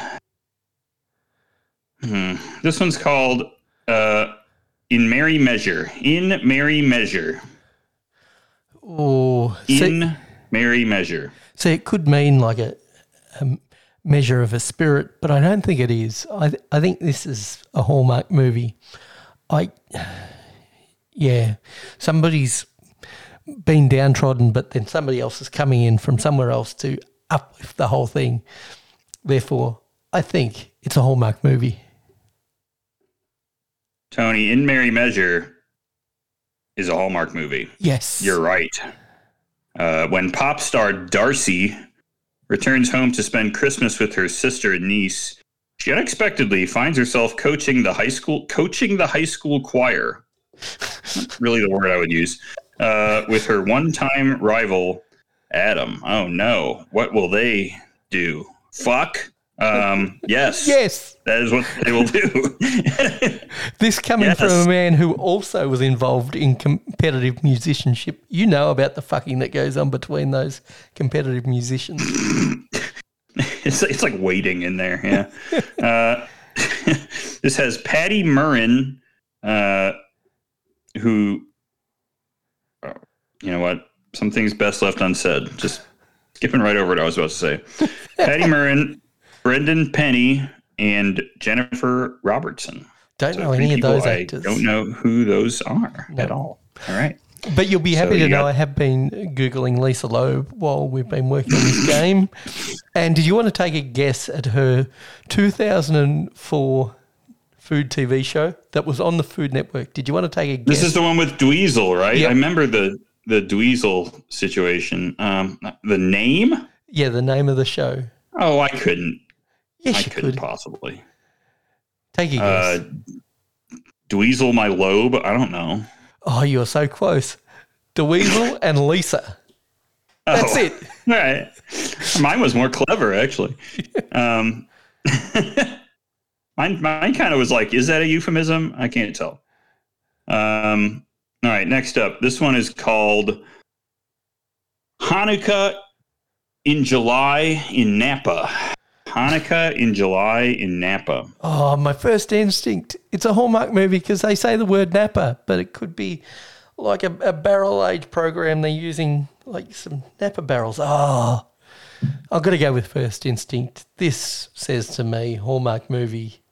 Hmm, this one's called uh, "In Merry Measure." In Merry Measure. Oh, In Merry Measure. so it could mean like a, a measure of a spirit, but I don't think it is. I th- I think this is a Hallmark movie. I, yeah, somebody's been downtrodden, but then somebody else is coming in from somewhere else to uplift the whole thing. Therefore, I think it's a Hallmark movie. Tony, In Merry Measure is a Hallmark movie. Yes, You're right. Uh, when pop star Darcy returns home to spend Christmas with her sister and niece, she unexpectedly finds herself coaching the high school coaching the high school choir. [laughs] really the word I would use. Uh, with her one-time rival, Adam. Oh no, what will they do? Fuck. Um, yes. [laughs] Yes. That is what they will do. [laughs] This coming Yes. from a man who also was involved in competitive musicianship. You know about the fucking that goes on between those competitive musicians. [laughs] it's, it's like waiting in there. Yeah. uh, this has Patti Murin, uh, who, oh, you know what? Some things best left unsaid. Just skipping right over what I was about to say. Patti Murin, Brendan Penny, and Jennifer Robertson. Don't So know any of those I actors. don't know who those are No. at all. All right. But you'll be happy So to know got- I have been Googling Lisa Loeb while we've been working on this [coughs] game. And did you want to take a guess at her 2004 food TV show that was on the Food Network? Did you want to take a guess? This is the one with Dweezil, right? Yep. I remember the the Dweezil situation. Um, the name? yeah, the name of the show. Oh, I couldn't. Yes, I you could. possibly. Take a guess. Uh, Dweezil, my lobe. I don't know. oh, you're so close. Dweezil [laughs] and Lisa. That's Oh, it. [laughs] All right. Mine was more clever, actually. [laughs] Um, mine, mine kind of was like, is that a euphemism? I can't tell. Um, all right. Next up, this one is called Hanukkah in July in Napa. Hanukkah in July in Napa. Oh, my first instinct. It's a Hallmark movie because they say the word Napa, but it could be like a, a barrel age program they're using, like some Napa barrels. Oh, I've got to go with first instinct. This says to me Hallmark movie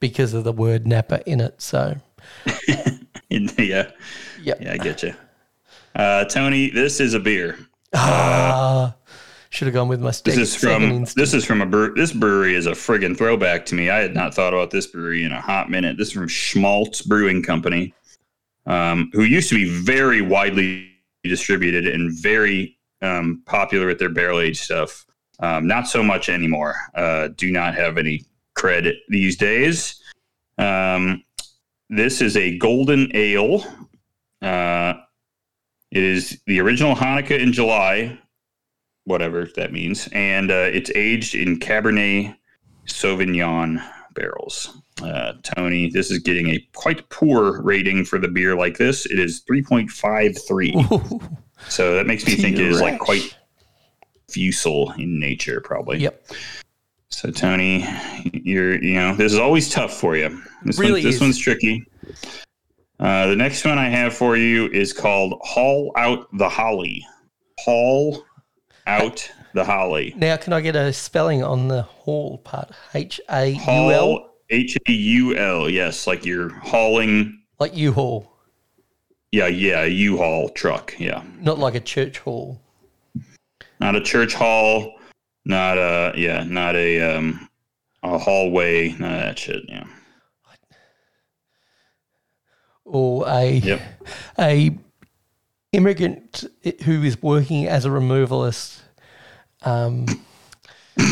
because of the word Napa in it. So, [laughs] In, yeah. yep. Yeah, I get you. Uh, Tony, this is a beer. Ah, should have gone with my This is from this is from a bre- this brewery is a friggin' throwback to me. I had not thought about this brewery in a hot minute. This is from Schmaltz Brewing Company, um, who used to be very widely distributed and very um, popular with their barrel aged stuff. Um, not so much anymore. Uh, do not have any credit these days. Um, this is a golden ale. Uh, it is the original Hanukkah in July, whatever that means, and uh, it's aged in Cabernet Sauvignon barrels. Uh, Tony, this is getting a quite poor rating for the beer like this. It is 3.53. So that makes me think it is like quite fusel in nature, probably. yep. So Tony, you're you know this is always tough for you. This Really one, this one's tricky. Uh, the next one I have for you is called "Haul Out the Holly." Haul out the holly. Now, can I get a spelling on the hall part? H A U L, Haul H A U L. Yes, like you're hauling. like U haul, Yeah, yeah, U-Haul truck. Yeah, not like a church hall. not a church hall. Not a yeah, not a um a hallway. None of that shit. Yeah. or a Yep. a immigrant who is working as a removalist um, [coughs]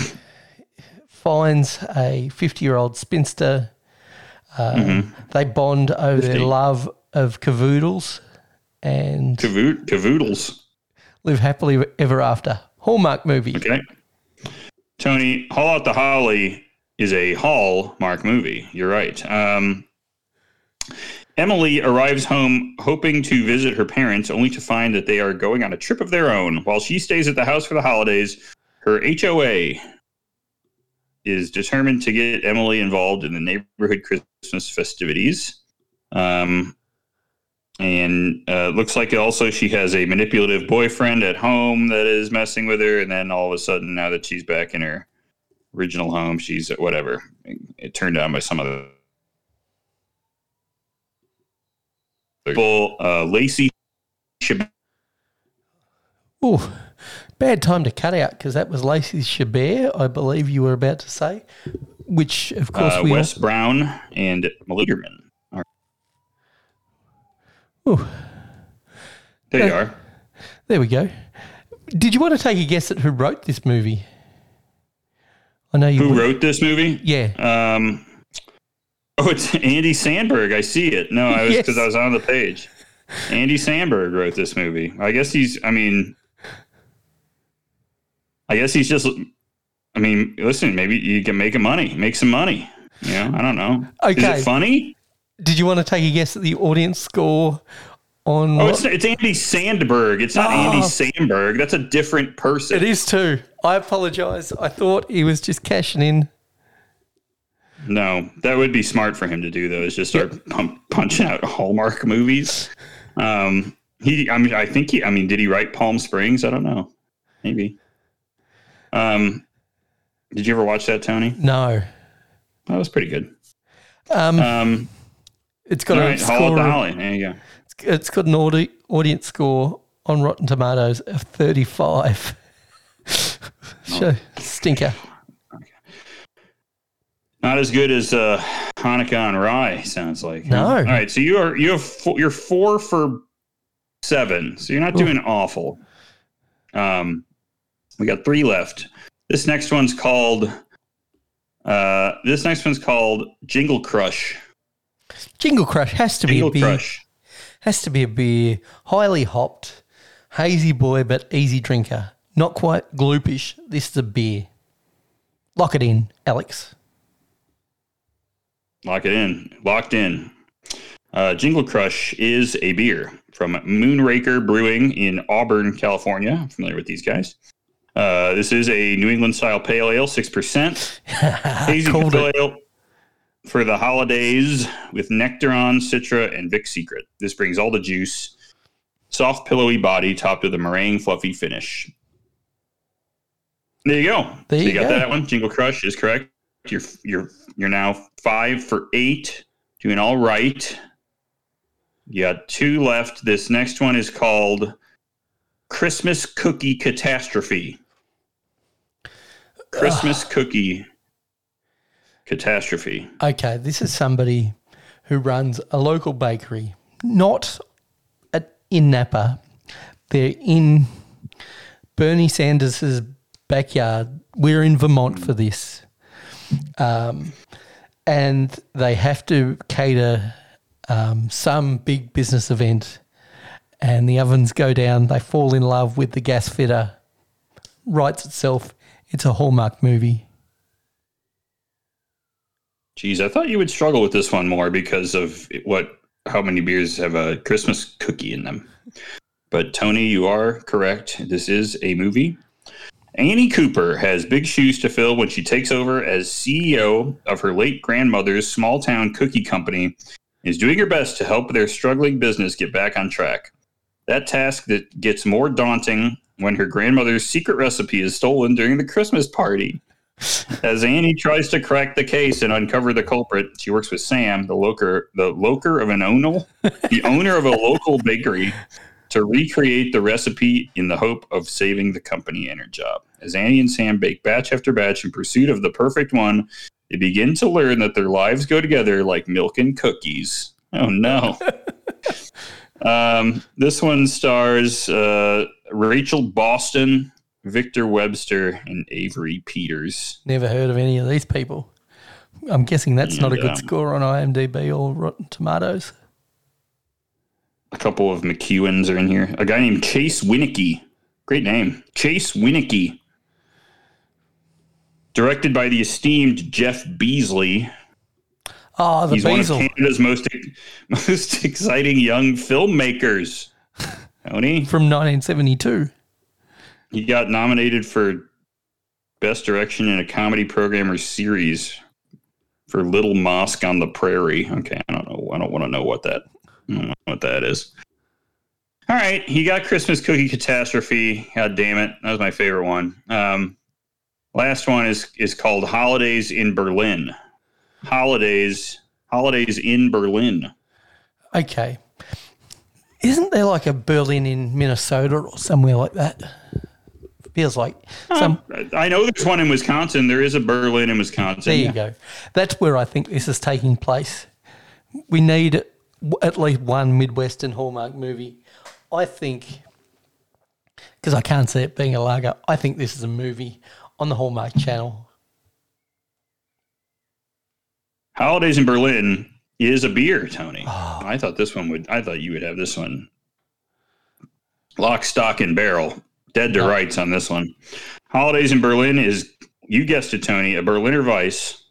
finds a 50 year old spinster. Um, They bond over their love of cavoodles and Cavood- cavoodles. live happily ever after. Hallmark movie. Okay. Tony, Haul Out the Holly is a Hallmark movie. You're right. Um, Emily arrives home hoping to visit her parents, only to find that they are going on a trip of their own. While she stays at the house for the holidays, her HOA is determined to get Emily involved in the neighborhood Christmas festivities. Um, and uh, looks like also she has a manipulative boyfriend at home that is messing with her and then all of a sudden now that she's back in her original home she's whatever it turned on by some other people uh, lacey Shab- Oh, bad time to cut out because that was Lacey Chabert, I believe you were about to say, which of course uh, we all- wes brown and Maluderman. Ooh. there you Uh, are There we go. Did you want to take a guess at who wrote this movie? I know you who would. wrote this movie Yeah. um, oh Oh, it's Andy Sandberg. I see it. No, I [laughs] was Yes. because I was on the page. Andy Sandberg wrote this movie. I guess he's. I mean, I guess he's just. I mean, listen. Maybe you can make money, make some money. You know, I don't know. Okay. Is it funny? Did you want to take a guess at the audience score on? Oh, it's, it's Andy Sandberg. It's not Andy Oh. Sandberg. That's a different person. it is too. I apologise. I thought he was just cashing in. No, that would be smart for him to do though. Is just start pump, punching out Hallmark movies. Um, he, I mean, I think he. I mean, did he write Palm Springs? I don't know. Maybe. Um, did you ever watch that, Tony? No, That was pretty good. um, Um, it's got a right, score. of-. There you go. It's got an audi- audience score on Rotten Tomatoes of thirty-five. [laughs] so, stinker. Not as good as uh, Hanukkah on Rye. Sounds like. No. All right, so you are you have four, you're four for seven. So you're not doing awful. Um, we got three left. This next one's called. Uh, this next one's called Jingle Crush. Jingle Crush has to be Jingle a beer. Crush. Has to be a beer, highly hopped, hazy boy, but easy drinker. Not quite gloopish. This is a beer. Lock it in, Alex. Lock it in. Locked in. Uh, Jingle Crush is a beer from Moonraker Brewing in Auburn, California. I'm familiar with these guys. Uh, this is a New England style pale ale, 6%. [laughs] Hazy pale ale for the holidays with Nectaron, Citra, and Vic Secret. This brings all the juice. Soft, pillowy body topped with a meringue, fluffy finish. There you go. There so you you got go. that one. Jingle Crush is correct. You're you're you're now five for eight, doing all right. You got two left. This next one is called Christmas Cookie Catastrophe. Christmas Cookie Catastrophe. Okay, this is somebody who runs a local bakery, not at, in Napa. They're in Bernie Sanders's backyard. We're in Vermont for this. Um, and they have to cater um, some big business event. And the ovens go down. They fall in love with the gas fitter. Writes itself. It's a Hallmark movie. Geez, I thought you would struggle with this one more because of what how many beers have a Christmas cookie in them. But Tony, you are correct. This is a movie. Annie Cooper has big shoes to fill when she takes over as CEO of her late grandmother's small town cookie company and is doing her best to help their struggling business get back on track. That task that gets more daunting when her grandmother's secret recipe is stolen during the Christmas party. As Annie tries to crack the case and uncover the culprit, she works with Sam, the loker, the loker of an owner, the owner of a local bakery, to recreate the recipe in the hope of saving the company and her job. As Annie and Sam bake batch after batch in pursuit of the perfect one, they begin to learn that their lives go together like milk and cookies. Oh no. [laughs] um, this one stars uh, Rachel Boston, Victor Webster, and Avery Peters. Never heard of any of these people. I'm guessing that's not a good um, score on IMDb or Rotten Tomatoes. A couple of McEwens are in here. A guy named Chase Winicky. Great name. Chase Winnicky. Directed by the esteemed Jeff Beesley. Oh, the He's Beazle. one of Canada's most [laughs] most exciting young filmmakers. Tony, from 1972. he got nominated for best direction in a comedy program or series for Little Mosque on the Prairie. Okay, I don't know. I don't want to know what that know what that is. All right, he got Christmas Cookie Catastrophe. God damn it, that was my favorite one. Um, last one is is called Holidays in Berlin. Holidays, Holidays in Berlin. Okay. Isn't there like a Berlin in Minnesota or somewhere like that? Feels like uh, some. I know there's one in Wisconsin. There is a Berlin in Wisconsin. There you go. That's where I think this is taking place. We need at least one Midwestern Hallmark movie. I think, because I can't see it being a lager, I think this is a movie on the Hallmark channel. Holidays in Berlin is a beer, Tony. Oh. I thought this one would. I thought you would have this one. Lock, stock, and barrel. Dead to No. rights on this one. Holidays in Berlin is, you guessed it, Tony, a Berliner Weiss.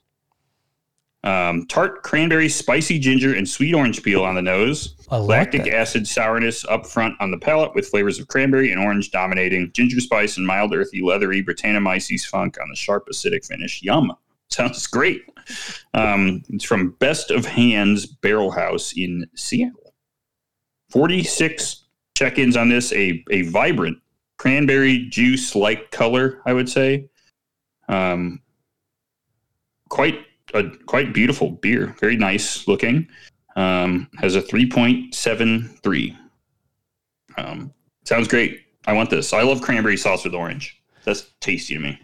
Um, tart cranberry, spicy ginger, and sweet orange peel on the nose. I Lactic acid sourness up front on the palate with flavors of cranberry and orange dominating. Ginger spice and mild earthy, leathery Brettanomyces funk on the sharp acidic finish. Yum. [laughs] Sounds great. Um, it's from Best of Hands Barrel House in Seattle. 46 check ins on this. A, a vibrant cranberry juice like color, I would say. Um, quite a quite beautiful beer. Very nice looking. Um, has a 3.73. Um, sounds great. I want this. I love cranberry sauce with orange. That's tasty to me.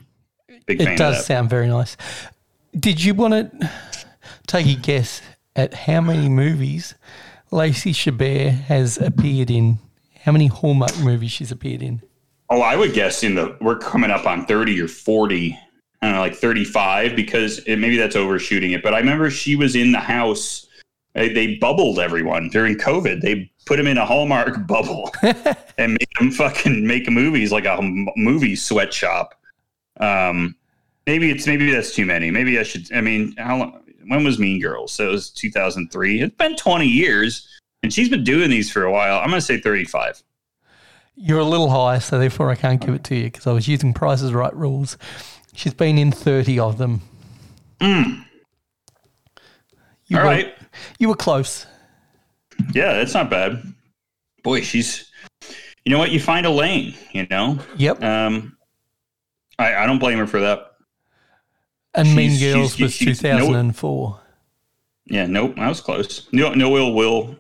Big fan It does sound very nice. Did you want to take a guess at how many movies Lacey Chabert has appeared in? How many Hallmark movies she's appeared in? Oh, I would guess in the we're coming up on 30 or 40. I don't know, like 35 because it, maybe that's overshooting it. But I remember she was in the house. They, they bubbled everyone during COVID. They put them in a Hallmark [laughs] bubble [laughs] and made him fucking make movies like a movie sweatshop. Um, maybe it's maybe that's too many. Maybe I should. I mean, how long? When was Mean Girls? So it was 2003. It's been 20 years, and she's been doing these for a while. I'm gonna say 35. You're a little high, so therefore I can't give it to you because I was using Price's Right rules. She's been in 30 of them. You All were, right. You were close. Yeah, that's not bad. Boy, she's. You know what? You find a lane. You know. Yep. Um, I, I don't blame her for that. and Mean Girls she's- was she's- no- 2004. Yeah, nope, I was close. No, no ill will,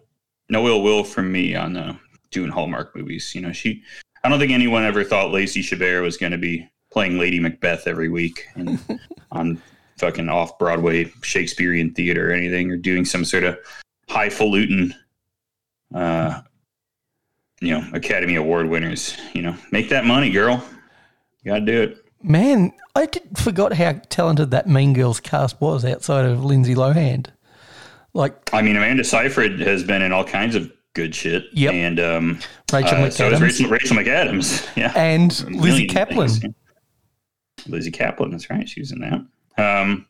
no ill will from me on uh, doing Hallmark movies. You know, she. I don't think anyone ever thought Lacey Chabert was going to be playing Lady Macbeth every week and [laughs] on fucking off Broadway Shakespearean theater or anything, or doing some sort of highfalutin, uh, you know, Academy Award winners. You know, make that money, girl. You got to do it. Man, I did, forgot how talented that Mean Girls cast was outside of Lindsay Lohan. Like I mean, Amanda Seyfried has been in all kinds of good shit. Yep. And um, Rachel uh, so McAdams Rachel, Rachel McAdams. [laughs] Yeah. and Lizzy Caplan. things, yeah. Lizzy Caplan, that's right. She was in that. Um,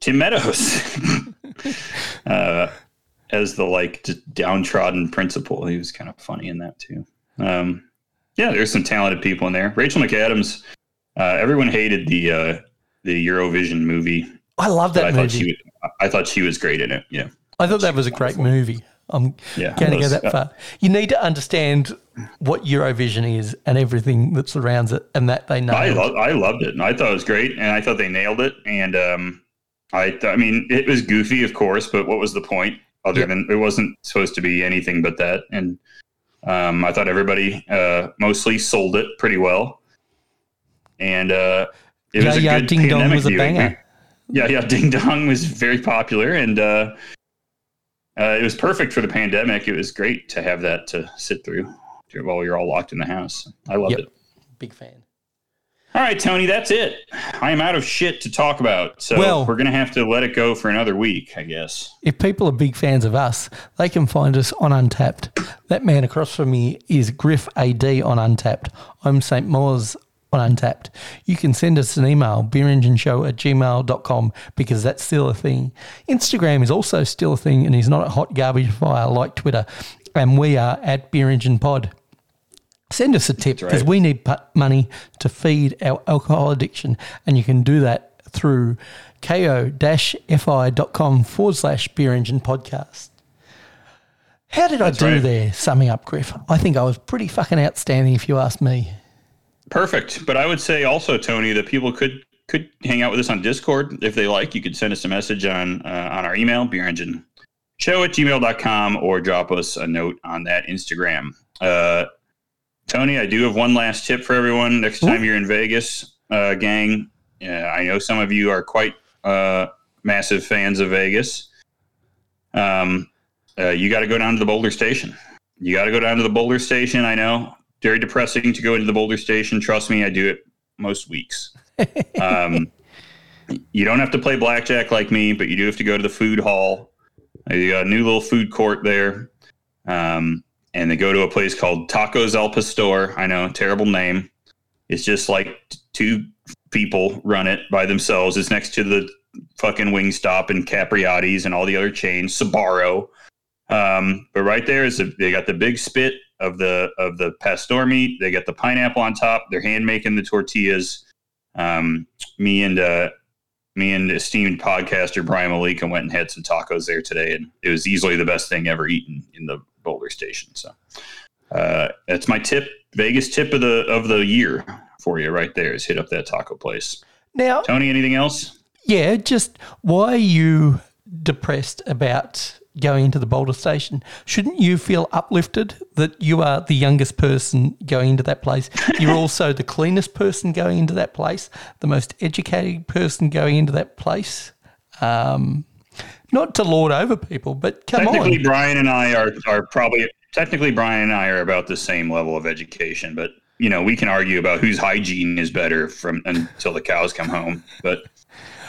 Tim Meadows [laughs] uh, as the like downtrodden principal. He was kind of funny in that too. Um, yeah, there's some talented people in there. Rachel McAdams. Uh, everyone hated the uh, the Eurovision movie. I love that I movie. thought she was, I thought she was great in it. Yeah, I thought that was a great movie. I'm yeah. going to go that far. You need to understand what Eurovision is and everything that surrounds it, and that they know. I lo- I loved it, and I thought it was great, and I thought they nailed it. And um, I th- I mean, it was goofy, of course, but what was the point? Other Yep. than it wasn't supposed to be anything but that. And um, I thought everybody uh, mostly sold it pretty well. And uh, it was Yeah, a yeah, good Ding Dong was a banger. Yeah, yeah, [laughs] Ding Dong was very popular, and uh, uh, it was perfect for the pandemic. It was great to have that to sit through while you're all locked in the house. I loved Yep. it. Big fan. All right, Tony, that's it. I am out of shit to talk about. So Well- we're going to have to let it go for another week, I guess. If people are big fans of us, they can find us on Untappd. That man across from me is Griff AD on Untappd. I'm St. Moz on Untappd. You can send us an email, beerengineshow at gmail.com, because that's still a thing. Instagram is also still a thing and is not a hot garbage fire like Twitter. And we are at Beer Engine Pod. Send us a tip right. because we need money to feed our alcohol addiction. And you can do that through ko-fi.com forward slash beer engine podcast. How did I do right. there, summing up, Griff? I think I was pretty fucking outstanding if you ask me. Perfect. But I would say also, Tony, that people could could hang out with us on Discord if they like. You could send us a message on uh, on our email, beerengine show at gmail.com, or drop us a note on that Instagram. Uh, Tony, I do have one last tip for everyone. Next time you're in Vegas, uh, gang, uh, I know some of you are quite uh, massive fans of Vegas. Um, uh, you got to go down to the Boulder Station. You got to go down to the Boulder Station. I know, very depressing to go into the Boulder Station. Trust me, I do it most weeks. [laughs] um, you don't have to play blackjack like me, but you do have to go to the food hall. You got a new little food court there. Um, and they go to a place called Tacos El Pastor. I know, terrible name. It's just like two people run it by themselves. It's next to the fucking Wingstop and Capriotti's and all the other chains, Sbarro. Um, but right there is a, they got the big spit of the of the pastor meat. They got the pineapple on top. They're hand making the tortillas. Um, me and uh, me and esteemed podcaster Brian Malika went and had some tacos there today, and it was easily the best thing ever eaten in the Boulder Station. So uh, that's my tip, Vegas tip of the of the year for you right there is hit up that taco place. Now, Tony, anything else? yeah, just why are you depressed about going into the Boulder Station? Shouldn't you feel uplifted that you are the youngest person going into that place? You're [laughs] also the cleanest person going into that place, the most educated person going into that place. Um, not to lord over people, but come on. technically, on. Brian and I are are probably technically Brian and I are about the same level of education, but you know we can argue about whose hygiene is better from until the cows come home. But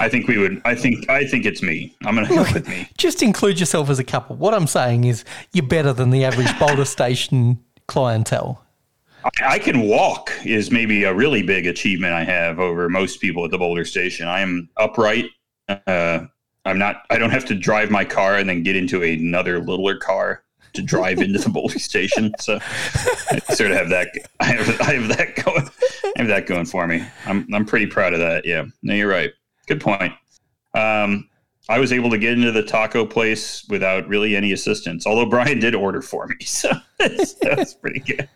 I think we would. I think I think it's me. I'm going to go with me. Just include yourself as a couple. What I'm saying is you're better than the average Boulder Station clientele. I, I can walk is maybe a really big achievement I have over most people at the Boulder Station. I am upright. Uh, I'm not. I don't have to drive my car and then get into another littler car to drive into the Boulder [laughs] Station. So I sort of have that. I have, I have that going. I have that going for me. I'm I'm pretty proud of that. Yeah. No, you're right. Good point. Um, I was able to get into the taco place without really any assistance, although Brian did order for me. [laughs] So that's, that's pretty good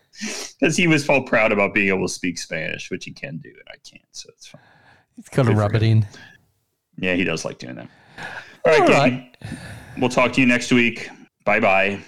because he was all proud about being able to speak Spanish, which he can do, and I can't. So it's fine. It's got to rub it in. Yeah, he does like doing that. All right, All right. We'll talk to you next week. Bye bye.